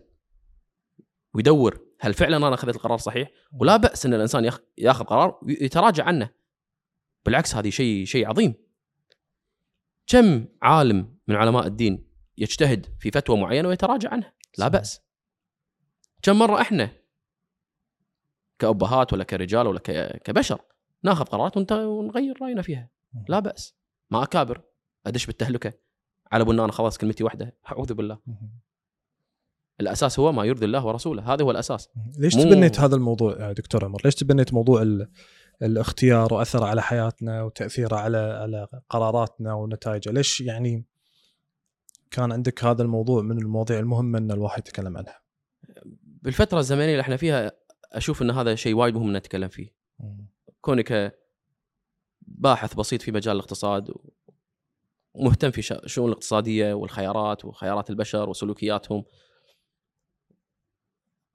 ويدور هل فعلا أنا أخذت القرار صحيح؟ ولا بأس إن الإنسان ياخ- ياخذ قرار ويتراجع عنه. بالعكس هذه شيء شيء عظيم. كم عالم من علماء الدين يجتهد في فتوى معينة ويتراجع عنها؟ لا. بأس. كم مرة إحنا كأبهات ولا كرجال ولا كبشر ناخذ قرارات ونغير رأينا فيها؟ لا بأس. ما أكابر. أدش بالتهلكة. على بنا أنا خلاص كلمتي واحدة أعوذ بالله. الأساس هو ما يرضي الله ورسوله. هذا هو الأساس. ليش مو- تبنيت هذا الموضوع يا دكتور عمر؟ ليش تبنيت موضوع ال... الاختيار واثره على حياتنا وتاثيره على على قراراتنا ونتائجه؟ ليش يعني كان عندك هذا الموضوع من المواضيع المهمة إن الواحد يتكلم عنها؟ بالفترة الزمنية اللي إحنا فيها أشوف إن هذا شيء وايد مهم نتكلم فيه كونك باحث بسيط في مجال الاقتصاد ومهتم في الشؤون الاقتصادية والخيارات وخيارات البشر وسلوكياتهم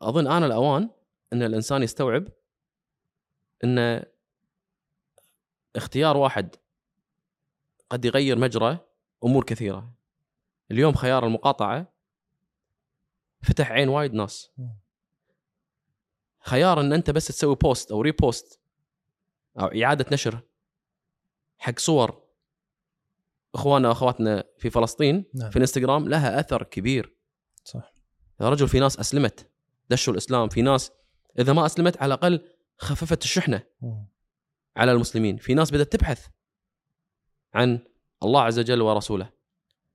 أظن آن الأوان إن الإنسان يستوعب إن اختيار واحد قد يغير مجرى أمور كثيرة. اليوم خيار المقاطعة فتح عين وايد ناس. خيار إن أنت بس تسوي post أو repost أو إعادة نشر حق صور إخواننا وأخواتنا في فلسطين نعم. في الانستغرام لها أثر كبير. صح. يا رجل في ناس أسلمت. دشوا الإسلام. في ناس إذا ما أسلمت على الأقل خففت الشحنة. على المسلمين. في ناس بدأت تبحث عن الله عز وجل ورسوله.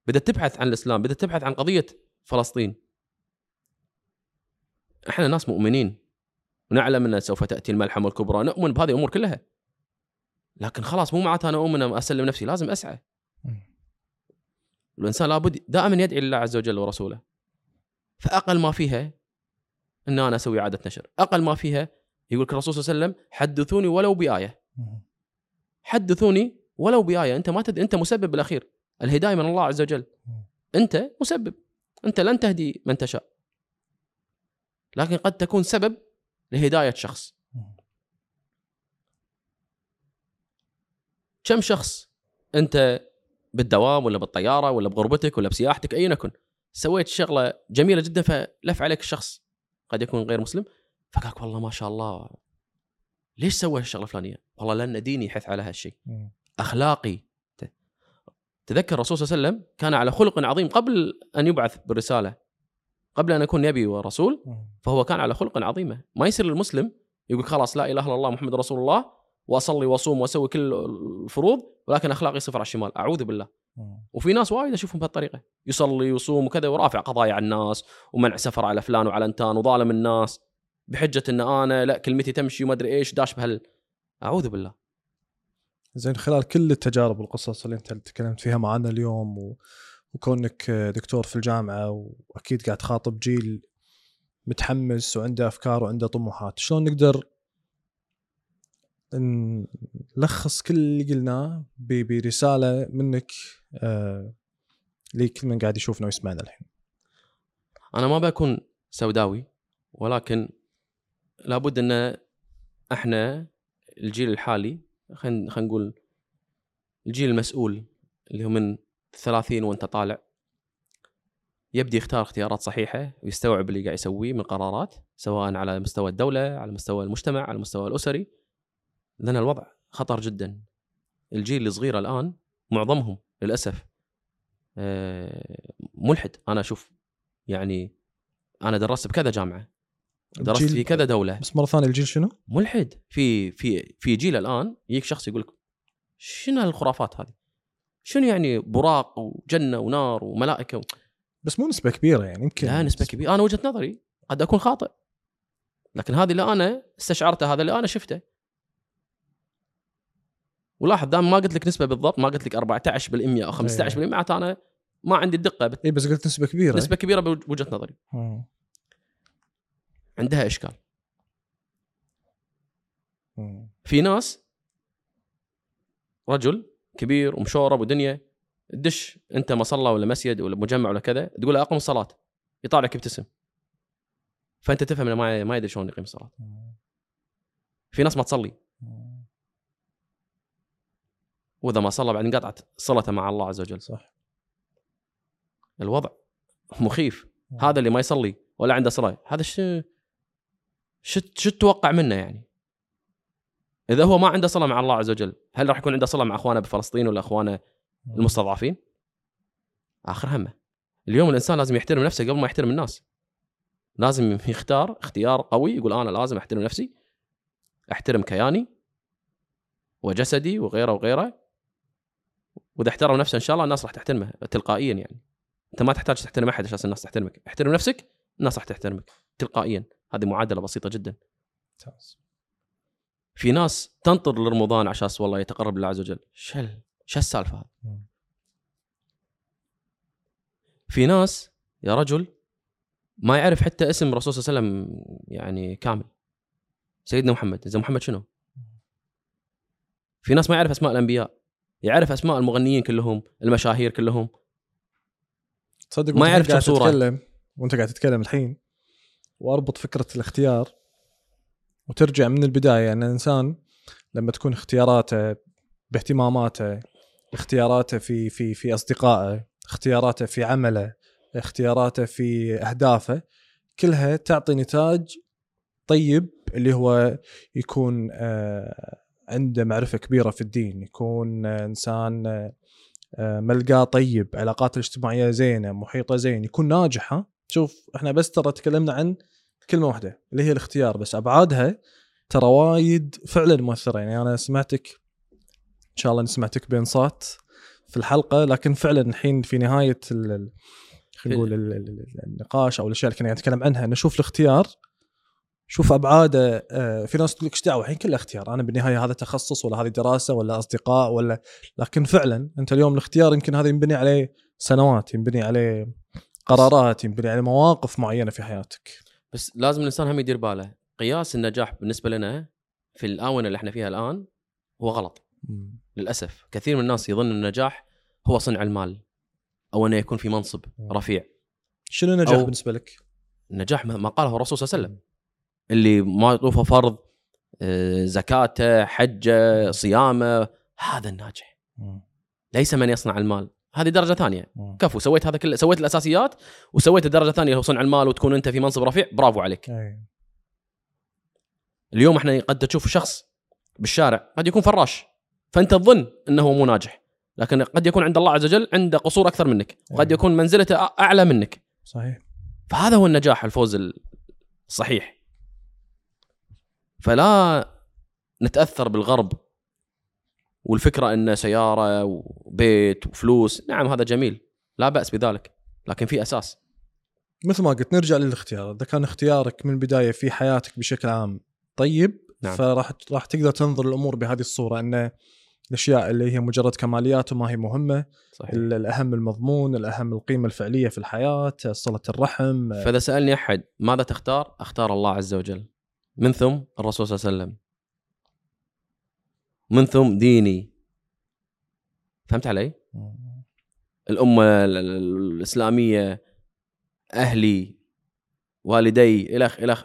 بدأت تبحث عن الإسلام بدأت تبحث عن قضية فلسطين. إحنا ناس مؤمنين. ونعلم أن سوف تأتي الملحمة الكبرى. نؤمن بهذه الأمور كلها. لكن خلاص مو معناته أنا أؤمن أسلم نفسي. لازم أسعى. الإنسان لابد دائما يدعي لله عز وجل ورسوله. فأقل ما فيها إن أنا أسوي اعاده نشر. أقل ما فيها يقول لك الرسول صلى الله عليه وسلم حدثوني ولو بآية. حدثوني ولو بآية أنت ما تد... أنت مسبب بالأخير. الهداية من الله عز وجل. أنت مسبب. أنت لن تهدي من تشاء. لكن قد تكون سبب لهداية شخص. كم شخص أنت بالدوام ولا بالطيارة ولا بغربتك ولا بسياحتك ايا يكن سويت شغلة جميلة جدا فلف عليك الشخص. قد يكون غير مسلم. فقال لك والله ما شاء الله ليش سوى الشغله الفلانية؟ والله لأن ديني يحث على هالشيء. أخلاقي. تذكر الرسول صلى الله عليه وسلم كان على خلق عظيم قبل أن يبعث بالرساله قبل أن يكون نبي ورسول فهو كان على خلق عظيمة. ما يصير المسلم يقول خلاص لا إله إلا الله محمد رسول الله وأصلي وأصوم وأسوي كل الفروض ولكن أخلاقي صفر على الشمال. أعوذ بالله. وفي ناس وايد أشوفهم بهالطريقة. يصلي ويصوم وكذا ورافع قضايا على الناس ومنع سفر على فلان وعلى أنتان وظالم الناس. بحجة إن آنا لا كلمتي تمشي وما أدري إيش داش بهال أعوذ بالله زين خلال كل التجارب والقصص اللي أنت تكلمت فيها معنا اليوم و... وكونك دكتور في الجامعة وأكيد قاعد تخاطب جيل متحمس وعنده أفكار وعنده طموحات، شلون نقدر نلخص كل اللي قلناه ب- برسالة منك آه لكل من قاعد يشوفنا ويسمعنا الحين. أنا ما بكون سوداوي ولكن لابد أن إحنا الجيل الحالي خلينا خلينا نقول الجيل المسؤول اللي هو من 30 وأنت طالع يبدي يختار اختيارات صحيحة ويستوعب اللي قاعد يسويه من قرارات سواء على مستوى الدولة على مستوى المجتمع على المستوى الأسري. لأن الوضع خطر جدا. الجيل الصغير الآن معظمهم للأسف آه، ملحد. أنا أشوف يعني أنا درست بكذا جامعة. درست في كذا دولة. بس مرة ثانية الجيل شنو؟ ملحد. في في في جيل الآن يجيك شخص يقول لك شنو هالخرافات هذه؟ شنو يعني براق وجنة ونار وملائكة و... بس مو نسبة كبيرة يعني يمكن لا نسبة كبيرة. أنا وجهة نظري قد أكون خاطئ. لكن هذه اللي أنا استشعرته هذا اللي أنا شفته. ولاحظ دام ما قلت لك نسبة بالضبط ما قلت لك 14% أو 15% معناته أنا ما عندي الدقه بت- اي بس قلت نسبة كبيرة. نسبة كبيرة بوجهة نظري. عندها إشكال. في ناس رجل كبير ومشورب ودنيا تدش أنت مصلى ولا مسجد ولا مجمع ولا كذا تقول له أقم الصلاة يطالعك يبتسم فأنت تفهم إنه ما ما يدري شلون يقيم الصلاة. في ناس ما تصلي. وإذا ما صلى بعدين قطعت صلته مع الله عز وجل. صح. الوضع مخيف. هذا اللي ما يصلي ولا عنده صلاة. هذا شو شو شو تتوقع منه يعني؟ إذا هو ما عنده صله مع الله عز وجل هل راح يكون عنده صله مع أخوانه بفلسطين ولا أخوانه المستضعفين؟ آخر همه. اليوم الإنسان لازم يحترم نفسه قبل ما يحترم الناس. لازم يختار اختيار قوي يقول أنا لازم أحترم نفسي أحترم كياني وجسدي وغيره وغيره. وإذا احترم نفسه إن شاء الله الناس راح تحترمه تلقائيا يعني. أنت ما تحتاج تحترم أحد عشان الناس تحترمك. احترم نفسك الناس راح تحترمك تلقائيا. هذه معادلة بسيطة جدا. في ناس تنطر لرمضان عشان والله يتقرب لله عز وجل. شل شو السالفة هذه. في ناس يا رجل ما يعرف حتى اسم الرسول صلى الله عليه وسلم يعني كامل. سيدنا محمد. زي محمد شنو؟ في ناس ما يعرف أسماء الأنبياء. يعرف أسماء المغنيين كلهم المشاهير كلهم. تصدق ما يعرف كم. تتكلم وأنت قاعد تتكلم الحين. وأربط فكرة الاختيار وترجع من البداية. ان الإنسان لما تكون اختياراته باهتماماته اختياراته في في في أصدقائه اختياراته في عمله اختياراته في أهدافه كلها تعطي نتاج طيب اللي هو يكون آه، عنده معرفة كبيرة في الدين يكون آه، إنسان آه، ملقاه طيب علاقاته الاجتماعية زينة محيطة زين يكون ناجح ها؟ شوف إحنا بس ترى تكلمنا عن كلمة واحدة اللي هي الاختيار بس أبعادها ترى وايد فعلا مؤثرة. يعني أنا سمعتك إن شاء الله سمعتك بانصات في الحلقة لكن فعلا الحين في نهاية خلينا نقول ال- ال- ال- النقاش أو الأشياء اللي كنا نتكلم عنها نشوف الاختيار شوف أبعاده آه، في ناس تقول لك إيش دعوة؟ الحين كله اختيار. أنا بالنهاية هذا تخصص ولا هذه دراسة ولا أصدقاء ولا لكن فعلا أنت اليوم الاختيار يمكن هذا ينبني عليه سنوات ينبني عليه قرارات ينبني عليه مواقف معينة في حياتك. بس لازم الإنسان هم يدير باله. قياس النجاح بالنسبة لنا في الآونة اللي إحنا فيها الآن هو غلط. للأسف. كثير من الناس يظن النجاح هو صنع المال أو أنه يكون في منصب مم. رفيع. شنو النجاح أو- بالنسبة لك؟ النجاح ما قاله الرسول صلى الله عليه وسلم. اللي ما يطوفه فرض آه، زكاته حجة صيامة هذا الناجح. ليس من يصنع المال. هذه درجة ثانية. كفو سويت هذا كله سويت الأساسيات وسويت الدرجة الثانية هو صنع المال وتكون أنت في منصب رفيع. برافو عليك. أي. اليوم إحنا قد تشوف شخص بالشارع قد يكون فراش فأنت تظن إنه مو ناجح لكن قد يكون عند الله عز وجل عنده قصور أكثر منك وقد. يكون منزلته أعلى منك. صحيح. فهذا هو النجاح الفوز الصحيح. فلا نتأثر بالغرب والفكرة إن سيارة وبيت وفلوس نعم هذا جميل لا بأس بذلك لكن في أساس. مثل ما قلت نرجع للاختيار. إذا كان اختيارك من البداية في حياتك بشكل عام طيب نعم. فراح راح تقدر تنظر الأمور بهذه الصورة إن الأشياء اللي هي مجرد كماليات وما هي مهمة صحيح. ال- الأهم المضمون الأهم القيمة الفعلية في الحياة صلة الرحم. فإذا سألني أحد ماذا تختار؟ أختار الله عز وجل. من ثم الرسول صلى الله عليه وسلم. من ثم ديني. فهمت علي؟ الأمة ال- ال- الإسلامية أهلي والدي الخ الخ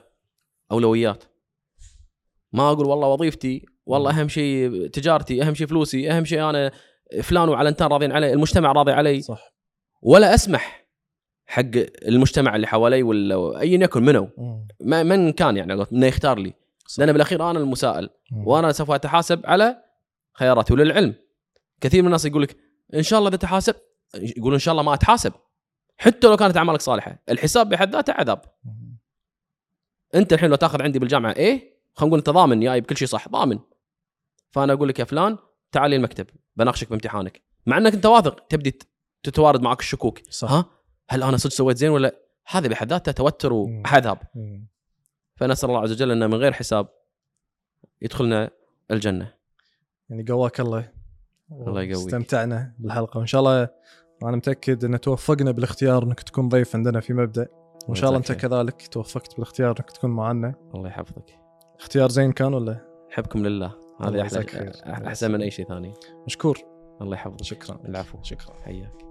أولويات. ما أقول والله وظيفتي والله أهم شيء تجارتي أهم شيء فلوسي أهم شيء أنا فلان وعلنتان راضين علي المجتمع راضي علي. صح. ولا أسمح حق المجتمع اللي حوالي ولا ايا يكن منو من كان يعني انه يختار لي. صح. لأن بالأخير أنا المسائل. وأنا سوف أتحاسب على خياراتي وللعلم. كثير من الناس يقول لك إن شاء الله إذا تحاسب يقول إن شاء الله ما أتحاسب. حتى لو كانت أعمالك صالحة الحساب بحد ذاته عذاب. أنت الحين لو تأخذ عندي بالجامعة إيه خلينا نقول أنت ضامن جاي بكل شيء صح ضامن. فأنا أقول لك يا فلان تعال لي المكتب بناقشك بامتحانك. مع إنك أنت واثق تبدي تتوارد معك الشكوك. صح. ها؟ هل أنا صدق سويت زين ولا؟ هذا بحد ذاته توتر. وعذاب. فنسأل الله عز وجل إنه من غير حساب يدخلنا الجنة. يعني قواك الله. الله يقويك. استمتعنا بالحلقة. وإن شاء الله أنا متأكد إن توفقنا بالاختيار إنك تكون ضيف عندنا في مبدأ. وإن شاء الله أنت. كذلك توفقت بالاختيار إنك تكون معنا. الله يحفظك. اختيار زين كان ولا؟ حبكم لله. هذا خير. أحسن من أي شيء ثاني. مشكور. الله يحفظك. شكرا. العفو. شكرا. حياك.